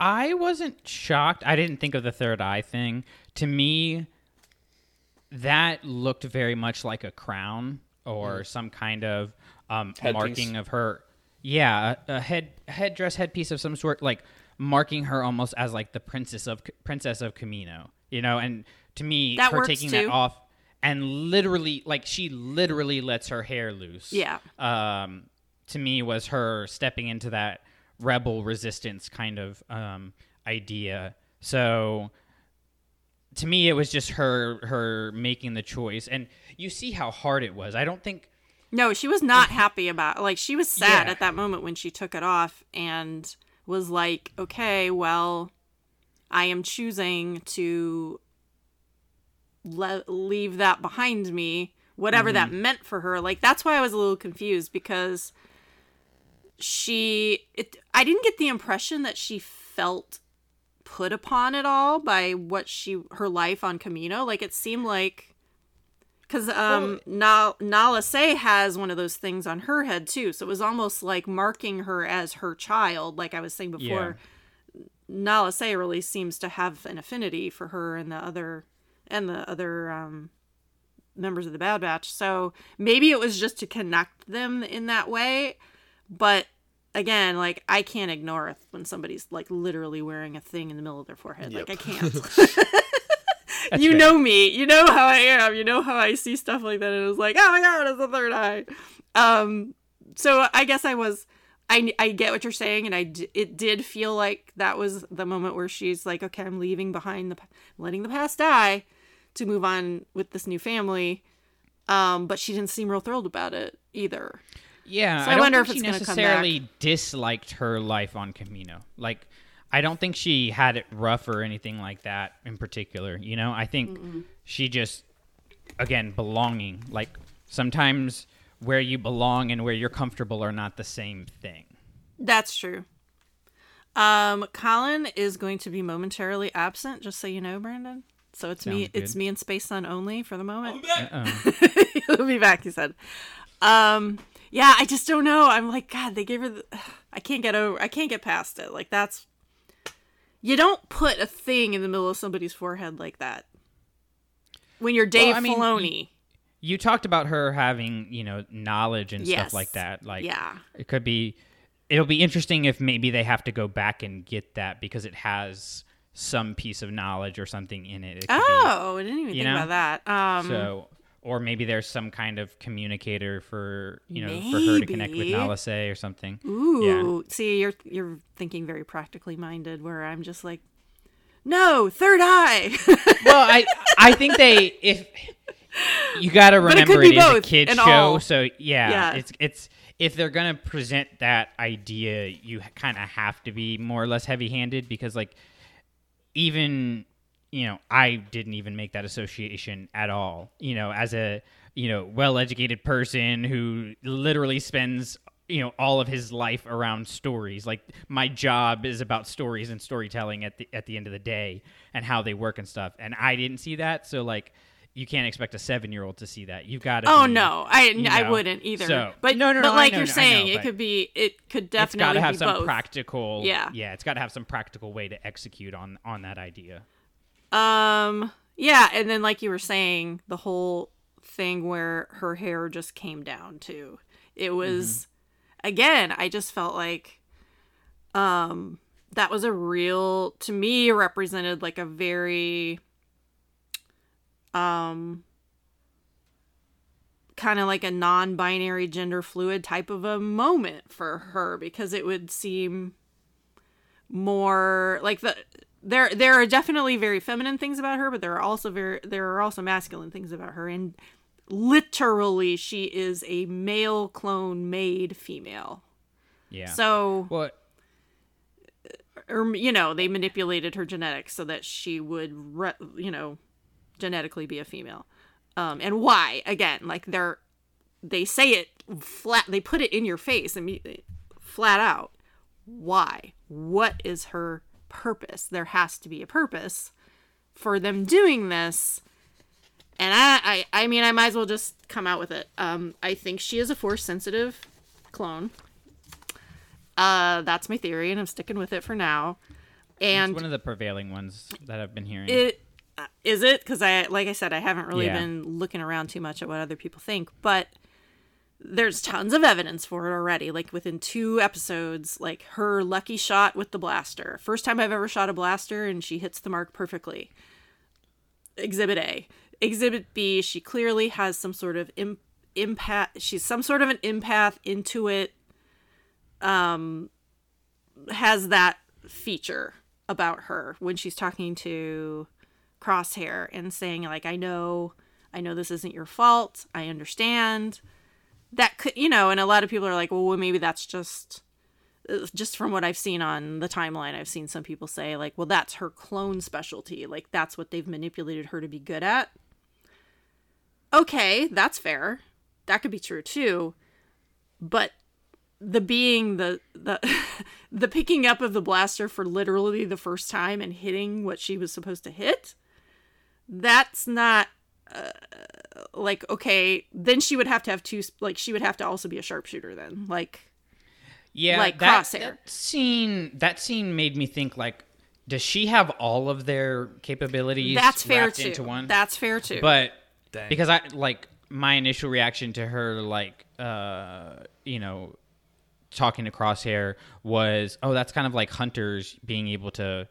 I wasn't shocked. I didn't think of the third eye thing. To me, that looked very much like a crown or some kind of um, marking of her. Yeah, a, a head headdress headpiece of some sort, like marking her almost as like the princess of princess of Kamino. You know, and to me, That her taking too. that off and literally, like she literally lets her hair loose. Yeah. Um, to me, was her stepping into that rebel resistance kind of um, idea. So to me it was just her her making the choice and you see how hard it was i don't think No, she was not happy about like she was sad Yeah. at that moment when she took it off and was like, "Okay, well, I am choosing to le- leave that behind me, whatever that meant for her." Like that's why I was a little confused because she it I didn't get the impression that she felt put upon at all by what she her life on Kamino. Like it seemed like because um Nal- Nala Se has one of those things on her head too, so it was almost like marking her as her child. Like I was saying before, Nala Se really seems to have an affinity for her and the other and the other um members of the Bad Batch. So maybe it was just to connect them in that way, but again, like I can't ignore it when somebody's like literally wearing a thing in the middle of their forehead. Like I can't. you fair. know me. You know how I am. You know how I see stuff like that. And it was like, oh my god, it's the third eye. Um, so I guess I was I, I get what you're saying, and I d- it did feel like that was the moment where she's like, okay, I'm leaving behind the, p- letting the past die, to move on with this new family. Um, but she didn't seem real thrilled about it either. Yeah, So I, I don't wonder think if she it's necessarily disliked her life on Kamino. Like, I don't think she had it rough or anything like that in particular. You know, I think she just, again, belonging. Like sometimes where you belong and where you're comfortable are not the same thing. That's true. Um, Collin is going to be momentarily absent, just so you know, Brandon. So it's me. Sounds It's me and Space Son only for the moment. Uh-oh. He'll be back. He said. Um, yeah, I just don't know. I'm like, God, they gave her. The, I can't get over. I can't get past it. Like that's. You don't put a thing in the middle of somebody's forehead like that. When you're Dave I mean, Filoni. you talked about her having, you know, knowledge and Yes. stuff like that. Like, Yeah. it could be. It'll be interesting if maybe they have to go back and get that because it has some piece of knowledge or something in it. It could be- Oh, I didn't even think know? about that. Um, So, or maybe there's some kind of communicator for you know for her to connect with Maybe. Nala Se or something. Ooh, see, you're you're thinking very practically minded. Where I'm just like, no, third eye. Well, I I think they if you got to it remember be it is a kids show, all. so yeah, Yeah. it's it's if they're gonna present that idea, you kind of have to be more or less heavy handed because like even you know I didn't even make that association at all. You know, as a you know well educated person who literally spends you know all of his life around stories like my job is about stories and storytelling at the at the end of the day and how they work and stuff and i didn't see that so like you can't expect a seven year old to see that you've got to oh be, no, I you I wouldn't either. so- but No, no, but no, I like know, you're I know, saying, it could be. It could definitely it's got to have be some both. practical Yeah. yeah it's got to have some practical way to execute on on that idea Um, yeah, and then like you were saying, the whole thing where her hair just came down too. It was again, I just felt like um that was a real to me represented like a very um kind of like a non-binary gender fluid type of a moment for her because it would seem more like the there there are definitely very feminine things about her but there are also very there are also masculine things about her. And literally she is a male clone made female. Yeah. So what? or you know they manipulated her genetics so that she would re- you know genetically be a female. Um and why? Again like they're they say it flat they put it in your face immediately flat out. Why? What is her purpose. There has to be a purpose for them doing this. And I, I i mean i might as well just come out with it. Um i think she is a force sensitive clone. Uh that's my theory and i'm sticking with it for now. And it's one of the prevailing ones that i've been hearing. It uh, it? Because i like i said i haven't really Yeah. been looking around too much at what other people think but there's tons of evidence for it already like within two episodes like her lucky shot with the blaster. First time i've ever shot a blaster and she hits the mark perfectly. Exhibit a. Exhibit b she clearly has some sort of imp- empath she's some sort of an empath into it um has that feature about her when she's talking to crosshair and saying like i know i know this isn't your fault. I understand that could you know and a lot of people are like well maybe that's just uh, just from what i've seen on the timeline i've seen some people say like well that's her clone specialty. Like that's what they've manipulated her to be good at. Okay that's fair. That could be true too. But the being the the the picking up of the blaster for literally the first time and hitting what she was supposed to hit that's not uh, like okay then she would have to have two like she would have to also be a sharpshooter then like yeah like that, Crosshair. that scene that scene made me think like does she have all of their capabilities that's fair wrapped too into one that's fair too but Dang. because I like my initial reaction to her, like uh, you know, talking to Crosshair was, oh, that's kind of like hunters being able to,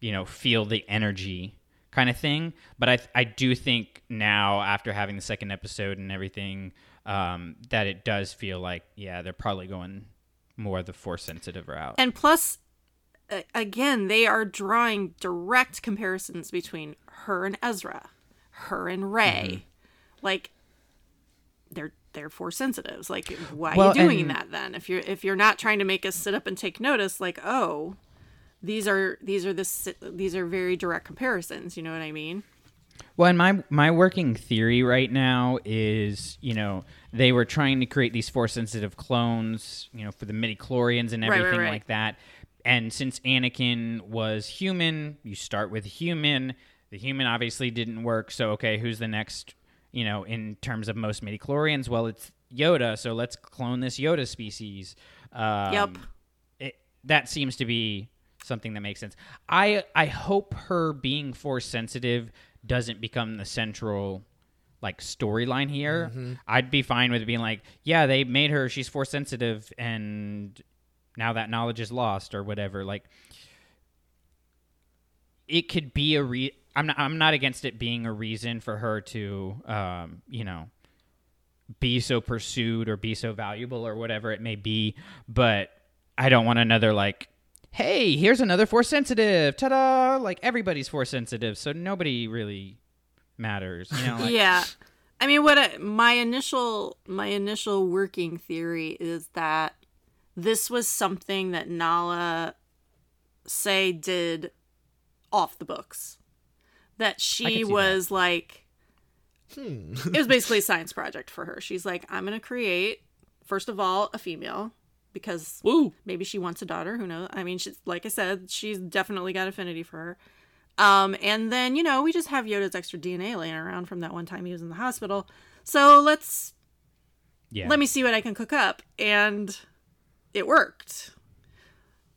you know, feel the energy kind of thing. But I I do think now after having the second episode and everything, um, that it does feel like yeah, they're probably going more the force sensitive route. And plus, again, they are drawing direct comparisons between her and Ezra, her and Rey. Like, they're they're force sensitives. Like, why Well, are you doing and- that then? If you're if you're not trying to make us sit up and take notice, like, oh, these are these are this these are very direct comparisons. You know what I mean? Well, and my my working theory right now is, you know, they were trying to create these force sensitive clones, you know, for the midi chlorians and Right, right, everything right. like that. And since Anakin was human, you start with human. The human obviously didn't work, so okay, who's the next? You know, in terms of most midi chlorians, well, it's Yoda. So let's clone this Yoda species. Um, Yep. it, that seems to be something that makes sense. I I hope her being force sensitive doesn't become the central like storyline here. I'd be fine with being like, yeah, they made her she's force sensitive and now that knowledge is lost or whatever. Like it could be a re I'm not I'm not against it being a reason for her to um, you know, be so pursued or be so valuable or whatever it may be, but I don't want another like hey, here's another force sensitive. Ta-da! Like everybody's force sensitive, so nobody really matters, you know? Like, yeah i mean what I, my initial my initial working theory is that this was something that Nala Se did off the books that she see was like hmm. it was basically a science project for her she's like i'm gonna create first of all a female because Woo! maybe she wants a daughter who knows? I mean she's like i said she's definitely got affinity for her. Um and then you know we just have yoda's extra dna laying around from that one time he was in the hospital. So let's yeah. let me see what i can cook up. And it worked.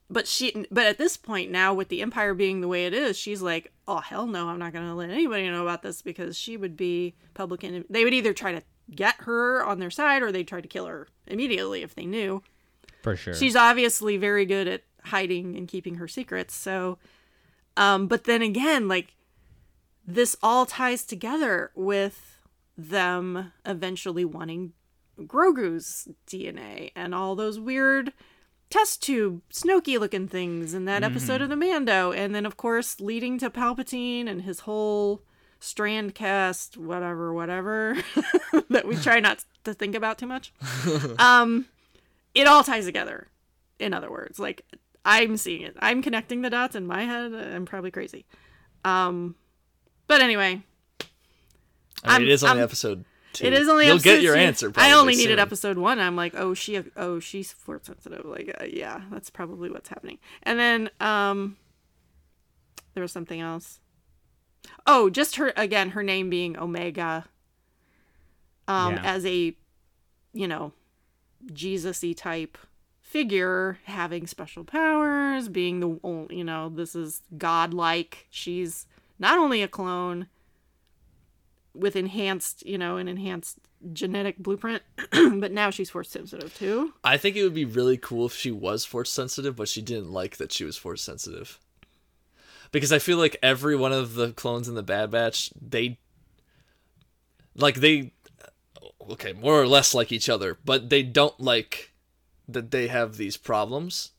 But she but at this point now with the empire being the way it is she's like oh hell no i'm not going to let anybody know about this because she would be public they would either try to get her on their side or they'd try to kill her immediately if they knew for sure. she's obviously very good at hiding and keeping her secrets so um but then again like this all ties together with them eventually wanting grogu's dna and all those weird test tube snooky looking things in that episode of the mando and then of course leading to palpatine and his whole strand cast whatever whatever that we try not to think about too much um it all ties together in other words like i'm seeing it i'm connecting the dots in my head i'm probably crazy um but anyway I mean, it is only I'm- episode two. it is only You'll episode get your two. answer. i probably only needed episode one i'm like oh she oh she's force sensitive like uh, yeah that's probably what's happening and then um there was something else oh just her again her name being omega um Yeah. as a you know jesus-y type figure having special powers being the only you know this is godlike she's not only a clone with enhanced you know an enhanced genetic blueprint but now she's force sensitive too I think it would be really cool if she was force sensitive, but she didn't like that she was force sensitive. Because I feel like every one of the clones in the Bad Batch, they like they okay, more or less like each other, but they don't like that they have these problems.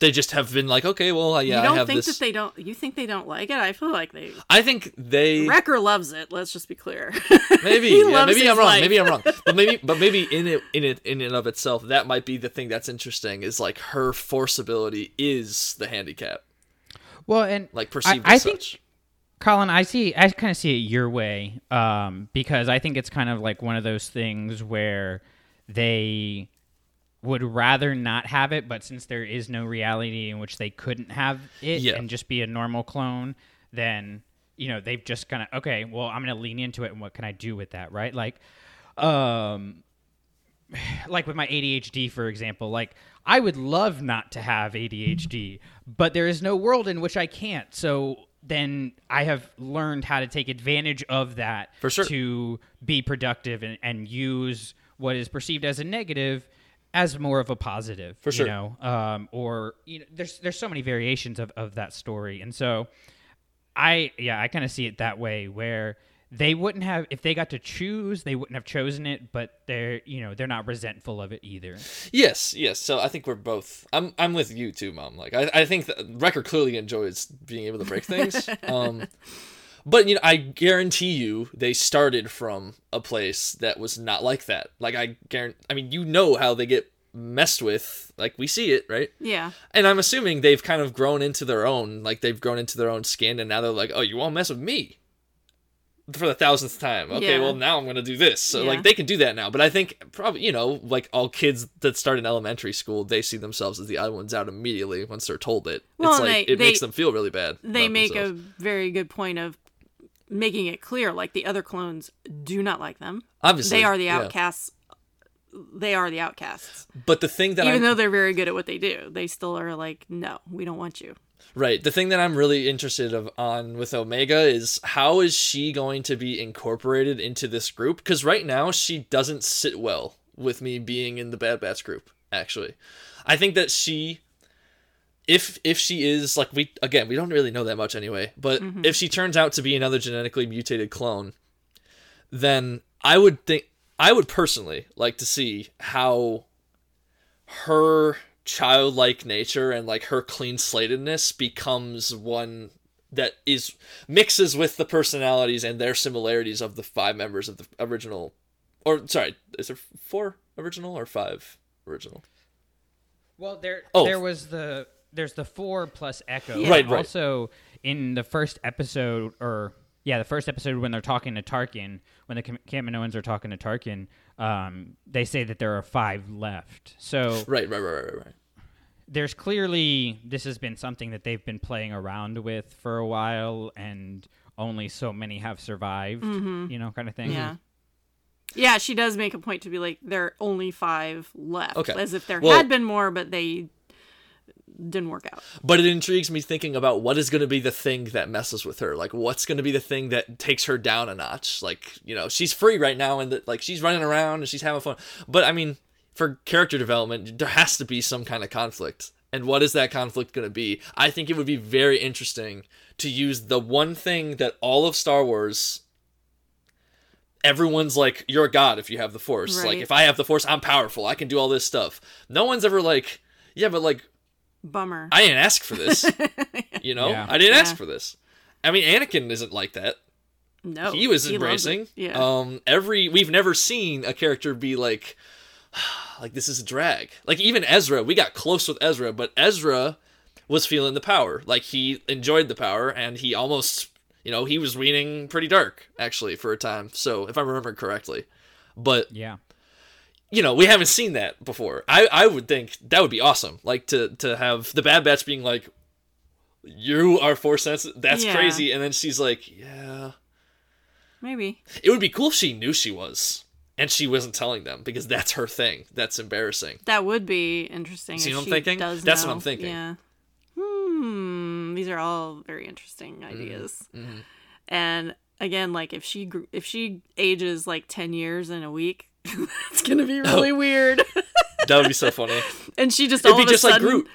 They just have been like, okay, well, uh, yeah, you I don't have think this. that they don't you think they don't like it i feel like they I think they wrecker loves it let's just be clear maybe yeah, maybe I'm wrong. life. Maybe I'm wrong. But maybe but maybe in it in it in and of itself, that might be the thing that's interesting. Is like her force ability is the handicap, well, and like perceived I as think- such. Collin, I see. I kind of see it your way, um, because I think it's kind of like one of those things where they would rather not have it, but since there is no reality in which they couldn't have it Yeah. and just be a normal clone, then you know they've just kind of okay. Well, I'm going to lean into it, and what can I do with that, right? Like, um, like with my ADHD, for example, like I would love not to have ADHD, but there is no world in which I can't. So then I have learned how to take advantage of that For sure. to be productive and, and use what is perceived as a negative as more of a positive. For sure. You know, um, or you know, there's there's so many variations of, of that story, and so I yeah I kind of see it that way where they wouldn't have if they got to choose they wouldn't have chosen it but they're you know they're not resentful of it either Yes, yes. So I think we're both. I'm I'm with you too, mom. Like I, I think that Wrecker clearly enjoys being able to break things. um, but you know, I guarantee you they started from a place that was not like that. Like I guarantee. I mean, you know how they get messed with. Like we see it, right? Yeah. And I'm assuming they've kind of grown into their own. Like they've grown into their own skin, and now they're like, oh, you won't mess with me. For the thousandth time. Okay, Yeah. well now I'm gonna do this. So Yeah. like they can do that now. But I think probably you know like all kids that start in elementary school, they see themselves as the odd ones out immediately once they're told it. Well, it's like they- it makes them feel really bad. They make themselves. a very good point of making it clear like the other clones do not like them. obviously They are the yeah. outcasts. They are the outcasts. But the thing that Even I'm though they're very good at what they do, they still are like, no, we don't want you. Right. The thing that I'm really interested of on with Omega is how is she going to be incorporated into this group? Because right now she doesn't sit well with me being in the Bad Batch group. Actually, I think that she, if if she is like we again we don't really know that much anyway, but mm-hmm. if she turns out to be another genetically mutated clone, then I would think I would personally like to see how her childlike nature and like her clean slatedness becomes one that is mixes with the personalities and their similarities of the five members of the original or sorry is there four original or five original Well, there Oh. there was the there's the four plus Echo. Yeah. Right, right. Also, in the first episode, or yeah, the first episode when they're talking to Tarkin, when the Cam- are talking to Tarkin, um, they say that there are five left. So right right right right right, right. there's clearly this has been something that they've been playing around with for a while, and only so many have survived. You know, kind of thing. Yeah. Yeah, she does make a point to be like, there are only five left. Okay. As if there Well- had been more, but they didn't work out. but it intrigues me thinking about what is going to be the thing that messes with her. Like what's going to be the thing that takes her down a notch? Like you know she's free right now and the, like she's running around and she's having fun. But i mean for character development there has to be some kind of conflict. And what is that conflict going to be? I think it would be very interesting to use the one thing that all of star wars everyone's like you're a god if you have the force. Like if i have the force i'm powerful. I can do all this stuff. No one's ever like yeah but like Bummer. I didn't ask for this. You know, Yeah. I didn't Yeah. ask for this. I mean, Anakin isn't like that. no. he was embracing. it. Yeah. Um, every we've never seen a character be like, like this is a drag. Like even Ezra, we got close with Ezra, but Ezra was feeling the power. Like he enjoyed the power, and he almost, you know, he was leaning pretty dark actually for a time. So if I remember correctly, but Yeah. You know, we haven't seen that before. I, I would think that would be awesome. Like to to have the Bad Batch being like, "You are force sensitive." That's Yeah. crazy. And then she's like, "Yeah." Maybe. It would be cool if she knew she was, and she wasn't telling them because that's her thing. That's embarrassing. That would be interesting. See what I'm she thinking? That's what. I'm thinking. Yeah. Hmm. These are all very interesting Mm-hmm. ideas. And again, like if she if she ages like ten years in a week, it's gonna be Oh. really weird. That would be so funny. and she just It'd all be of just a like sudden, Groot.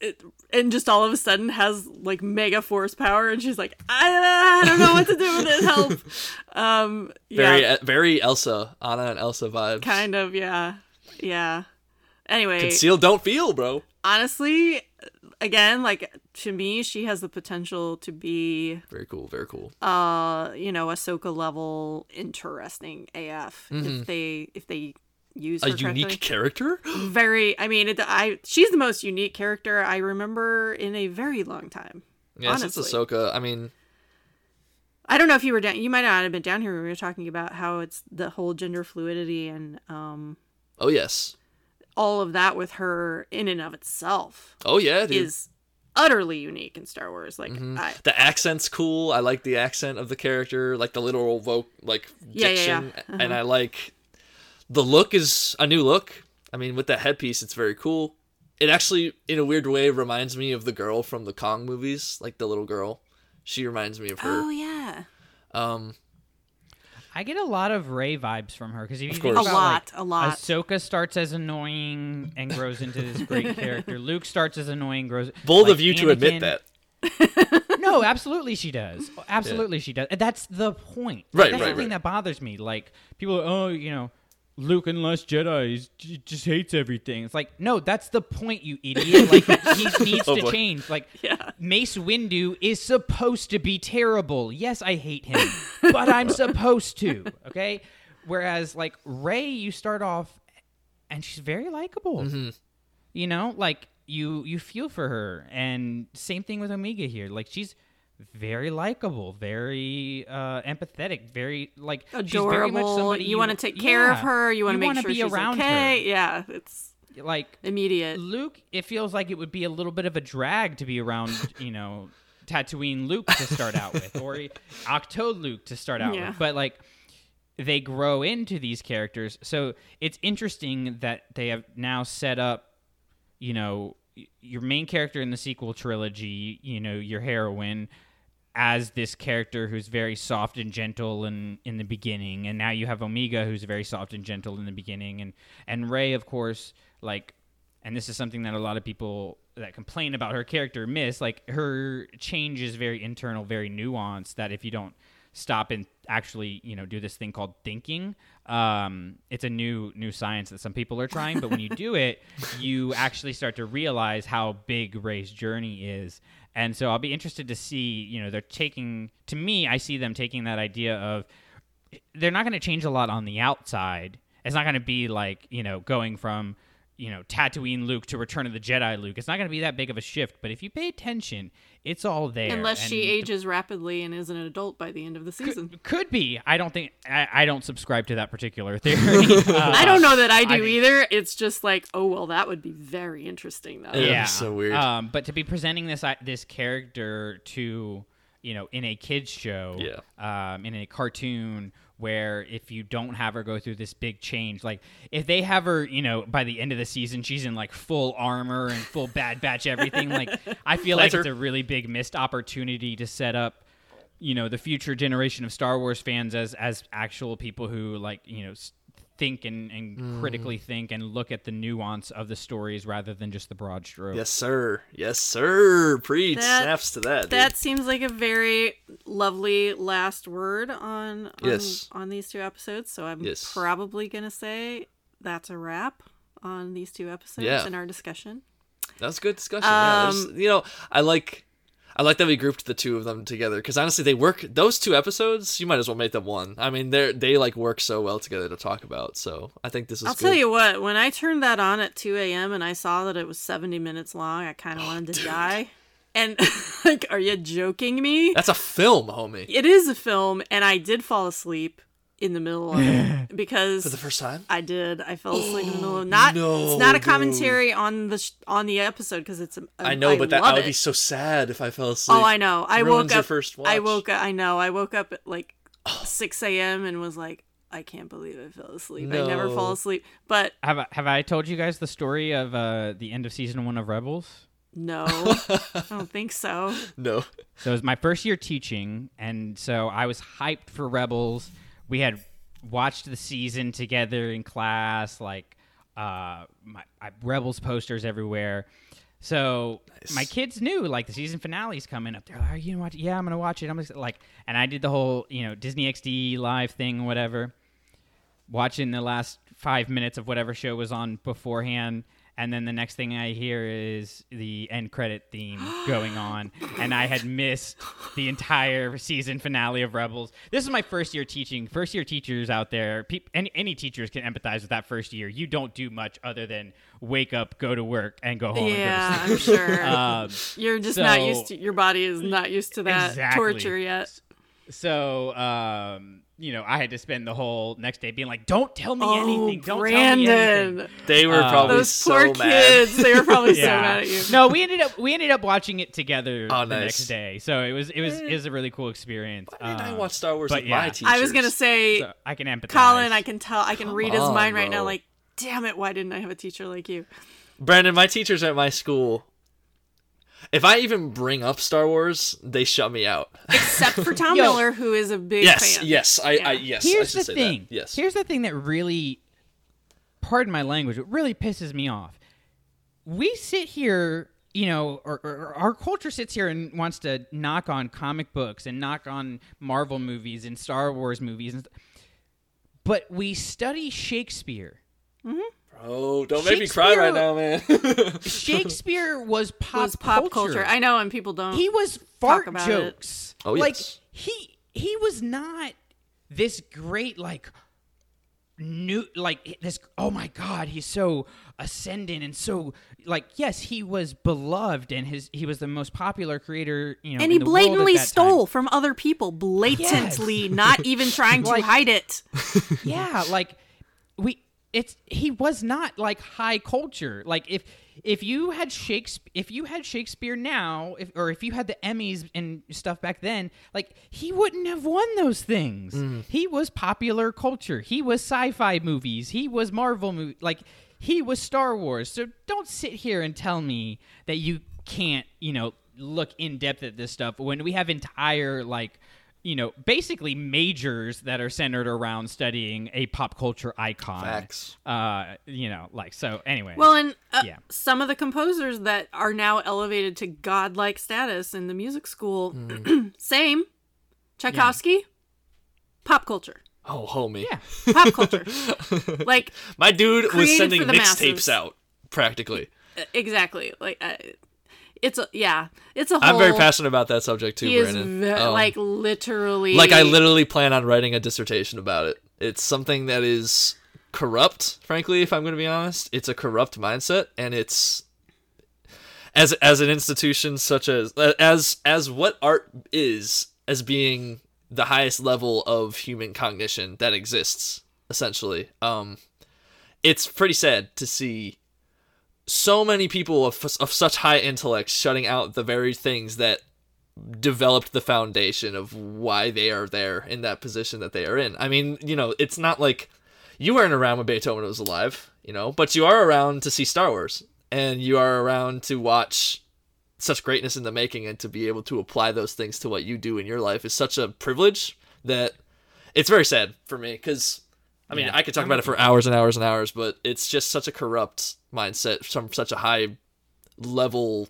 it- and just all of a sudden has like mega force power, and she's like, I, I don't know what to do with this. Help. Um. Very very Elsa, Anna and Elsa vibes. Kind of. Yeah. Yeah. Anyway, Conceal, don't feel, bro. honestly, again, like to me, she has the potential to be, Very cool. Very cool. uh, you know, Ahsoka level interesting AF if they if they use Mm-hmm. A unique character. Very, I mean, it, I she's the most unique character I remember in a very long time. Yes, it's Honestly. Ahsoka. I mean, I don't know if you were down. You might not have been down here when we were talking about how it's the whole gender fluidity and um oh yes, all of that with her in and of itself oh yeah, dude. is utterly unique in Star Wars. Like Mm-hmm. I, the accent's cool. I like the accent of the character, like the literal voc, like Yeah, yeah, yeah. diction, and I like the look is a new look. I mean, with that headpiece, it's very cool. It actually, in a weird way, reminds me of the girl from the Kong movies, like the little girl. She reminds me of her. oh yeah, Um, I get a lot of Rey vibes from her because if you Of think course. a lot, like, a lot. Ahsoka starts as annoying and grows into this great character. Luke starts as annoying, grows. bold like, of you to admit that. no, absolutely she does. Absolutely she does. That's the point. Right, That's right, the thing that bothers me. Like people, are, oh, you know, Luke and Last Jedi j- just hates everything. It's like, no, that's the point, you idiot. Like he needs Oh, to change. Like Yeah. Mace Windu is supposed to be terrible. Yes, I hate him, but I'm supposed to. Okay. Whereas like Rey, you start off, and she's very likable. Mm-hmm. You know, like you you feel for her, and same thing with Omega here. Like she's very likable, very uh, empathetic, very like she's very much Adorable. somebody You want to take care of her. You want to make sure she's around okay. her. Yeah, it's Like immediate. Luke, it feels like it would be a little bit of a drag to be around, you know, Tatooine Luke to start out with, or Octo Luke to start out Yeah. with. But like, they grow into these characters, so it's interesting that they have now set up, you know, your main character in the sequel trilogy, you know, your heroine. As this character who's very soft and gentle in, in the beginning, and now you have Omega who's very soft and gentle in the beginning, and and Rey, of course, like and this is something that a lot of people that complain about her character miss like her change is very internal very nuanced that if you don't stop and actually you know do this thing called thinking um, it's a new new science that some people are trying but when you do it you actually start to realize how big Rey's journey is and so i'll be interested to see you know they're taking to me i see them taking that idea of they're not going to change a lot on the outside. It's not going to be like, you know, going from, you know, Tatooine Luke to Return of the Jedi Luke. It's not going to be that big of a shift, but if you pay attention, it's all there. Unless she And ages rapidly and is an adult by the end of the season. Could, could be. I don't think I, I don't subscribe to that particular theory. Uh, I don't know that I do I- either. It's just like, oh well, that would be very interesting though. Yeah. yeah, so weird. Um, but to be presenting this i- this character to you know in a kids show, Yeah. um, in a cartoon where if you don't have her go through this big change, like if they have her, you know, by the end of the season she's in like full armor and full Bad Batch everything, like I feel like it's a really big missed opportunity to set up you know the future generation of Star Wars fans as as actual people who like you know s- think and, and Mm. critically think and look at the nuance of the stories rather than just the broad stroke. Yes, sir. Yes, sir. Preach. That- Snaps to that. dude. That seems like a very lovely last word on on, Yes. on these two episodes. So I'm Yes. probably gonna say that's a wrap on these two episodes Yeah. in our discussion. That's good discussion. yeah, Um, you know, I like, I like that we grouped the two of them together because honestly, they work. Those two episodes, you might as well make them one. I mean, they're they like work so well together to talk about. So I think this is. I'll good. tell you what, when I turned that on at 2 a.m. and I saw that it was 70 minutes long, I kind of Oh, wanted to die. And like, are you joking me? that's a film, homie. It is a film, and I did fall asleep in the middle of it because For the first time. I did. I fell asleep in the middle of not. no, it's not a dude. commentary on the sh- on the episode because it's. A, I know, but that I would it. be so sad if I fell asleep. Oh, I know. I Ruins woke up. first I woke up. I know. I woke up at like 6 a.m. and was like, I can't believe I fell asleep. I never fall asleep. But Have I, have I told you guys the story of uh, the end of season one of Rebels? no, I don't think so. No. So it was my first year teaching, and so I was hyped for Rebels. We had watched the season together in class, like uh, my, I, Rebels posters everywhere. So my kids knew like the season finale's coming up. They're like, "Are you gonna watch? it? Yeah, I'm gonna watch it." I'm just, like, and I did the whole you know Disney XD live thing, whatever. Watching the last five minutes of whatever show was on beforehand, and then the next thing I hear is the end credit theme going on, and I had missed the entire season finale of Rebels. This is my first year teaching. First year teachers out there, peop any, any teachers can empathize with that first year. You don't do much other than wake up, go to work, and go home. Yeah, And I'm sure. go. Um, You're just not used to. Your body is not used to that Exactly. torture yet. so, um, you know, I had to spend the whole next day being like, "Don't tell me Oh, anything. Don't tell me anything." Brandon. They were Uh, probably Those so poor mad. kids. They were probably so mad at you. No, we ended up we ended up watching it together Oh, the nice. next day. So it was it was it was a really cool experience. Why didn't I Um, watch Star Wars but with my yeah. teachers? I was gonna say, so I can empathize. Collin. I can tell. I can read his on, mind right now. Like, damn it! Why didn't I have a teacher like you? Brandon, my teachers at my school. If I even bring up Star Wars, they shut me out. Except for Tom Yo. Miller, who is a big yes, fan. yes, I, I Yeah. yes. I Here's should the say thing. That. Yes. Here's the thing that really, pardon my language, it really pisses me off. We sit here you know, or, or, our culture sits here and wants to knock on comic books and knock on Marvel movies and Star Wars movies, and, but we study Shakespeare. Mm-hmm. Oh, don't make me cry right now, man. Shakespeare was pop, was pop culture. culture. I know, and people don't. He was fart about jokes. Oh, like yes. he he was not this great like new like this oh my god he's so ascendant and so like yes he was beloved and his he was the most popular creator you know and in he the world at blatantly that time. stole from other people, blatantly, not even trying to Like- hide it. yeah like we it's he was not like high culture. Like if if you had shakespeare if you had shakespeare now if, or if you had the emmys and stuff back then like he wouldn't have won those things. Mm-hmm. He was popular culture. He was sci-fi movies. He was marvel movie like he was star wars. So don't sit here and tell me that you can't you know look in depth at this stuff when we have entire like you know, basically majors that are centered around studying a pop culture icon. Facts. Uh, you know, like so. Anyway, Well, and uh, Yeah. some of the composers that are now elevated to godlike status in the music school, Hmm. same. Tchaikovsky, pop culture. oh, homie. yeah, Pop culture. like, My dude was sending mixtapes out, practically. exactly. Like, uh, it's a, yeah, it's a whole. I'm very passionate about that subject too, He is Brandon. ve- Um, like literally. like I literally plan on writing a dissertation about it. It's something that is corrupt, frankly, if I'm going to be honest. It's a corrupt mindset and it's as as an institution such as as as what art is as being the highest level of human cognition that exists essentially. Um it's pretty sad to see so many people of, of such high intellect shutting out the very things that developed the foundation of why they are there in that position that they are in. I mean, you know, it's not like you weren't around when Beethoven was alive, you know, but you are around to see Star Wars and you are around to watch such greatness in the making and to be able to apply those things to what you do in your life is such a privilege that it's very sad for me because I mean, Yeah. I could talk about it for hours and hours and hours, but it's just such a corrupt mindset from such a high level.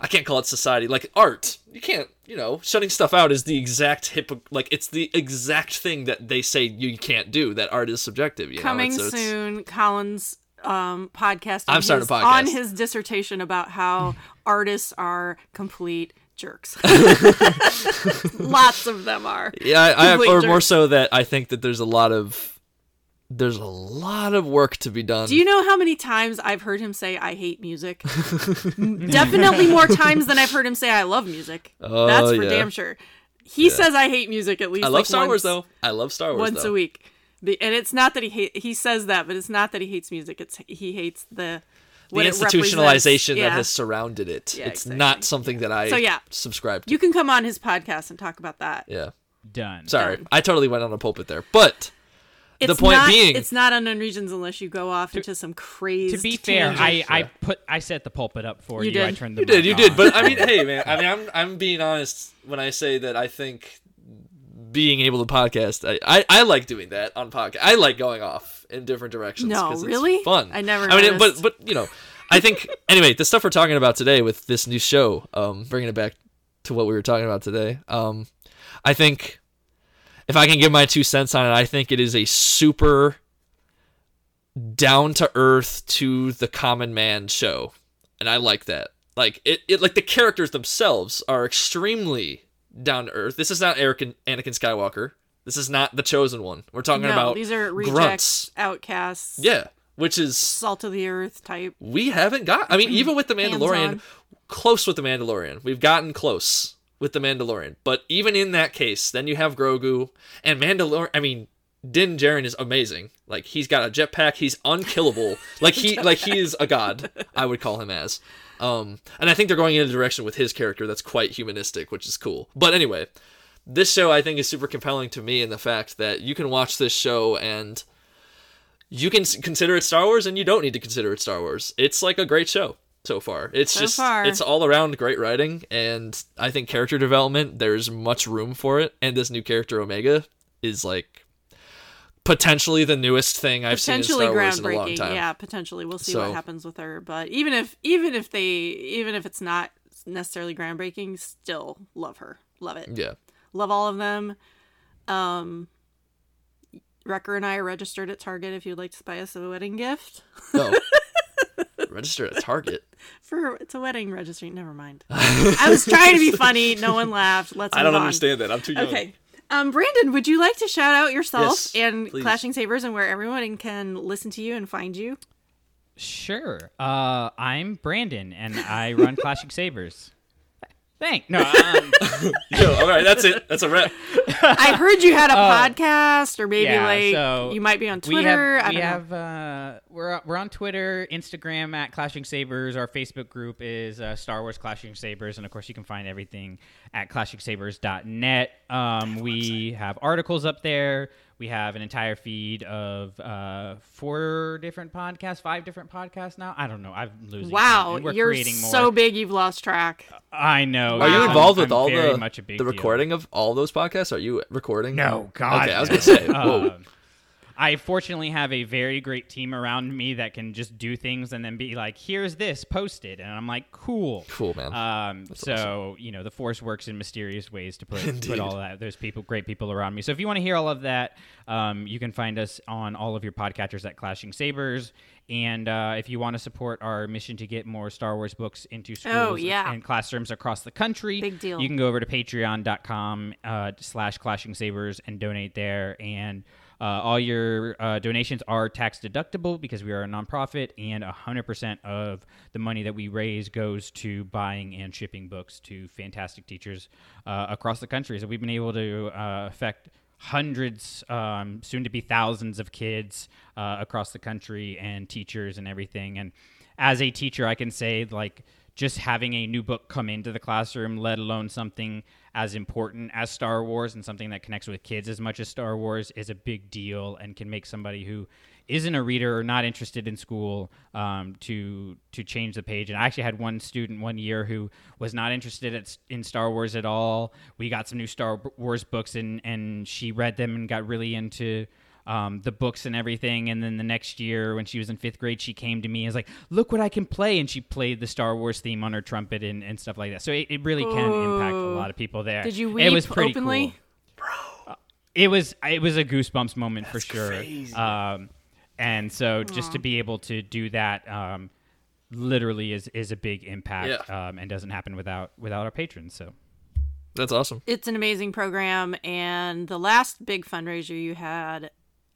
I can't call it society like art. You can't, you know, shutting stuff out is the exact hip like it's the exact thing that they say you can't do. That art is subjective. You coming It's- so soon. Collins um podcast. On I'm starting his, a podcast. on his dissertation about how artists are complete jerks. Lots of them are. Yeah, I, I or jerk. more so that I think that there's a lot of there's a lot of work to be done. Do you know how many times I've heard him say I hate music? Definitely more times than I've heard him say I love music. Oh, That's for yeah. damn sure. He says I hate music at least. I love like, Star once, Wars though. I love Star Wars Once though. a week. And it's not that he hate, he says that, but it's not that he hates music. It's he hates the the what institutionalization represents. that has surrounded it. Yeah, it's exactly. not something that I So, yeah. subscribe to. You can come on his podcast and talk about that. yeah. done. Sorry. Done. I totally went on a pulpit there. But It's point not, being- it's not unknown regions unless you go off into some crazy. To be fair, I, I put I set the pulpit up for You you. I turned the you did, mic you did. But I mean, hey man, I mean I'm I'm being honest when I say that I think being able to podcast I, I, I like doing that on podcast. I like going off in different directions. No, 'cause it's really? fun. I never I mean, noticed. but but you know, I think anyway. The stuff we're talking about today with this new show, um, bringing it back to what we were talking about today. Um, I think if I can give my two cents on it, I think it is a super down to earth to the common man show, and I like that. Like it, it like the characters themselves are extremely down to earth. This is not Eric and Anakin Skywalker. This is not the chosen one. We're talking no, about these are grunts. outcasts, Yeah, which is salt of the earth type. we haven't got. I mean, even with the Mandalorian, close with the Mandalorian, we've gotten close with the Mandalorian. But even in that case, then you have Grogu and Mandalorian. I mean, Din Djarin is amazing. Like he's got a jetpack. He's unkillable. like he, like he is a god. I would call him as. Um, and I think they're going in a direction with his character that's quite humanistic, which is cool. But anyway, this show I think is super compelling to me in the fact that you can watch this show and you can consider it Star Wars and you don't need to consider it Star Wars. It's like a great show so far. It's So just far. it's all around great writing and I think character development there's much room for it and this new character Omega is like potentially the newest thing I've seen in Star Wars in a long time. Yeah, potentially. We'll see So- what happens with her. But even if even if they even if it's not necessarily groundbreaking, still love her. Love it. Yeah. Love all of them. Um Wrecker and I are registered at Target if you'd like to buy us a wedding gift. No. Register at Target. For it's a wedding registry. Never mind. I was trying to be funny. No one laughed. Let's. I don't move on. understand that. I'm too young. Okay. Um, Brandon, would you like to shout out yourself Yes, and please. Clashing Sabers and where everyone can listen to you and find you? Sure. Uh, I'm Brandon, and I run Clashing Sabers. Thank. No. Um, Yo, all right, that's it. That's a wrap. I heard you had a podcast, or maybe Oh. yeah, like so you might be on we Twitter. have, I we don't know. have uh, we're we're on Twitter, Instagram at Clashing Sabers. Our Facebook group is uh, Star Wars Clashing Sabers, and of course, you can find everything at ClashingSabers.net. Um, we have articles up there. We have an entire feed of uh, four different podcasts, five different podcasts now. I don't know. I'm losing. Wow, we're you're creating more. so big you've lost track. I know. Are you I'm- involved with I'm all very the much a big the deal. recording of all those podcasts? Are you recording? No, God. Okay, I was gonna say. Whoa. Um, I fortunately have a very great team around me that can just do things and then be like, "Here's this, posted," and I'm like, "Cool, Cool, man. Um, so you know, the force works in mysterious ways to put Indeed. put all that. There's people, great people around me. So if you want to hear all of that, um, you can find us on all of your podcatchers at Clashing Sabers. And uh, if you want to support our mission to get more Star Wars books into schools Oh, yeah. and classrooms across the country, Big deal. You can go over to patreon.com uh, slash clashing sabers and donate there. And uh, all your uh, donations are tax deductible because we are a nonprofit, and 100% of the money that we raise goes to buying and shipping books to fantastic teachers uh, across the country. So we've been able to uh, affect hundreds, um, soon to be thousands of kids uh, across the country and teachers and everything. And as a teacher, I can say, like, just having a new book come into the classroom, let alone something as important as Star Wars and something that connects with kids as much as Star Wars, is a big deal and can make somebody who isn't a reader or not interested in school um, to to change the page. And I actually had one student one year who was not interested at, in Star Wars at all. We got some new Star Wars books and and she read them and got really into um, the books and everything. And then the next year, when she was in fifth grade, she came to me and was like, "Look what I can play!" And she played the Star Wars theme on her trumpet and, and stuff like that. So it, it really can impact a lot of people there. Did you It was pretty openly? cool. It was it was a goosebumps moment for sure. Um, and so just to be able to do that um, literally is is a big impact Yeah. um, and doesn't happen without without our patrons. So That's awesome. It's an amazing program, and the last big fundraiser you had,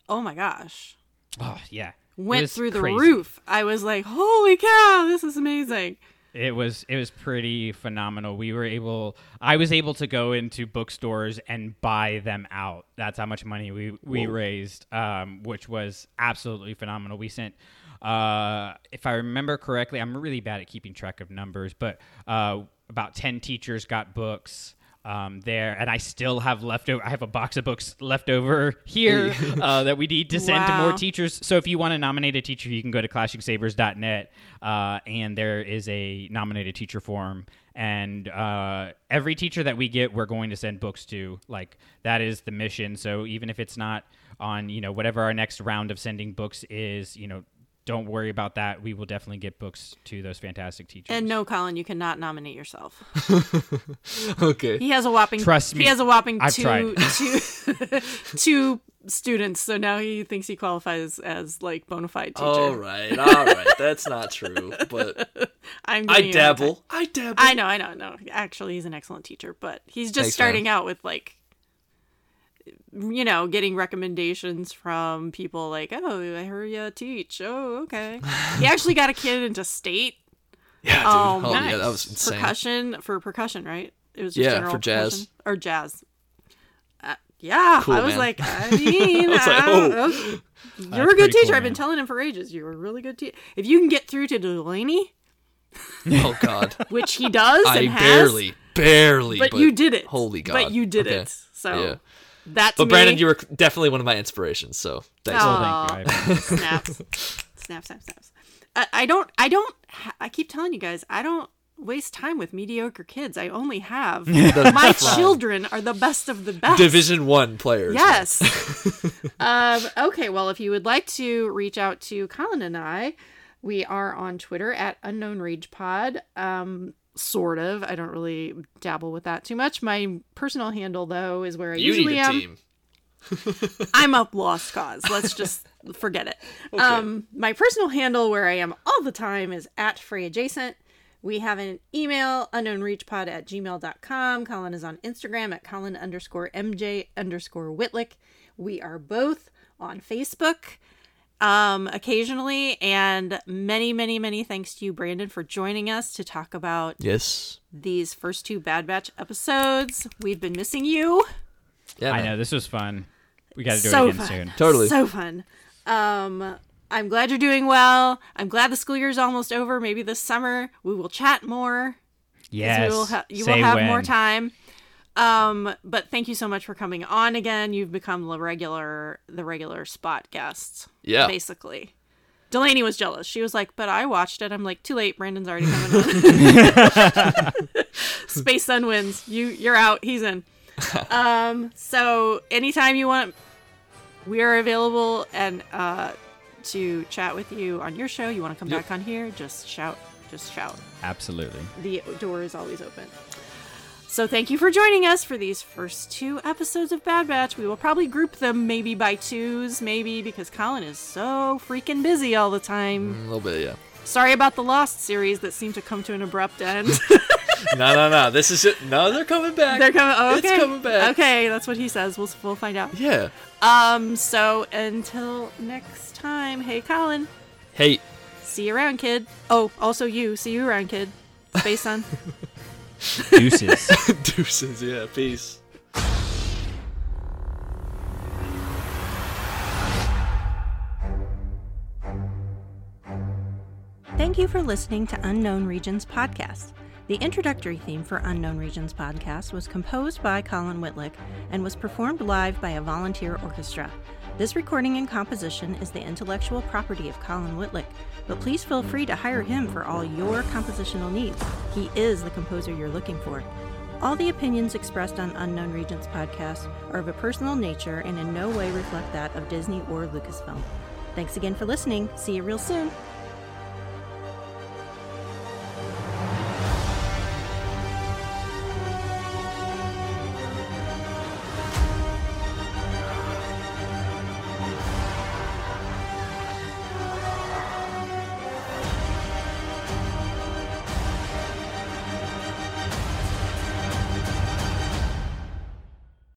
oh my gosh, oh yeah, went was through the crazy. roof. I was like, holy cow, this is amazing. It was it was pretty phenomenal. We were able I was able to go into bookstores and buy them out. That's how much money we we raised, um, which was absolutely phenomenal. We sent uh, if I remember correctly, I'm really bad at keeping track of numbers, but uh, about 10 teachers got books um, there, and I still have leftover. I have a box of books left over here uh, that we need to send to more teachers. So if you want to nominate a teacher, you can go to clashingsabers.net, uh, and there is a nominated teacher form. And uh, every teacher that we get, we're going to send books to. Like that is the mission. So even if it's not on, you know, whatever our next round of sending books is, you know. Don't worry about that. We will definitely get books to those fantastic teachers. And no, Collin, you cannot nominate yourself. Okay. He has a whopping Trust me, He has a whopping I've two tried. two two students, so now he thinks he qualifies as like bona fide teacher. All right. All right. That's not true, but I'm I giving you a hard time. dabble. I dabble. I know, I know, no. Actually, he's an excellent teacher, but he's just Thanks, starting man. out with like, you know, getting recommendations from people like, "Oh, I heard you teach." Oh, okay. he actually got a kid into state Yeah, dude. Oh, oh, yeah, that was insane. percussion for percussion, right? It was just Yeah, general for jazz. percussion? or jazz. Uh, yeah, Cool, I was man. like, I mean, I was like, oh. you're That's a good teacher. cool, I've been telling him for ages. You're a really good teacher. If you can get through to Delaney, Oh God. which he does, I and has, barely, barely. but, you did it. Holy God. But you did Okay. it. So Yeah. That's But me. Brandon, you were definitely one of my inspirations. So thanks. Oh. Thank you. I appreciate snaps, snap, snap, snaps. I, I don't. I don't. I keep telling you guys. I don't waste time with mediocre kids. I only have my children are the best of the best. Division one players. Yes. um, okay, well, if you would like to reach out to Collin and I, we are on Twitter at Unknown Rage Pod. Um, sort of. I don't really dabble with that too much. My personal handle, though, is where I You usually need a am. team. I'm up lost cause. Let's just forget it. Um, my personal handle where I am all the time is at Frey Adjacent. We have an email, unknownreachpod at gmail.com. Collin is on Instagram at Collin underscore MJ underscore Whitlick. We are both on Facebook um, occasionally. And many, many, many thanks to you, Brandon, for joining us to talk about Yes. these first two Bad Batch episodes. We've been missing you. Yeah. I know this was fun. We got to do so it again fun. soon. Totally. So fun. Um, I'm glad you're doing well. I'm glad the school year's almost over. Maybe this summer we will chat more. Yes. We will ha- you Say will have when. more time. Um, but thank you so much for coming on again. You've become the regular, the regular spot guests. Yeah. Basically. Delaney was jealous. She was like, "But I watched it." I'm like, "Too late. Brandon's already coming on." Space Son wins. You you're out. He's in. Um. So anytime you want, we are available and uh, to chat with you on your show. You want to come Yep. back on here? Just shout. Just shout. Absolutely. The door is always open. So thank you for joining us for these first two episodes of Bad Batch. We will probably group them maybe by twos, maybe because Collin is so freaking busy all the time. A little bit, yeah. Sorry about the Lost series that seemed to come to an abrupt end. no, no, no. This is it. No, they're coming back. They're coming. Oh, It's okay. coming back. Okay, that's what he says. We'll we'll find out. Yeah. Um. So until next time, hey Collin, Hey, see you around, kid. Oh, also you, see you around, kid. Space Son. Deuces. deuces. Yeah. Peace. Thank you for listening to Unknown Regions Podcast. The introductory theme for Unknown Regions Podcast was composed by Collin Whitlick and was performed live by a volunteer orchestra. This recording and composition is the intellectual property of Collin Whitlick, but please feel free to hire him for all your compositional needs. He is the composer you're looking for. All the opinions expressed on Unknown Regions Podcast are of a personal nature and in no way reflect that of Disney or Lucasfilm. Thanks again for listening. See you real soon.